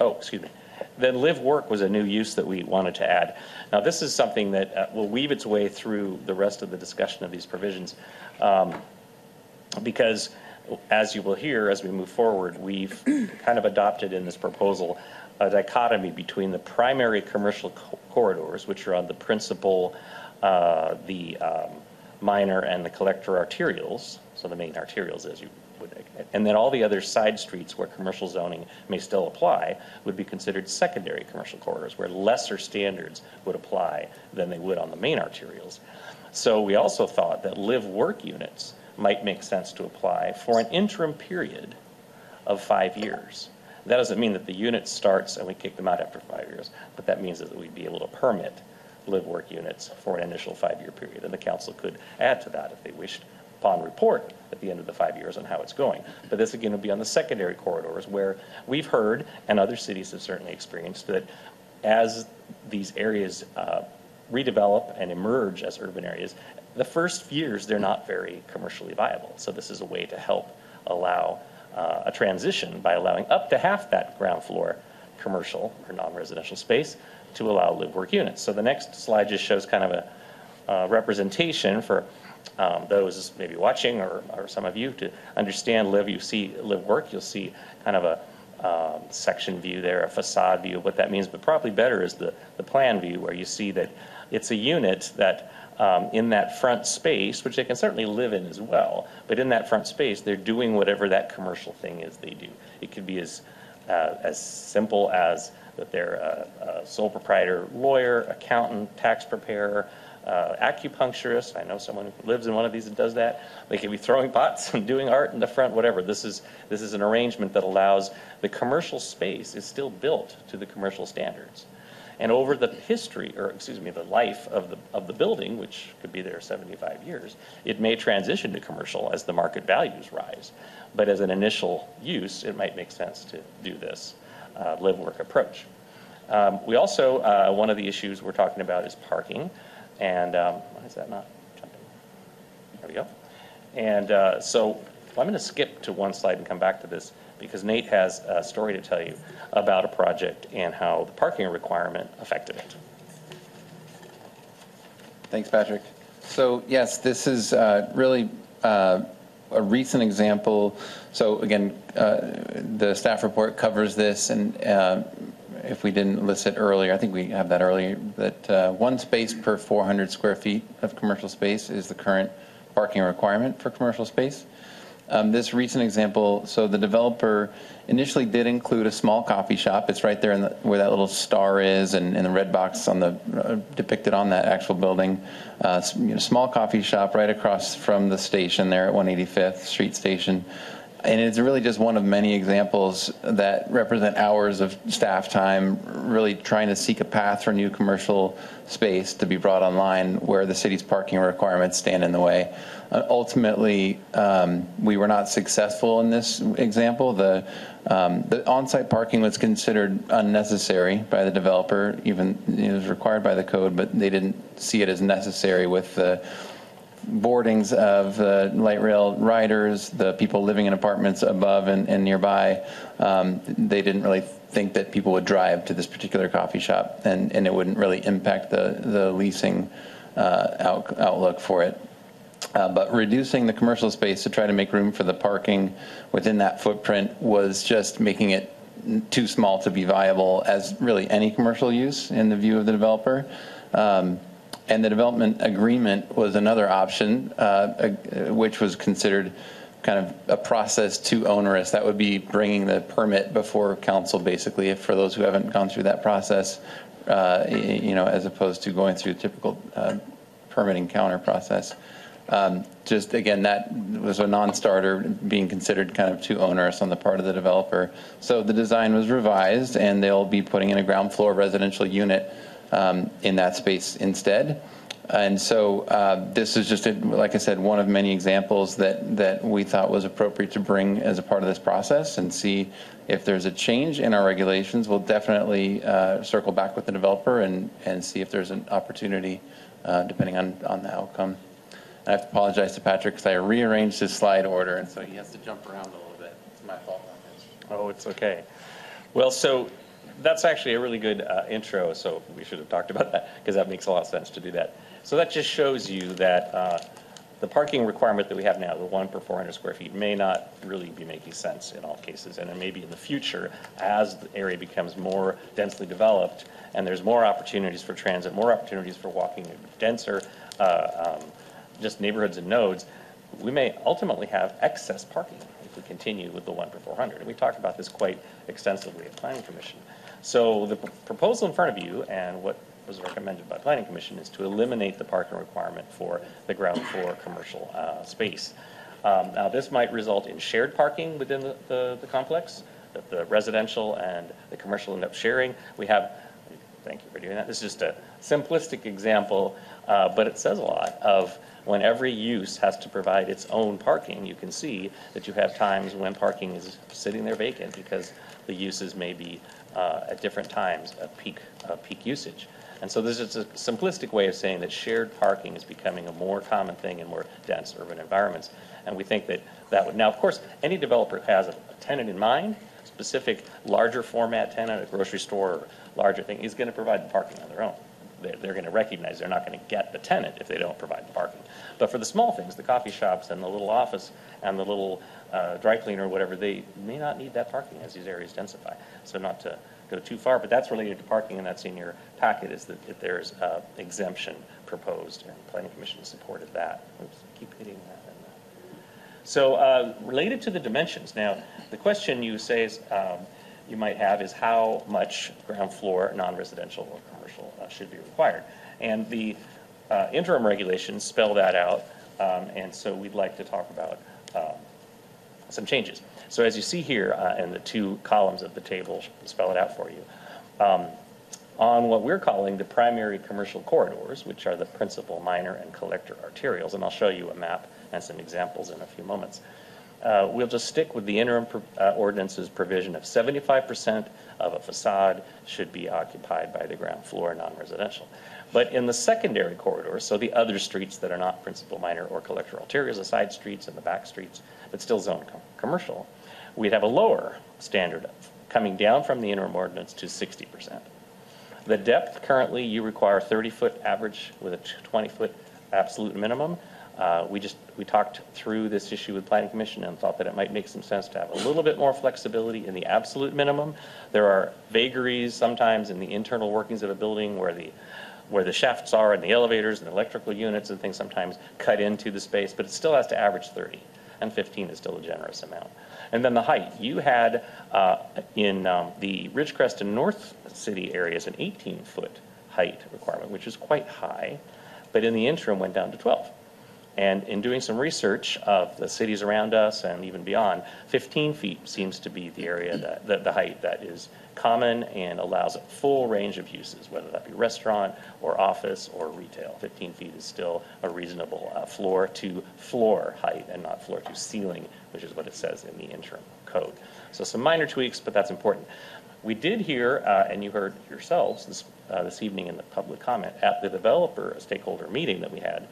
Speaker 31: Oh, excuse me. Then live work was a new use that we wanted to add. Now, this is something that uh, will weave its way through the rest of the discussion of these provisions. Um, because as you will hear as we move forward, we've kind of adopted in this proposal a dichotomy between the primary commercial co- corridors, which are on the principal, uh, the um, minor, and the collector arterials. So the main arterials, as you would, and then all the other side streets where commercial zoning may still apply would be considered secondary commercial corridors, where lesser standards would apply than they would on the main arterials. So we also thought that live work units might make sense to apply for an interim period of five years. That doesn't mean that the unit starts and we kick them out after five years, but that means that we'd be able to permit live work units for an initial five-year period, and the council could add to that if they wished upon report at the end of the five years on how it's going. But this again would be on the secondary corridors where we've heard, and other cities have certainly experienced, that as these areas uh, redevelop and emerge as urban areas, the first years they're not very commercially viable. So this is a way to help allow uh, a transition by allowing up to half that ground floor commercial or non-residential space to allow live work units. So the next slide just shows kind of a uh, representation for um, those maybe watching or, or some of you to understand live. You see live work. You'll see kind of a um, section view there, a facade view of what that means. But probably better is the the plan view where you see that it's a unit that um, in that front space, which they can certainly live in as well, but in that front space, they're doing whatever that commercial thing is they do. It could be as uh, as simple as that they're a, a sole proprietor lawyer, accountant, tax preparer, uh, acupuncturist. I know someone who lives in one of these and does that. They could be throwing pots and doing art in the front, whatever. This is this is an arrangement that allows the commercial space is still built to the commercial standards. And over the history, or excuse me, the life of the of the building, which could be there 75 years, it may transition to commercial as the market values rise. But as an initial use, it might make sense to do this uh, live work approach. Um, we also, uh, one of the issues we're talking about is parking. And um, why is that not jumping? There we go. And uh, so I'm going to skip to one slide and come back to this because Nate has a story to tell you about a project and how the parking requirement affected it.
Speaker 29: Thanks, Patrick. So yes, this is uh, really uh, a recent example. So again, uh, the staff report covers this, and uh, if we didn't list it earlier, I think we have that earlier, that uh, one space per 400 square feet of commercial space is the current parking requirement for commercial space. Um, this recent example, so the developer initially did include a small coffee shop. It's right there the, where that little star is, and, and the red box on the uh, depicted on that actual building. Uh, you know, small coffee shop right across from the station there at 185th Street Station. And it's really just one of many examples that represent hours of staff time really trying to seek a path for new commercial space to be brought online where the city's parking requirements stand in the way. Ultimately, um, we were not successful in this example. The, um, the on-site parking was considered unnecessary by the developer, even it was required by the code, but they didn't see it as necessary with the boardings of the light rail riders, the people living in apartments above and, and nearby. Um, they didn't really think that people would drive to this particular coffee shop, and, and it wouldn't really impact the, the leasing uh, out, outlook for it. Uh, but reducing the commercial space to try to make room for the parking within that footprint was just making it too small to be viable as really any commercial use in the view of the developer. Um, and the development agreement was another option, uh, uh, which was considered kind of a process too onerous. That would be bringing the permit before council, basically, if for those who haven't gone through that process, uh, you know, as opposed to going through typical permitting counter process. Um, Just, again, that was a non-starter, being considered kind of too onerous on the part of the developer. So the design was revised, and they'll be putting in a ground floor residential unit um, in that space instead. And so uh, this is just, a- like I said, one of many examples that, that we thought was appropriate to bring as a part of this process and see if there's a change in our regulations. We'll definitely uh, circle back with the developer and, and see if there's an opportunity, uh, depending on, on the outcome. I have to apologize to Patrick because I rearranged his slide order, and so he has to jump around a little bit. It's my fault. His.
Speaker 31: Oh, it's okay. Well, so that's actually a really good uh, intro, so we should have talked about that, because that makes a lot of sense to do that. So that just shows you that uh, the parking requirement that we have now, the one per 400 square feet, may not really be making sense in all cases. And then maybe in the future, as the area becomes more densely developed, and there's more opportunities for transit, more opportunities for walking, denser uh, um, just neighborhoods and nodes, we may ultimately have excess parking if we continue with the one per 400. And we talked about this quite extensively at Planning Commission. So the pr- proposal in front of you and what was recommended by Planning Commission is to eliminate the parking requirement for the ground floor commercial uh, space. Um, Now, this might result in shared parking within the- the the complex, that the residential and the commercial end up sharing. We have Thank you for doing that. This is just a simplistic example, uh, but it says a lot of when every use has to provide its own parking, you can see that you have times when parking is sitting there vacant because the uses may be uh, at different times of peak, peak usage. And so this is a simplistic way of saying that shared parking is becoming a more common thing in more dense urban environments. And we think that that would, now, of course, any developer has a a tenant in mind, specific larger format tenant, a grocery store, or larger thing, is going to provide the parking on their own. They're, they're going to recognize they're not going to get the tenant if they don't provide the parking. But for the small things, the coffee shops and the little office and the little uh, dry cleaner or whatever, they may not need that parking as these areas densify. So not to go too far, but that's related to parking, and that's in your packet, is that, that there's uh, exemption proposed, and planning commission supported that. Oops, keep hitting that. So uh, related to the dimensions, now, the question you say is, um, you might have is how much ground floor, non-residential or commercial uh, should be required? And the uh, interim regulations spell that out, um, and so we'd like to talk about um, some changes. So as you see here uh, in the two columns of the table, spell it out for you. Um, on what we're calling the primary commercial corridors, which are the principal, minor, and collector arterials, and I'll show you a map and some examples in a few moments. Uh, We'll just stick with the interim pro- uh, ordinance's provision of 75% of a facade should be occupied by the ground floor non-residential. But in the secondary corridors, so the other streets that are not principal, minor, or collector arterials, the side streets and the back streets, but still zone com- commercial, we'd have a lower standard of coming down from the interim ordinance to 60%. The depth currently, you require 30-foot average with a 20-foot absolute minimum. Uh, We just, we talked through this issue with Planning Commission and thought that it might make some sense to have a little bit more flexibility in the absolute minimum. There are vagaries sometimes in the internal workings of a building where the, where the shafts are and the elevators and electrical units and things sometimes cut into the space, but it still has to average 30, and 15 is still a generous amount. And then the height, you had uh, in um, the Ridgecrest and North City areas an 18-foot height requirement, which is quite high, but in the interim went down to 12. And in doing some research of the cities around us and even beyond, 15 feet seems to be the area that, the, the height that is common and allows a full range of uses, whether that be restaurant or office or retail. 15 feet is still a reasonable uh, floor to floor height and not floor to ceiling, which is what it says in the interim code. So some minor tweaks, but that's important. We did hear, uh, and you heard yourselves this, uh, this evening in the public comment at the developer stakeholder meeting that we had,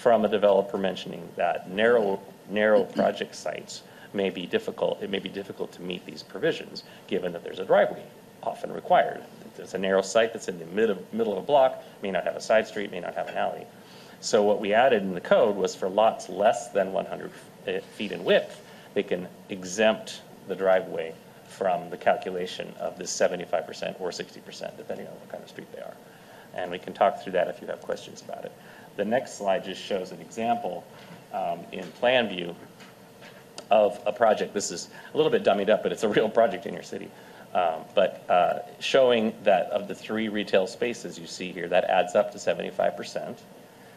Speaker 31: from a developer mentioning that narrow, narrow project sites may be difficult, it may be difficult to meet these provisions, given that there's a driveway often required. It's a narrow site that's in the mid of, middle of a block, may not have a side street, may not have an alley. So what we added in the code was for lots less than 100 eh, feet in width, they can exempt the driveway from the calculation of this 75% or 60%, depending on what kind of street they are. And we can talk through that if you have questions about it. The next slide just shows an example um, in plan view of a project. This is a little bit dummied up, but it's a real project in your city. Um, But uh, showing that of the three retail spaces you see here, that adds up to 75%.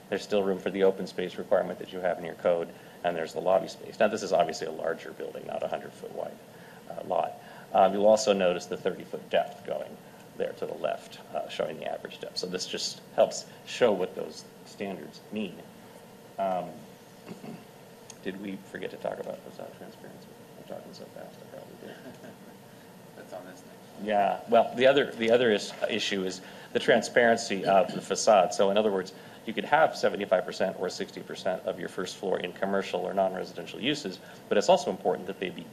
Speaker 31: There's still room for the open space requirement that you have in your code, and there's the lobby space. Now, this is obviously a larger building, not a 100-foot wide uh, lot. Um, You'll also notice the 30-foot depth going there to the left, uh, showing the average depth. So this just helps show what those standards mean. Um, Did we forget to talk about facade transparency? I'm talking so fast, I probably did.
Speaker 29: That's on this next.
Speaker 31: Yeah, well, the other, the other is, issue is the transparency of the facade. So in other words, you could have 75% or 60% of your first floor in commercial or non-residential uses, but it's also important that they be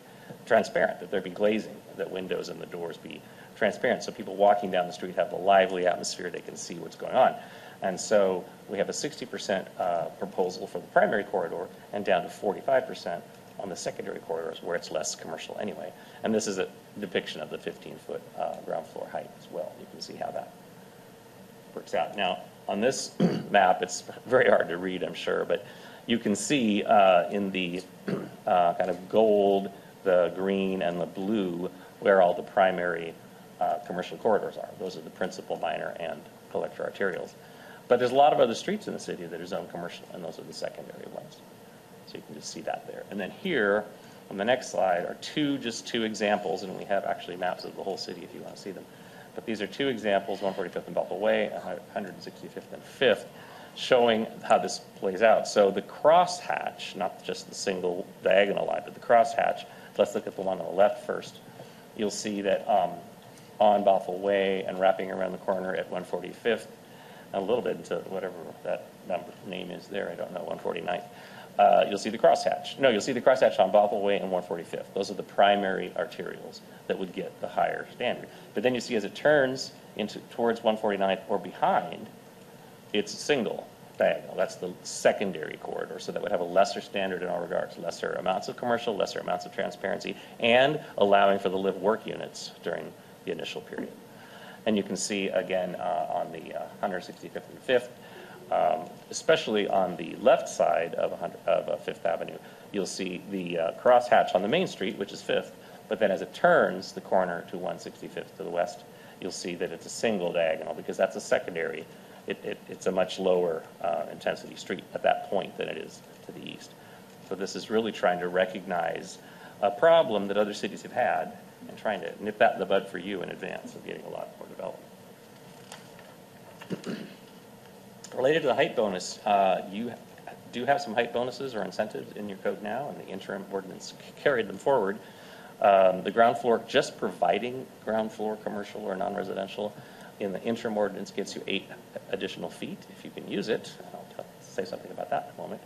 Speaker 31: transparent, that there be glazing, that windows and the doors be transparent, so people walking down the street have a lively atmosphere, they can see what's going on. And so we have a 60% uh, proposal for the primary corridor and down to 45% on the secondary corridors where it's less commercial anyway. And this is a depiction of the 15-foot uh, ground floor height as well. You can see how that works out. Now, on this map, it's very hard to read, I'm sure, but you can see uh, in the uh, kind of gold, the green, and the blue where all the primary uh, commercial corridors are. Those are the principal, minor, and collector arterials. But there's a lot of other streets in the city that are zoned commercial, and those are the secondary ones. So you can just see that there. And then here, on the next slide, are two, just two examples, and we have actually maps of the whole city if you want to see them. But these are two examples, 145th and Bothell Way, 165th and 5th, showing how this plays out. So the crosshatch, not just the single diagonal line, but the crosshatch, let's look at the one on the left first. You'll see that um, on Bothell Way and wrapping around the corner at 145th, a little bit into whatever that number, name is there, I don't know, 149th. Uh, you'll see the crosshatch. No, you'll see the crosshatch on Bothell Way and 145th. Those are the primary arterials that would get the higher standard. But then you see as it turns into towards 149th or behind, it's single diagonal. That's the secondary corridor. So that would have a lesser standard in all regards, lesser amounts of commercial, lesser amounts of transparency, and allowing for the live work units during the initial period. And you can see again uh, on the uh, 165th and 5th, um, especially on the left side of, of Fifth Avenue, you'll see the uh, crosshatch on the main street, which is Fifth, but then as it turns the corner to 165th to the west, you'll see that it's a single diagonal because that's a secondary. It, it, it's a much lower uh, intensity street at that point than it is to the east. So this is really trying to recognize a problem that other cities have had and trying to nip that in the bud for you in advance of getting a lot more development. Related to the height bonus, uh, you do have some height bonuses or incentives in your code now, and the interim ordinance carried them forward. Um, the ground floor, just providing ground floor commercial or non-residential in the interim ordinance gets you eight additional feet if you can use it. I'll say something about that in a moment.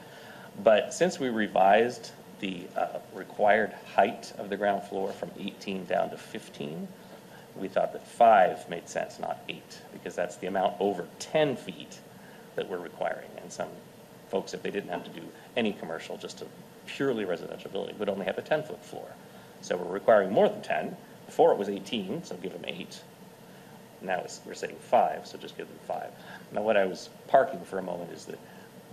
Speaker 31: But since we revised the uh, required height of the ground floor from 18 down to 15, we thought that five made sense, not eight, because that's the amount over 10 feet that we're requiring. And some folks, if they didn't have to do any commercial, just a purely residential building, would only have a 10-foot floor. So we're requiring more than 10. Before it was 18, so give them eight. Now we're saying five, so just give them five. Now, what I was parking for a moment is that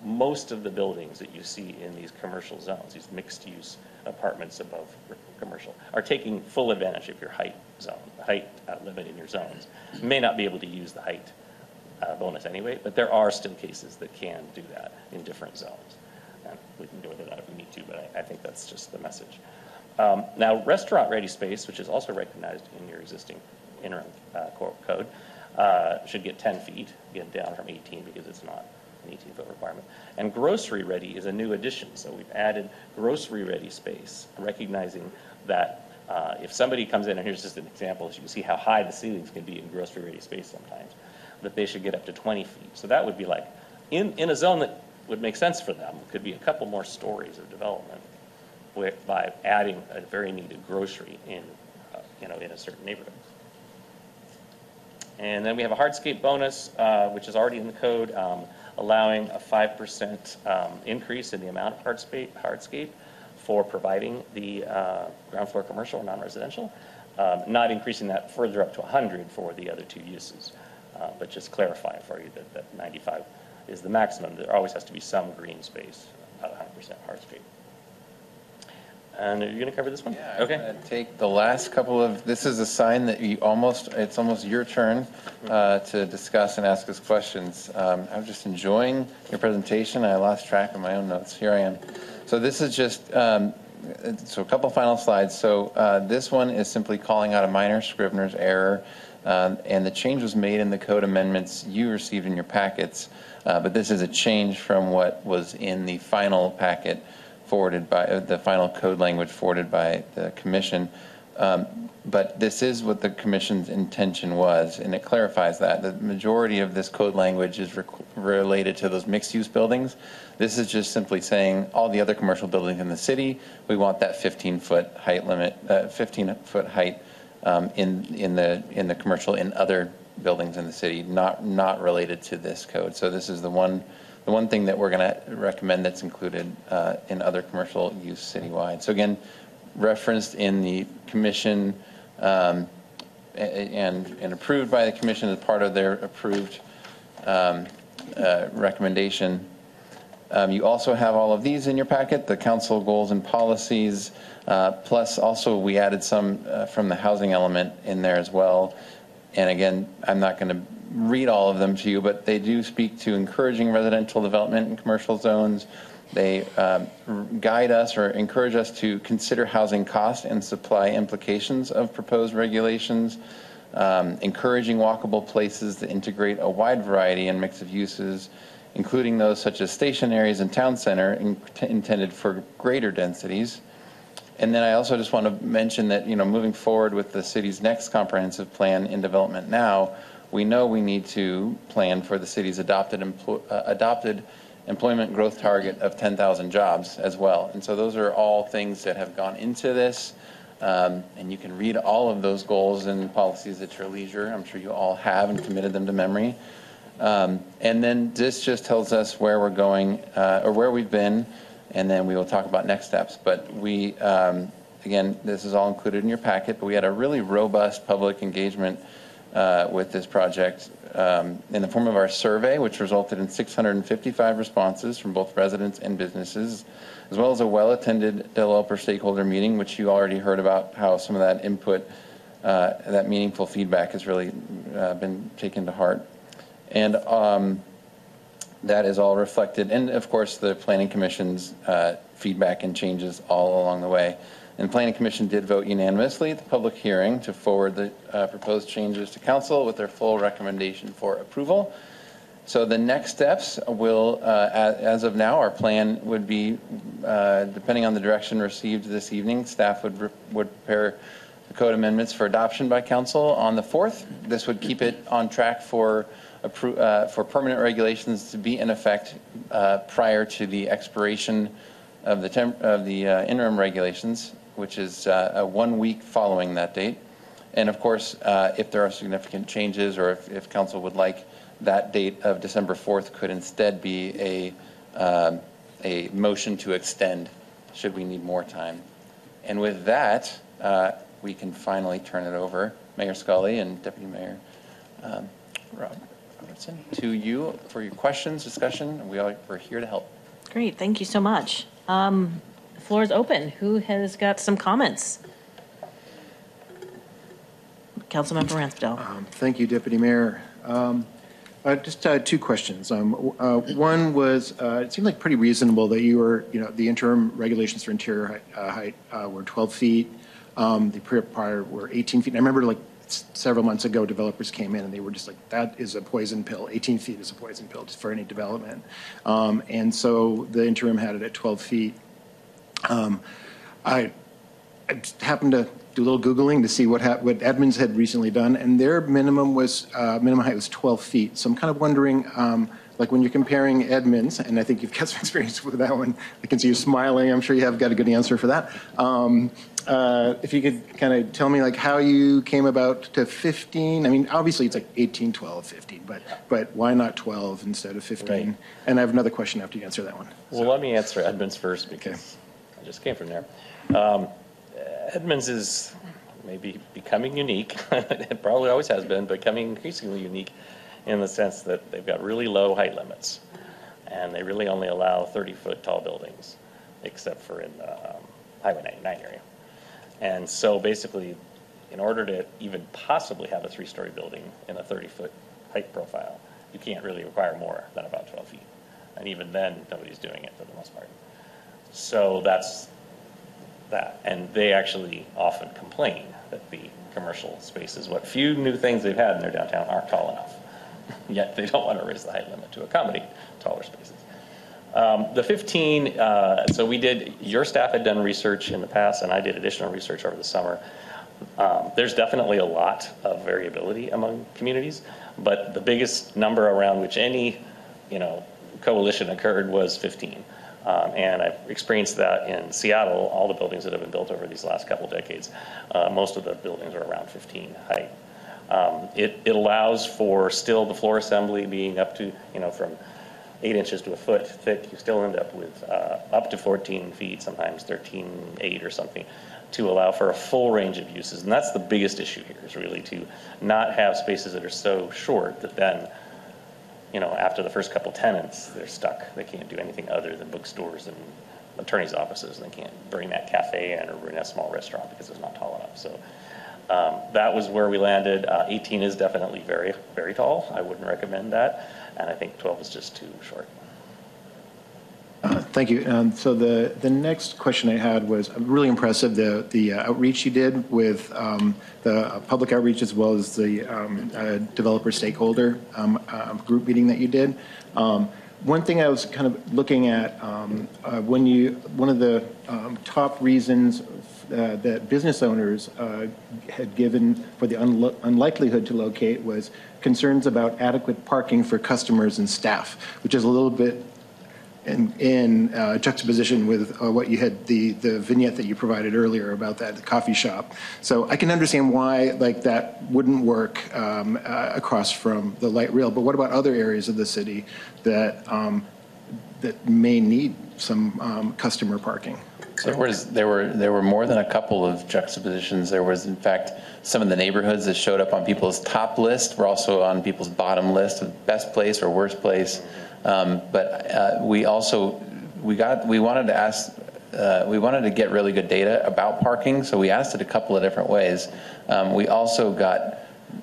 Speaker 31: most of the buildings that you see in these commercial zones, these mixed-use apartments above commercial, are taking full advantage of your height zone, height uh, limit in your zones. You may not be able to use the height uh, bonus anyway, but there are still cases that can do that in different zones. And we can go into that if we need to, but I, I think that's just the message. Um, now, restaurant-ready space, which is also recognized in your existing interim uh, code, uh, should get 10 feet, get down from 18 because it's not an 18-foot requirement. And grocery-ready is a new addition, so we've added grocery-ready space, recognizing that uh, if somebody comes in, and here's just an example, you can see how high the ceilings can be in grocery-ready space sometimes, that they should get up to 20 feet. So that would be like, in, in a zone that would make sense for them, could be a couple more stories of development with, by adding a very needed grocery in, uh, you know, in a certain neighborhood. And then we have a hardscape bonus, uh, which is already in the code, um, allowing a 5% um, increase in the amount of hardscape, hardscape for providing the uh, ground floor commercial or non-residential, um, not increasing that further up to 100 for the other two uses, uh, but just clarifying for you that, that 95 is the maximum. There always has to be some green space, about 100% hardscape. And are you going to cover this one?
Speaker 29: Yeah, I'm gonna take the last couple of, this is a sign that you almost, it's almost your turn uh, to discuss and ask us questions. Um, I'm just enjoying your presentation. I lost track of my own notes. Here I am. So this is just, um, so a couple final slides. So uh, this one is simply calling out a minor Scrivener's error. um, And the change was made in the code amendments you received in your packets. Uh, But this is a change from what was in the final packet forwarded by, uh, the final code language forwarded by the commission. Um, But this is what the commission's intention was, and it clarifies that. The majority of this code language is related to those mixed-use buildings. This is just simply saying, all the other commercial buildings in the city, we want that 15-foot height limit, 15-foot height um, in, in the, in the commercial, in other buildings in the city, not, not related to this code. So this is the one, the one thing that we're going to recommend that's included uh, in other commercial use citywide. So again, referenced in the commission um, and, and approved by the commission as part of their approved um, uh, recommendation. Um, You also have all of these in your packet, the council goals and policies, uh, plus also we added some uh, from the housing element in there as well. And again, I'm not going to read all of them to you, but they do speak to encouraging residential development in commercial zones. They r- guide us or encourage us to consider housing cost and supply implications of proposed regulations, um, encouraging walkable places that integrate a wide variety and mix of uses, including those such as station areas and town center in- intended for greater densities. And then I also just want to mention that, you know, moving forward with the city's next comprehensive plan in development now, we know we need to plan for the city's adopted, uh, adopted employment growth target of 10,000 jobs as well. And so those are all things that have gone into this. Um, And you can read all of those goals and policies at your leisure. I'm sure you all have and committed them to memory. Um, And then this just tells us where we're going, uh, or where we've been, and then we will talk about next steps. But we, um, again, this is all included in your packet, but we had a really robust public engagement uh, with this project um, in the form of our survey, which resulted in 655 responses from both residents and businesses, as well as a well-attended developer stakeholder meeting, which you already heard about how some of that input, uh, that meaningful feedback has really uh, been taken to heart. And um, that is all reflected, and of course, the Planning Commission's uh, feedback and changes all along the way. And Planning Commission did vote unanimously at the public hearing to forward the uh, proposed changes to council with their full recommendation for approval. So the next steps will, uh, as of now, our plan would be, uh, depending on the direction received this evening, staff would, would prepare the code amendments for adoption by council on the 4th. This would keep it on track for, uh, for permanent regulations to be in effect uh, prior to the expiration of the of the uh, interim regulations, which is uh, one week following that date. And of course, uh, if there are significant changes, or if, if council would like, that date of December 4th could instead be a, um, a motion to extend, should we need more time. And with that, uh, we can finally turn it over, Mayor Scully and Deputy Mayor um, Rob- Robertson, to you for your questions, discussion. We are, we're here to help.
Speaker 2: Great, thank you so much. Um, The floor is open. Who has got some comments? Councilmember Ramsdell.
Speaker 28: Um, Thank you, Deputy Mayor. Um, uh, Just uh, two questions. Um, uh, One was, uh, it seemed like pretty reasonable that you were, you know, the interim regulations for interior height- uh, height uh, were 12 feet. Um, The prior were 18 feet. And I remember like several months ago, developers came in and they were just like, that is a poison pill. 18 feet is a poison pill for any development. Um, And so the interim had it at 12 feet. Um, I, I happened to do a little Googling to see what, what Edmonds had recently done, and their minimum was, uh, minimum height was 12 feet. So I'm kind of wondering, um, like when you're comparing Edmonds, and I think you've got some experience with that one, I can see you smiling, I'm sure you have got a good answer for that. Um, uh, If you could kind of tell me like how you came about to 15, I mean, obviously it's like 18, 12, 15, but, but why not 12 instead of 15?
Speaker 31: Right.
Speaker 28: And I have another question after you answer that one.
Speaker 31: Well, let me answer Edmonds first because I just came from there. Um, Edmonds is maybe becoming unique. It probably always has been, becoming increasingly unique in the sense that they've got really low height limits. And they really only allow 30-foot tall buildings, except for in the, um, Highway 99 area. And so basically, in order to even possibly have a three-story building in a 30-foot height profile, you can't really require more than about 12 feet. And even then, nobody's doing it for the most part. So that's that. And they actually often complain that the commercial spaces, what few new things they've had in their downtown aren't tall enough. Yet they don't want to raise the height limit to accommodate taller spaces. Um, The 15, uh, so we did, your staff had done research in the past, and I did additional research over the summer. Um, There's definitely a lot of variability among communities, but the biggest number around which any, you know, coalition occurred was 15. Um, And I've experienced that in Seattle, all the buildings that have been built over these last couple decades, uh, most of the buildings are around 15 height. Um, It, it allows for still the floor assembly being up to, you know, from eight inches to a foot thick, you still end up with uh, up to 14 feet, sometimes 13, 8 or something, to allow for a full range of uses. And that's the biggest issue here, is really to not have spaces that are so short that then, you know, after the first couple tenants, they're stuck. They can't do anything other than bookstores and attorney's offices. They can't bring that cafe in or bring that small restaurant because it's not tall enough. So um, that was where we landed. Uh, 18 is definitely very, very tall. I wouldn't recommend that. And I think 12 is just too short.
Speaker 28: Uh, Thank you. Um, So the, the next question I had was really impressive, the, the uh, outreach you did with um, the public outreach as well as the um, uh, developer stakeholder um, uh, group meeting that you did. Um, One thing I was kind of looking at, um, uh, when you, one of the top reasons uh, that business owners uh, had given for the unlo- unlikelihood to locate was concerns about adequate parking for customers and staff, which is a little bit in, in uh, juxtaposition with uh, what you had the the vignette that you provided earlier about that the coffee shop. So I can understand why like that wouldn't work um, uh, across from the light rail. But what about other areas of the city that um, that may need some um, customer parking?
Speaker 29: There was, there were, there were more than a couple of juxtapositions. There was, in fact, some of the neighborhoods that showed up on people's top list were also on people's bottom list of best place or worst place. Um, But uh, we also, we got, we wanted to ask, uh, we wanted to get really good data about parking, so we asked it a couple of different ways. Um, We also got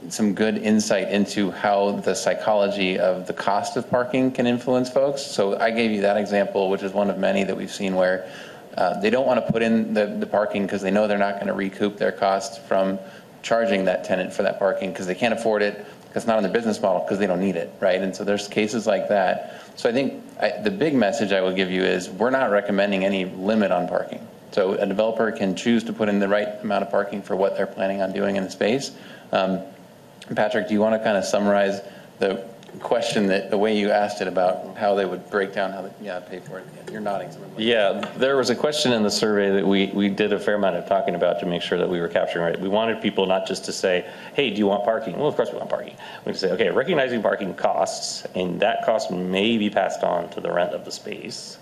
Speaker 29: some good insight into how the psychology of the cost of parking can influence folks. So I gave you that example, which is one of many that we've seen where uh, they don't want to put in the, the parking because they know they're not going to recoup their costs from charging that tenant for that parking because they can't afford it, it's not in their business model, because they don't need it, right? And so there's cases like that. So I think I, the big message I will give you is we're not recommending any limit on parking. So a developer can choose to put in the right amount of parking for what they're planning on doing in the space. Um, Patrick, do you want to kind of summarize the question that, the way you asked it about how they would break down how they, yeah, pay for it? You're nodding.
Speaker 31: Yeah, there was a question in the survey that we, we did a fair amount of talking about to make sure that we were capturing right. We wanted people not just to say, hey, do you want parking? Well, of course we want parking. We say, okay, recognizing parking costs, and that cost may be passed on to the rent of the space.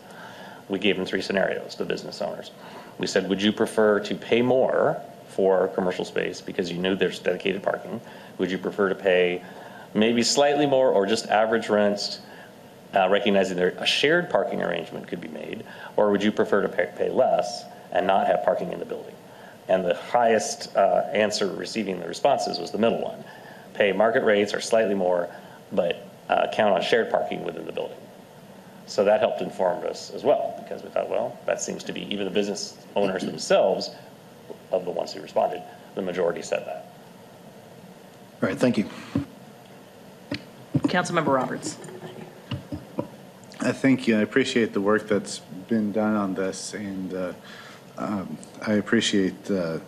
Speaker 31: We gave them three scenarios, the business owners. We said, would you prefer to pay more for commercial space because you knew there's dedicated parking? Would you prefer to pay maybe slightly more or just average rents uh, recognizing there a shared parking arrangement could be made, or would you prefer to pay, pay less and not have parking in the building? And the highest uh, answer receiving the responses was the middle one: pay market rates or slightly more, but uh, count on shared parking within the building. So that helped inform us as well, because we thought, well, that seems to be even the business owners themselves, of the ones who responded, the majority said that.
Speaker 28: All right, thank you.
Speaker 2: Councilmember Roberts.
Speaker 6: I thank you. I appreciate the work that's been done on this, and uh, um, I appreciate uh,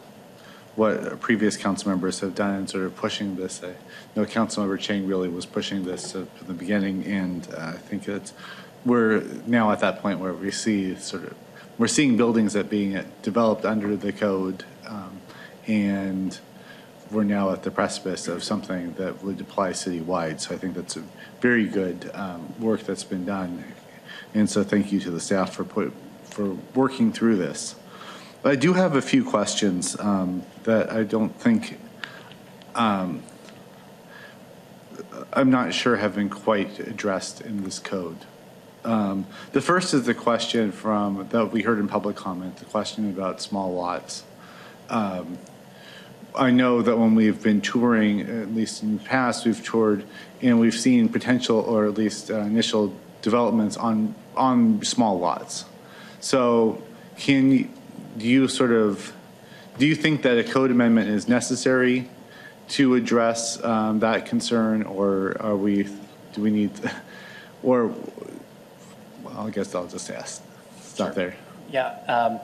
Speaker 6: what previous council members have done in sort of pushing this. I know Councilmember Chang really was pushing this uh, from the beginning, and uh, I think that we're now at that point where we see sort of we're seeing buildings that being developed under the code, um, and we're now at the precipice of something that would apply citywide. So I think that's a very good um, work that's been done. And so thank you to the staff for put, for working through this. But I do have a few questions um, that I don't think, um, I'm not sure have been quite addressed in this code. Um, The first is the question from, that we heard in public comment, the question about small lots. Um, I know that when we've been touring, at least in the past, we've toured and we've seen potential or at least uh, initial developments on, on small lots. So can, you- do you sort of, do you think that a code amendment is necessary to address um, that concern or are we, do we need, or, well, I guess I'll just ask, stop there.
Speaker 30: Yeah, um,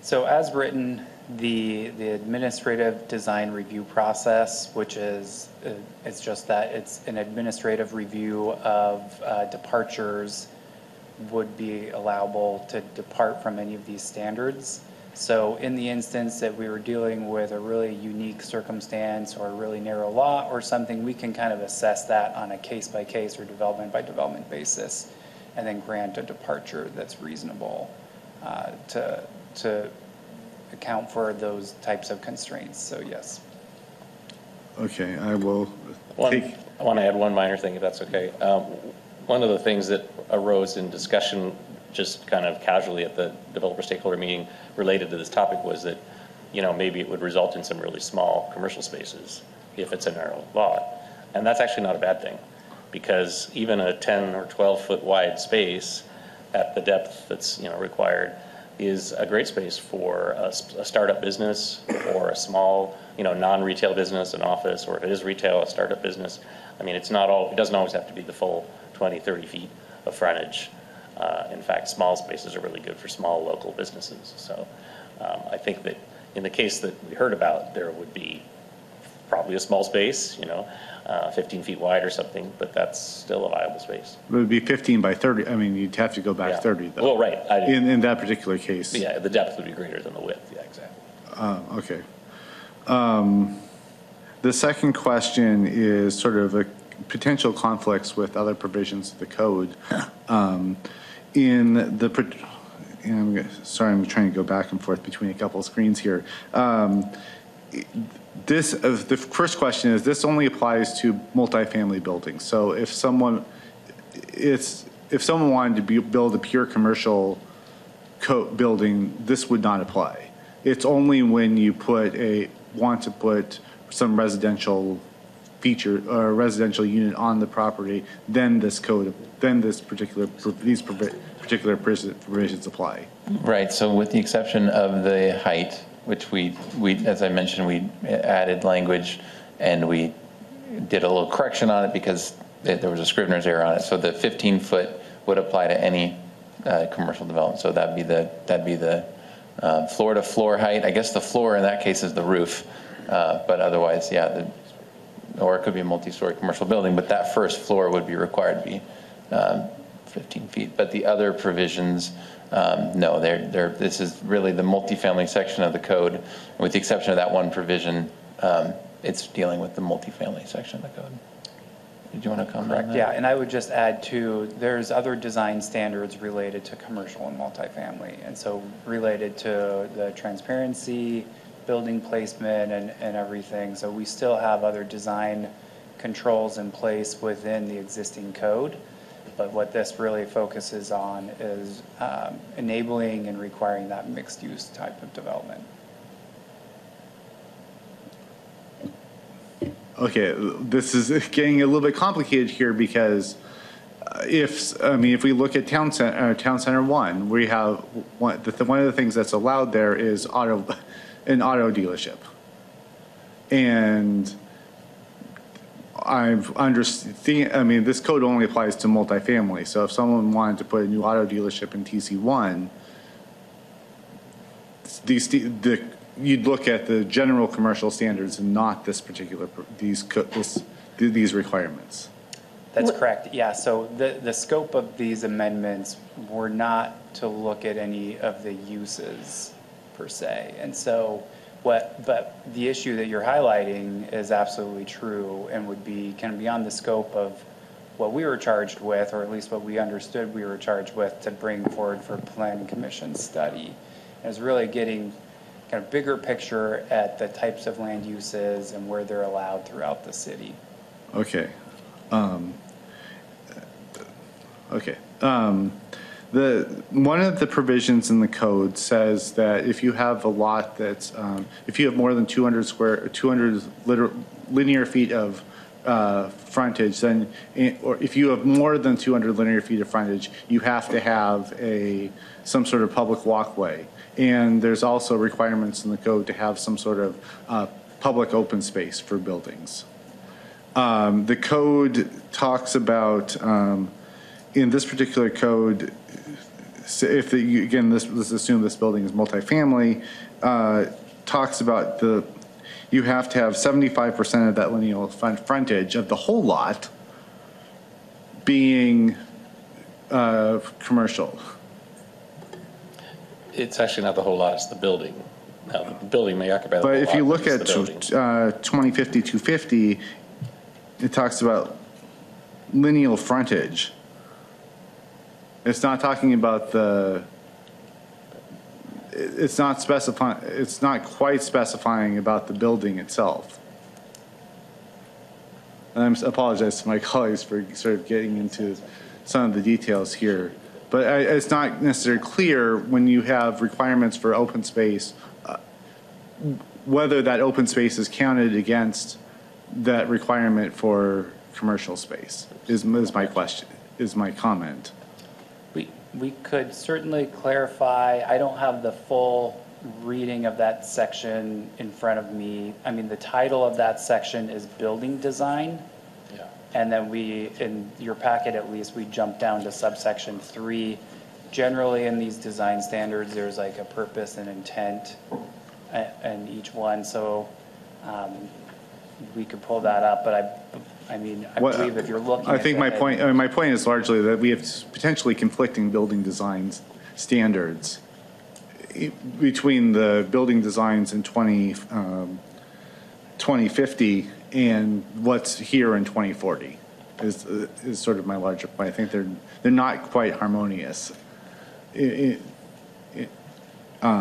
Speaker 30: so as written, the, the administrative design review process, which is, uh, it's just that, it's an administrative review of uh, departures would be allowable to depart from any of these standards. So in the instance that we were dealing with a really unique circumstance or a really narrow law or something, we can kind of assess that on a case-by-case or development-by-development basis and then grant a departure that's reasonable uh, to, to account for those types of constraints. So yes.
Speaker 6: Okay, I will
Speaker 31: One,
Speaker 6: take,
Speaker 31: I want to add one minor thing, if that's okay. Um, One of the things that arose in discussion, just kind of casually at the developer stakeholder meeting related to this topic was that, you know, maybe it would result in some really small commercial spaces if it's a narrow lot. And that's actually not a bad thing, because even a 10 or 12-foot wide space at the depth that's, you know, required is a great space for a startup business or a small, you know, non-retail business, an office, or if it is retail, a startup business. I mean, it's not all, it doesn't always have to be the full 20, 30 feet of frontage. Uh, In fact, small spaces are really good for small local businesses. So um, I think that in the case that we heard about, there would be probably a small space, you know, uh, 15 feet wide or something, but that's still a viable space.
Speaker 6: it would be 15 by 30, I mean, you'd have to go
Speaker 31: Yeah.
Speaker 6: back 30 though.
Speaker 31: Well, right. I-
Speaker 6: In, in that particular case.
Speaker 31: Yeah, the depth would be greater than the width, yeah, exactly.
Speaker 6: Uh, Okay. Um, The second question is sort of a potential conflicts with other provisions of the code. Um, In the, pro- and I'm g- sorry, I'm trying to go back and forth between a couple of screens here. Um, This, uh, the first question is, this only applies to multifamily buildings. So if someone, it's, if someone wanted to be- build a pure commercial co, building, this would not apply. It's only when you put a, want to put some residential feature, or residential unit on the property, then this code, then this particular, these particular provisions apply.
Speaker 29: Right, so with the exception of the height, which we, we, as I mentioned, we added language and we did a little correction on it because there there was a scrivener's error on it. So the 15-foot would apply to any uh, commercial development. So that'd be the, that'd be the uh, floor-to-floor height. I guess the floor in that case is the roof, uh, but otherwise, yeah, the, or it could be a multi-story commercial building, but that first floor would be required to be um, 15 feet. But the other provisions, um, no, they're, they're, this is really the multifamily section of the code. With the exception of that one provision, um, it's dealing with the multifamily section of the code. Did you want to comment on that?
Speaker 30: Yeah, and I would just add too, there's other design standards related to commercial and multifamily. And so related to the transparency, building placement and, and everything. So we still have other design controls in place within the existing code. But what this really focuses on is um, enabling and requiring that mixed use type of development.
Speaker 6: Okay, this is getting a little bit complicated here because uh, if, I mean, if we look at Town Center, uh, Town Center One, we have, one, the, one of the things that's allowed there is auto, an auto dealership. And I've understand, I mean, this code only applies to multifamily, so if someone wanted to put a new auto dealership in TC one, these, the, you'd look at the general commercial standards and not this particular, these, co- this, these requirements.
Speaker 30: That's correct, yeah. So the, the scope of these amendments were not to look at any of the uses per se. And so what, but the issue that you're highlighting is absolutely true and would be kind of beyond the scope of what we were charged with, or at least what we understood we were charged with to bring forward for planning commission study. And it's really getting kind of bigger picture at the types of land uses and where they're allowed throughout the city.
Speaker 6: Okay. Um, okay. Um, The, one of the provisions in the code says that if you have a lot that's, um, if you have more than 200 square, 200 liter- linear feet of uh, frontage, then, eh, or if you have more than 200 linear feet of frontage, you have to have a, some sort of public walkway. And there's also requirements in the code to have some sort of uh, public open space for buildings. Um, The code talks about, um, in this particular code, so if the, again, this, let's assume this building is multifamily, uh, talks about the, you have to have seventy-five percent of that lineal front, frontage of the whole lot being, uh, commercial.
Speaker 31: It's actually not the whole lot, it's the building. Now, the building may occupy the whole
Speaker 6: But
Speaker 31: lot.
Speaker 6: if you look
Speaker 31: it's
Speaker 6: at,
Speaker 31: the building.
Speaker 6: uh, twenty fifty, two fifty, it talks about lineal frontage. It's not talking about the, it- it's not specifying, it's not quite specifying about the building itself. And I'm, apologize to my colleagues for sort of getting into some of the details here. But I, it's not necessarily clear when you have requirements for open space, uh, whether that open space is counted against that requirement for commercial space, is, is my question, is my comment.
Speaker 30: We, could certainly clarify, I don't have the full reading of that section in front of me. I mean, the title of that section is building design.
Speaker 31: Yeah.
Speaker 30: And then we, in your packet at least, we jump down to subsection three. Generally, in these design standards, there's like a purpose and intent a- in each one, so um, we could pull that up, but I, I mean, I
Speaker 6: What-
Speaker 30: believe if you're looking
Speaker 6: I
Speaker 30: at
Speaker 6: think
Speaker 30: the
Speaker 6: my
Speaker 30: head-
Speaker 6: point, I mean, my point is largely that we have potentially conflicting building designs standards i- between the building designs in 20, um, 2050 and what's here in 2040 is, uh, is sort of my larger point. I think they're, they're not quite harmonious. I- I- I-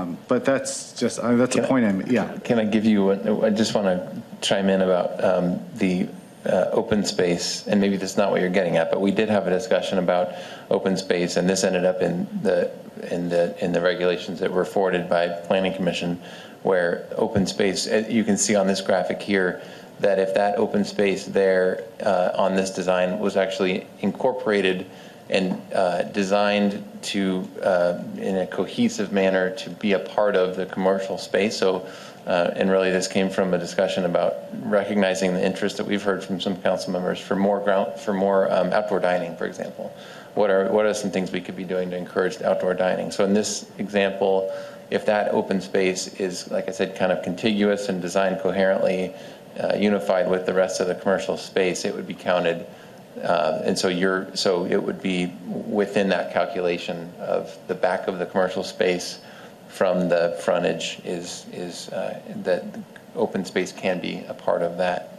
Speaker 6: um, But that's just, uh, that's a point I'm, yeah.
Speaker 29: Can I give you, a- I just want to chime in about um, the uh, open space, and maybe that's not what you're getting at, but we did have a discussion about open space, and this ended up in the, in the, in the regulations that were forwarded by Planning Commission, where open space, uh, you can see on this graphic here, that if that open space there uh, on this design was actually incorporated and uh, designed to, uh, in a cohesive manner, to be a part of the commercial space. So, uh, and really this came from a discussion about recognizing the interest that we've heard from some council members for more ground, for more um, outdoor dining, for example. What are, what are some things we could be doing to encourage outdoor dining? So in this example, if that open space is, like I said, kind of contiguous and designed coherently, uh, unified with the rest of the commercial space, it would be counted uh, And so you're, so it would be within that calculation of the back of the commercial space from the frontage is, is, uh, that open space can be a part of that.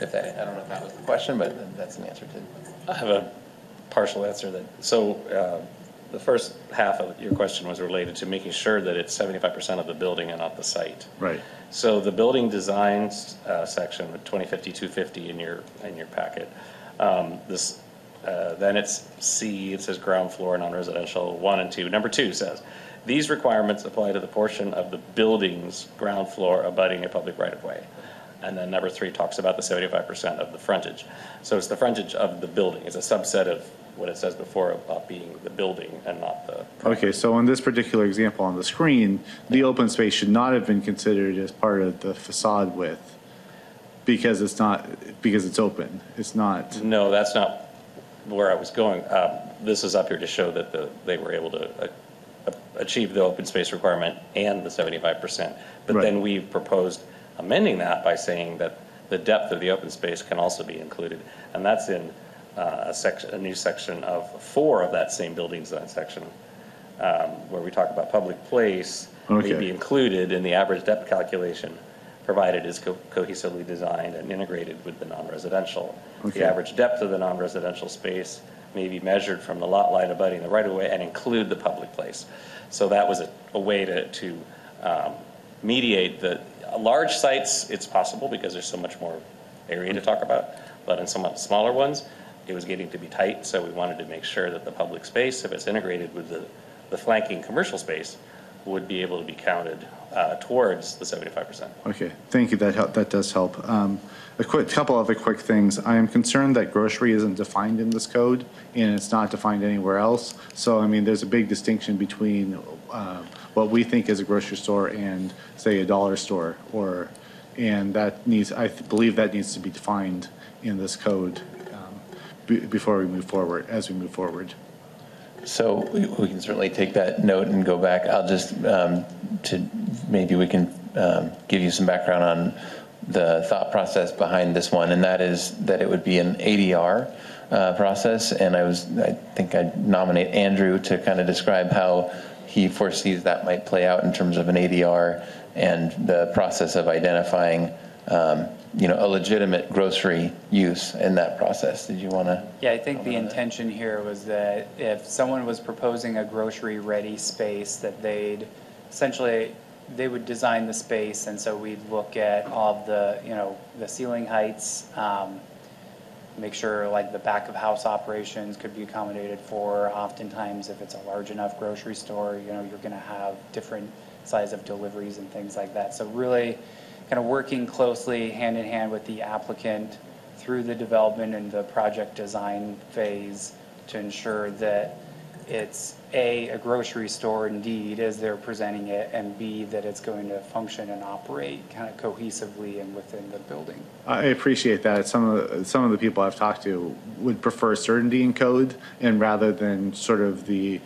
Speaker 29: If that, I don't know if that was the question, but that's an answer to.
Speaker 31: I have a partial answer that, so uh, the first half of your question was related to making sure that it's 75% of the building and not the site.
Speaker 6: Right.
Speaker 31: So the building designs uh, section, 2050, 250 in your, in your packet, um, this, uh, then it's C, it says ground floor, non-residential, one and two. Number two says, these requirements apply to the portion of the building's ground floor abutting a public right-of-way. And then number three talks about the 75% of the frontage. So it's the frontage of the building. It's a subset of what it says before about being the building and not the
Speaker 6: Okay, so in this particular example on the screen, the open space should not have been considered as part of the facade width because it's not, because it's open. It's not,
Speaker 31: No, that's not where I was going. Um, This is up here to show that the, they were able to uh, uh, achieve the open space requirement and the 75%. But then we proposed amending that by saying that the depth of the open space can also be included. And that's in uh, a section, a new section of four of that same building design section, um, where we talk about public place may
Speaker 6: Okay.
Speaker 31: be included in the average depth calculation, provided is co- cohesively designed and integrated with the non-residential.
Speaker 6: Okay.
Speaker 31: The average depth of the non-residential space may be measured from the lot line abutting the right-of-way and include the public place. So that was a, a way to, to um, mediate the, large sites, it's possible because there's so much more area to talk about, but in some smaller ones, it was getting to be tight, so we wanted to make sure that the public space, if it's integrated with the, the flanking commercial space, would be able to be counted uh, towards the 75%.
Speaker 6: Okay, thank you. That help, that does help. Um, a quick couple other quick things. I am concerned that grocery isn't defined in this code, and it's not defined anywhere else. So, I mean, there's a big distinction between uh, what we think is a grocery store and, say, a dollar store, or and that needs. I th- believe that needs to be defined in this code um, be, before we move forward. As we move forward.
Speaker 29: So we can certainly take that note and go back. I'll just, um, to, maybe we can um, give you some background on the thought process behind this one, and that is that it would be an ADR uh, process. And I was, I think I'd nominate Andrew to kind of describe how he foresees that might play out in terms of an ADR and the process of identifying, um, you know, a legitimate grocery use in that process. Did you want to?
Speaker 30: Yeah, I think the intention here was that if someone was proposing a grocery-ready space, that they'd essentially, they would design the space, and so we'd look at all of the, you know, the ceiling heights, um, make sure like the back of house operations could be accommodated for. Oftentimes, if it's a large enough grocery store, you know, you're gonna have different size of deliveries and things like that. So really, kind of working closely hand in hand with the applicant through the development and the project design phase to ensure that it's A, a grocery store indeed as they're presenting it, and B, that it's going to function and operate kind of cohesively and within the building.
Speaker 6: I appreciate that. Some of the, some of the people I've talked to would prefer certainty in code, and rather than sort of the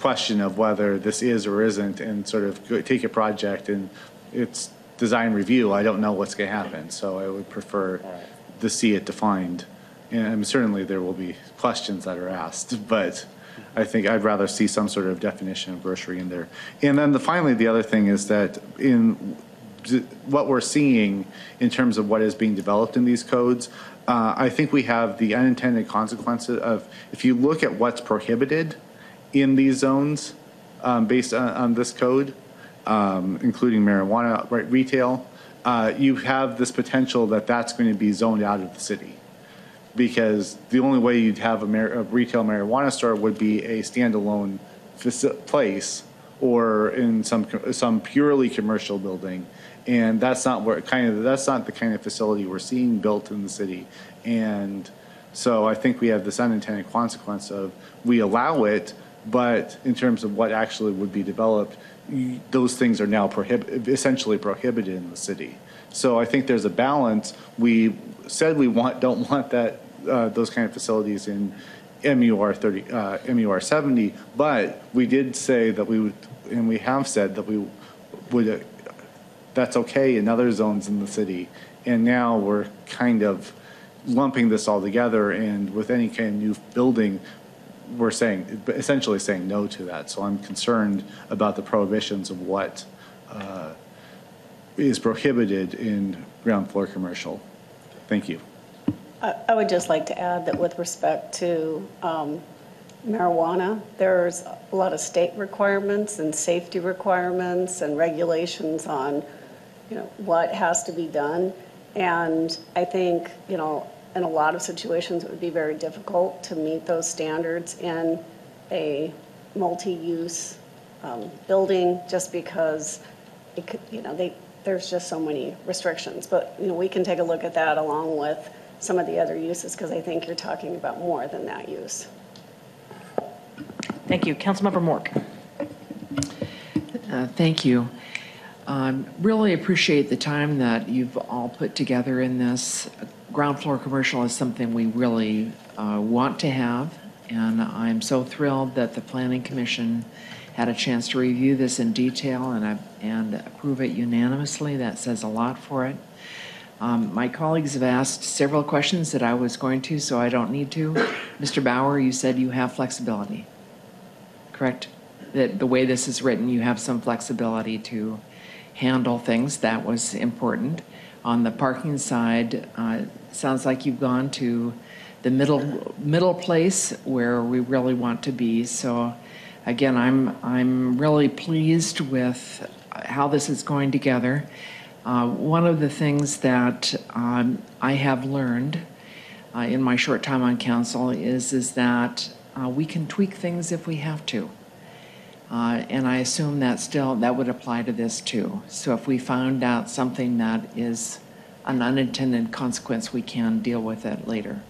Speaker 6: question of whether this is or isn't, and sort of take a project and it's design review. I don't know what's going to happen, so I would prefer to see it defined. And certainly there will be questions that are asked, but I think I'd rather see some sort of definition of grocery in there. And then the, finally, the other thing is that in what we're seeing in terms of what is being developed in these codes, uh, I think we have the unintended consequences of, if you look at what's prohibited in these zones um, based on, on this code, um, including marijuana right, retail, uh, you have this potential that that's going to be zoned out of the city. Because the only way you'd have a, mar- a retail marijuana store would be a standalone faci- place or in some some purely commercial building, and that's not where kind of that's not the kind of facility we're seeing built in the city, and so I think we have this unintended consequence of we allow it, but in terms of what actually would be developed, those things are now prohibit essentially prohibited in the city. So I think there's a balance. We said we want don't want that uh, those kind of facilities in MUR 30 uh, MUR 70, but we did say that we would, and we have said that we would. Uh, that's okay in other zones in the city, and now we're kind of lumping this all together. And with any kind of new building, we're saying essentially saying no to that. So I'm concerned about the prohibitions of what uh, is prohibited in ground floor commercial. Thank you.
Speaker 27: I would just like to add that with respect to um, marijuana, there's a lot of state requirements and safety requirements and regulations on, you know, what has to be done. And I think, you know, in a lot of situations, it would be very difficult to meet those standards in a multi-use um, building, just because it could, you know, they, there's just so many restrictions. But, you know, we can take a look at that along with some of the other uses, because I think you're talking about more than that use.
Speaker 2: Thank you. Councilmember Mork.
Speaker 26: Uh, Thank you. Um, Really appreciate the time that you've all put together in this. Ground floor commercial is something we really uh, want to have, and I'm so thrilled that the Planning Commission had a chance to review this in detail and I- and approve it unanimously. That says a lot for it. Um, My colleagues have asked several questions that I was going to, so I don't need to. Mr. Bauer, you said you have flexibility correct? That the way this is written, you have some flexibility to handle things. That was important. On the parking side, uh, sounds like you've gone to the middle middle place where we really want to be. So, again, I'm I'm really pleased with how this is going together. Uh, one of the things that um, I have learned uh, in my short time on council is, is that uh, we can tweak things if we have to. Uh, And I assume that still, that would apply to this too. So if we found out something that is an unintended consequence, we can deal with it later.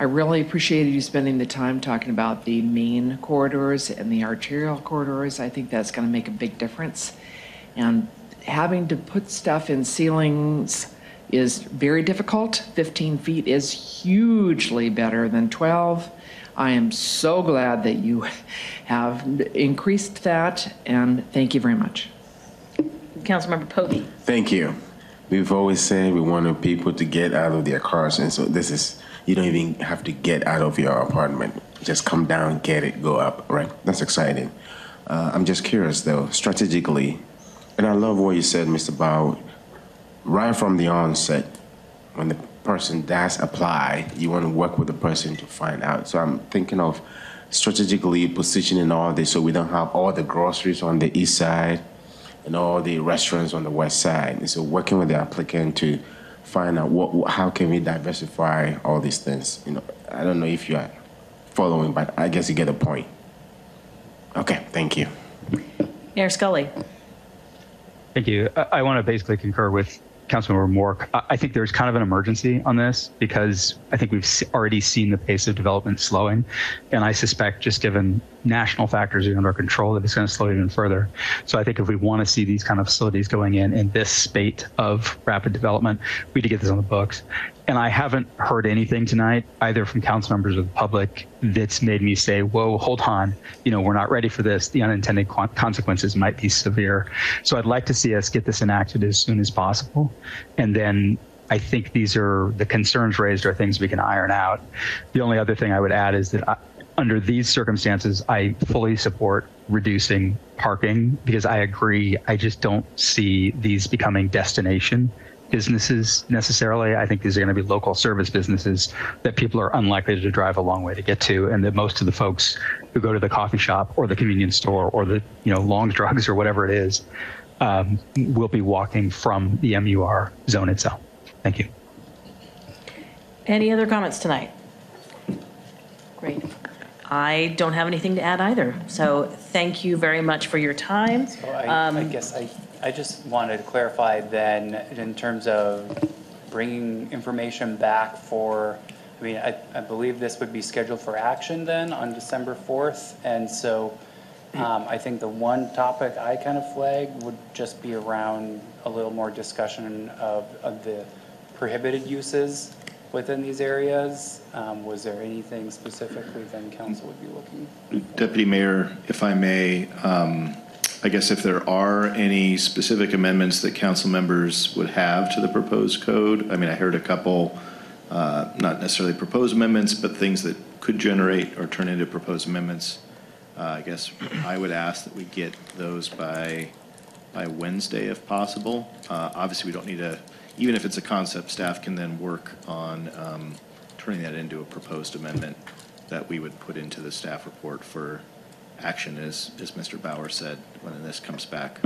Speaker 26: I really appreciated you spending the time talking about the main corridors and the arterial corridors. I think that's going to make a big difference. And having to put stuff in ceilings is very difficult. 15 feet is hugely better than 12. I am so glad that you have increased that, and thank you very much.
Speaker 2: Councilmember Pobee.
Speaker 23: Thank you. We've always said we wanted people to get out of their cars, and so this is, you don't even have to get out of your apartment. Just come down, get it, go up, right? That's exciting. Uh, I'm just curious, though, strategically, and I love what you said, Mr. Bow. Right from the onset, when the person does apply, you want to work with the person to find out. So I'm thinking of strategically positioning all this so we don't have all the groceries on the east side and all the restaurants on the west side. And so working with the applicant to find out what, how can we diversify all these things. You know, I don't know if you are following, but I guess you get the point. Okay, thank you.
Speaker 2: Mayor Scully.
Speaker 25: Thank you. I, I want to basically concur with Councilmember Mork. I, I think there's kind of an emergency on this because I think we've already seen the pace of development slowing. And I suspect, just given national factors are under control, that it's going to slow even further. So I think if we want to see these kind of facilities going in in this spate of rapid development, we need to get this on the books. And I haven't heard anything tonight, either from council members or the public, that's made me say, whoa, hold on, you know, we're not ready for this. The unintended consequences might be severe. So I'd like to see us get this enacted as soon as possible. And then I think these are the concerns raised are things we can iron out. The only other thing I would add is that I, under these circumstances, I fully support reducing parking because I agree. I just don't see these becoming destination businesses necessarily. I think these are going to be local service businesses that people are unlikely to drive a long way to get to, and that most of the folks who go to the coffee shop or the convenience store or the you know long drugs or whatever it is um, will be walking from the MUR zone itself. Thank you.
Speaker 2: Any other comments tonight? Great. I don't have anything to add either. So thank you very much for your time.
Speaker 30: So I, I guess I, I just wanted to clarify then, in terms of bringing information back for, I mean, I, I believe this would be scheduled for action then on December 4th. And so um, I think the one topic I kind of flagged would just be around a little more discussion of, of the prohibited uses within these areas. Um, Was there anything specifically then council would be looking?
Speaker 5: Deputy Mayor, if I may, um, I guess if there are any specific amendments that council members would have to the proposed code, I mean, I heard a couple, uh, not necessarily proposed amendments, but things that could generate or turn into proposed amendments. Uh, I guess I would ask that we get those by, by Wednesday if possible. Uh, Obviously, we don't need a, even if it's a concept, staff can then work on um, turning that into a proposed amendment that we would put into the staff report for action, as, as Mr. Bauer said, when this comes back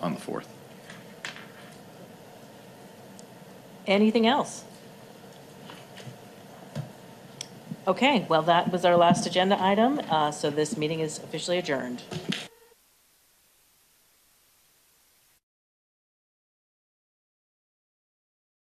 Speaker 5: on the 4th.
Speaker 2: Anything else? Okay, well, that was our last agenda item, uh, so this meeting is officially adjourned.